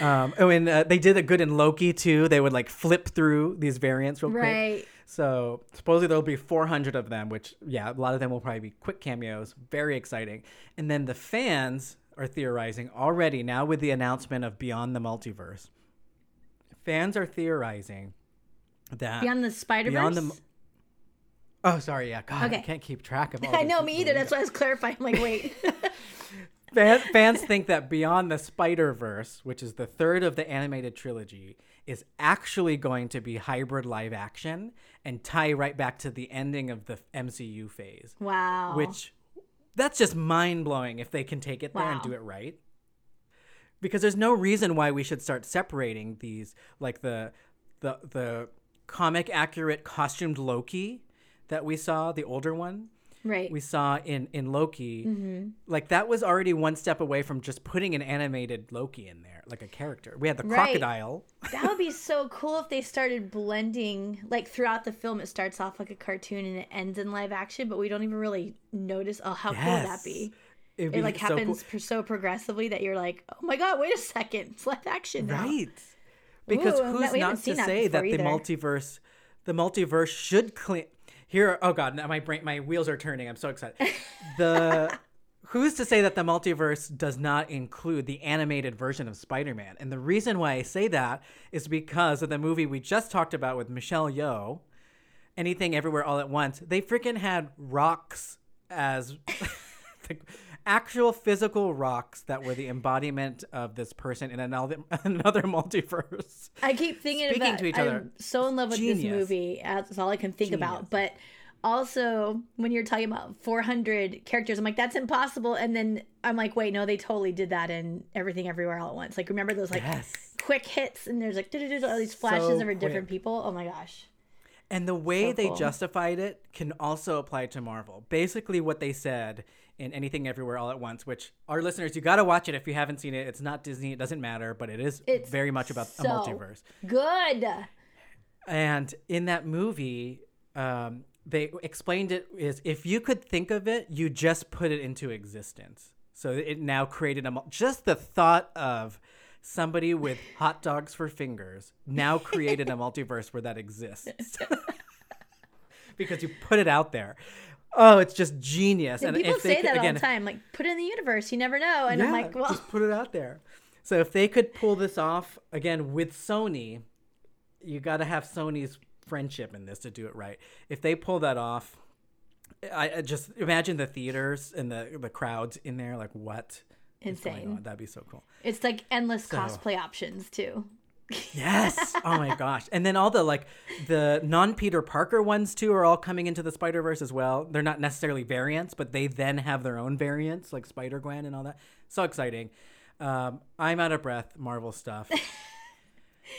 A: Um, oh, and uh, they did a good in Loki too. They would like flip through these variants real quick.
B: Right.
A: So supposedly there'll be 400 of them, which yeah, a lot of them will probably be quick cameos. Very exciting. And then the fans are theorizing already now with the announcement of Beyond the Multiverse. Fans are theorizing that
B: Beyond the Spider Verse.
A: the Oh, sorry. Yeah, God, I can't keep track of all.
B: I know me either. That's why I was clarifying. I'm like, wait.
A: Fan, fans think that Beyond the Spider Verse, which is the third of the animated trilogy, is actually going to be hybrid live action and tie right back to the ending of the MCU phase.
B: wow.
A: Which that's just mind blowing if they can take it there and do it right. Because there's no reason why we should start separating these, like the the the comic accurate costumed Loki that we saw, the older one
B: right.
A: we saw in in Loki,
B: Mm-hmm.
A: like that was already one step away from just putting an animated Loki in there, like a character. We had the
B: Right.
A: crocodile.
B: that would be so cool if they started blending like throughout the film. It starts off like a cartoon and it ends in live action, but we don't even really notice. Oh, how cool would that
A: Yes.
B: be?
A: It'd
B: It like
A: so cool.
B: happens pro- so progressively that you're like, oh my god, wait a second, it's live action now.
A: right? Because
B: Ooh,
A: who's
B: haven't
A: to
B: that
A: say that
B: before
A: the multiverse, the multiverse should clean here? Oh God, now my brain, my wheels are turning. I'm so excited. The who's to say that the multiverse does not include the animated version of Spider-Man? And the reason why I say that is because of the movie we just talked about with Michelle Yeoh, Anything Everywhere All at Once. They freaking had rocks as the actual physical rocks that were the embodiment of this person in another another multiverse.
B: I keep thinking
A: Speaking
B: about.
A: to each other.
B: I'm so in love with this movie. That's all I can think about. But also, when you're talking about 400 characters, I'm like, that's impossible. And then I'm like, wait, no, they totally did that in Everything Everywhere All at Once. Like, remember those like
A: Yes.
B: quick hits, and there's like all these flashes
A: So
B: of different people. Oh my gosh.
A: And the way
B: So
A: they
B: cool.
A: justified it can also apply to Marvel. Basically, what they said in Anything Everywhere All at Once, which our listeners, you got to watch it if you haven't seen it. It's not Disney, it doesn't matter, but it is
B: It's
A: very much about
B: so
A: a multiverse.
B: Good.
A: And in that movie, um, they explained it is if you could think of it, you just put it into existence. So it now created a just the thought of somebody with hot dogs for fingers now created a multiverse where that exists because you put it out there. Oh, it's just genius.
B: And
A: and
B: people
A: if they
B: say
A: could-
B: that all the time. Like, put it in the universe. You never know. And I'm like, well,
A: just put it out there. So if they could pull this off again with Sony, you got to have Sony's friendship in this to do it right. If they pull that off, I, I just imagine the theaters and the the crowds in there. Like what?
B: Insane.
A: That'd be so cool.
B: it's like endless cosplay options too.
A: Yes. oh my gosh. And then all the like the non Peter Parker ones too are all coming into the Spider Verse as well. They're not necessarily variants, but they then have their own variants like Spider Gwen and all that. So exciting. Um, I'm out of breath. Marvel stuff.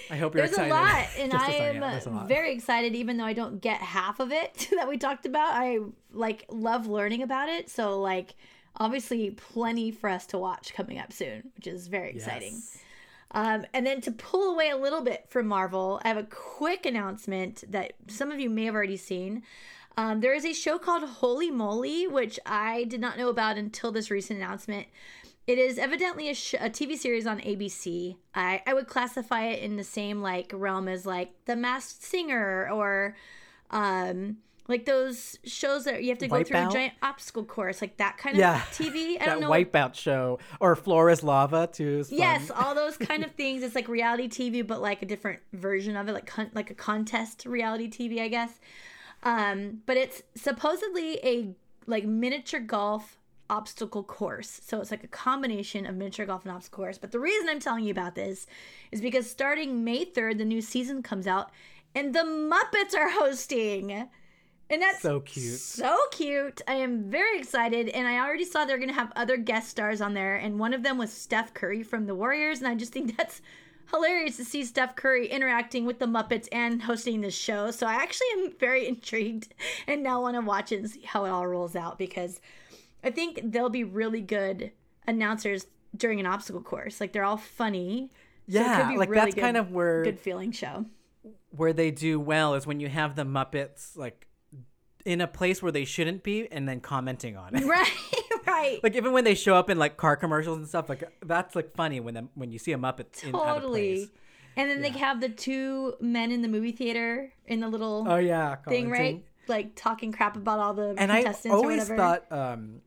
A: I hope you're
B: There's
A: excited.
B: a lot, and I am
A: Yeah, there's a lot.
B: very excited. Even though I don't get half of it that we talked about, I like love learning about it. So like, obviously, plenty for us to watch coming up soon, which is very exciting. Um, and then to pull away a little bit from Marvel, I have a quick announcement that some of you may have already seen. Um, there is a show called Holy Moly, which I did not know about until this recent announcement. It is evidently a, sh- a TV series on ABC. I, I would classify it in the same like realm as like The Masked Singer or um, like those shows that you have to go through a giant obstacle course, like that kind of
A: Yeah.
B: TV. I don't know.
A: Wipeout show or Floor Is Lava too.
B: Yes, all those kind of things. It's like reality TV, but like a different version of it, like con- like a contest reality TV, I guess. Um, but it's supposedly a like miniature golf obstacle course. So it's like a combination of miniature golf and obstacle course. But the reason I'm telling you about this is because starting May 3rd, the new season comes out, and the Muppets are hosting. And that's
A: So cute.
B: so cute. I am very excited. And I already saw they're going to have other guest stars on there. And one of them was Steph Curry from the Warriors. And I just think that's hilarious to see Steph Curry interacting with the Muppets and hosting this show. So I actually am very intrigued and now want to watch it and see how it all rolls out because I think they'll be really good announcers during an obstacle course. Like they're all funny. So it could
A: Yeah,
B: be
A: like
B: really
A: that's kind of where
B: good feeling show.
A: where they do well is when you have the Muppets like in a place where they shouldn't be and then commenting on it.
B: Right, right.
A: like even when they show up in like car commercials and stuff, like that's like funny when them when you see a Muppet in out of
B: totally.
A: place.
B: And then they have the two men in the movie theater in the little
A: Oh yeah,
B: thing, right? Like talking crap about all the
A: And I
B: contestants or
A: always
B: whatever.
A: thought um,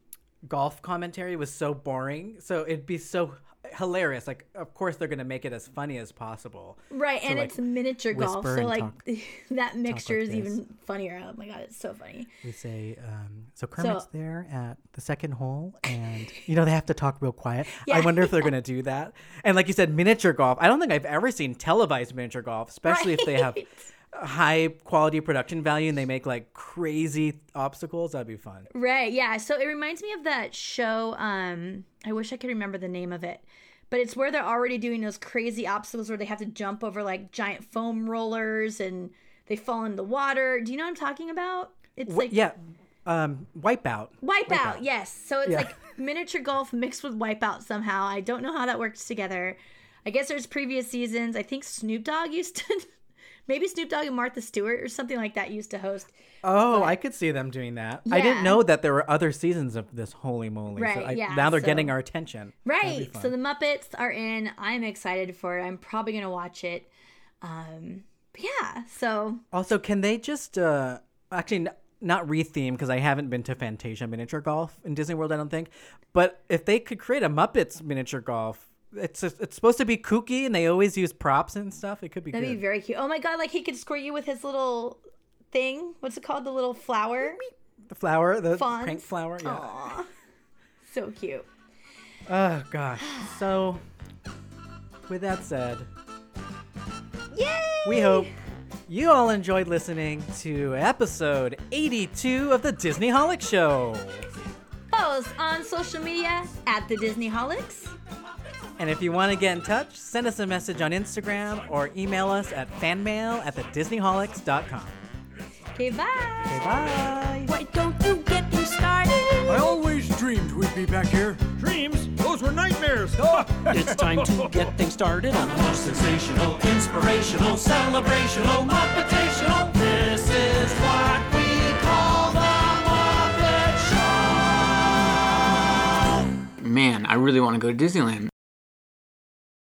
A: golf commentary was so boring, so it'd be so hilarious. Like, of course they're gonna make it as funny as possible.
B: right, and
A: like,
B: it's miniature golf, so like
A: talk-
B: that mixture is
A: this.
B: even funnier. Oh my god, it's so funny.
A: We say, um, so Kermit's
B: So-
A: there at the second hole, and you know they have to talk real quiet.
B: Yeah.
A: I wonder if they're gonna do that. And like you said, miniature golf. I don't think I've ever seen televised miniature golf, especially if they have
B: Right.
A: High quality production value and they make like crazy obstacles. That'd be fun.
B: Right, yeah. So it reminds me of that show. Um, I wish I could remember the name of it, but it's where they're already doing those crazy obstacles where they have to jump over like giant foam rollers and they fall in the water. Do you know what I'm talking about? It's
A: Wh-
B: like
A: yeah, um, Wipeout.
B: Wipeout, yes. So it's
A: Yeah.
B: like miniature golf mixed with Wipeout somehow. I don't know how that works together. I guess there's previous seasons. I think Snoop Dogg used to, maybe Snoop Dogg and Martha Stewart or something like that used to host.
A: Oh, I could see them doing that. I didn't know that there were other seasons of this Holy Moly. so
B: Right,
A: I,
B: yeah,
A: Now they're
B: so-
A: getting our attention.
B: Right. So the Muppets are in. I'm excited for it. I'm probably gonna watch it. Um, yeah. So
A: Also, can they just uh actually n- not retheme because I haven't been to Fantasia miniature golf in Disney World, I don't think. But if they could create a Muppets miniature golf, it's it's supposed to be kooky and they always use props and stuff. It could be
B: that'd
A: good.
B: be very cute. Oh my god! Like he could squirt you with his little thing. What's it called? The little flower.
A: the flower, the
B: Fonz.
A: prank flower, yeah.
B: Aw. So cute.
A: Oh gosh. So, with that said,
B: Yay!
A: we hope you all enjoyed listening to episode 82 of the Disneyholic Show.
B: Follow us on social media at the Disneyholics.
A: And if you want to get in touch, send us a message on Instagram or email us at fanmail at thedisneyholics.com.
B: Okay, bye.
A: Okay, bye.
E: Why don't you get me started?
F: I always dreamed we'd be back here.
G: Dreams? Those were nightmares.
H: It's time to get things started on the most sensational, inspirational, celebrational, motivational. This is what we call the Muppet Show.
I: Man, I really want to go to Disneyland.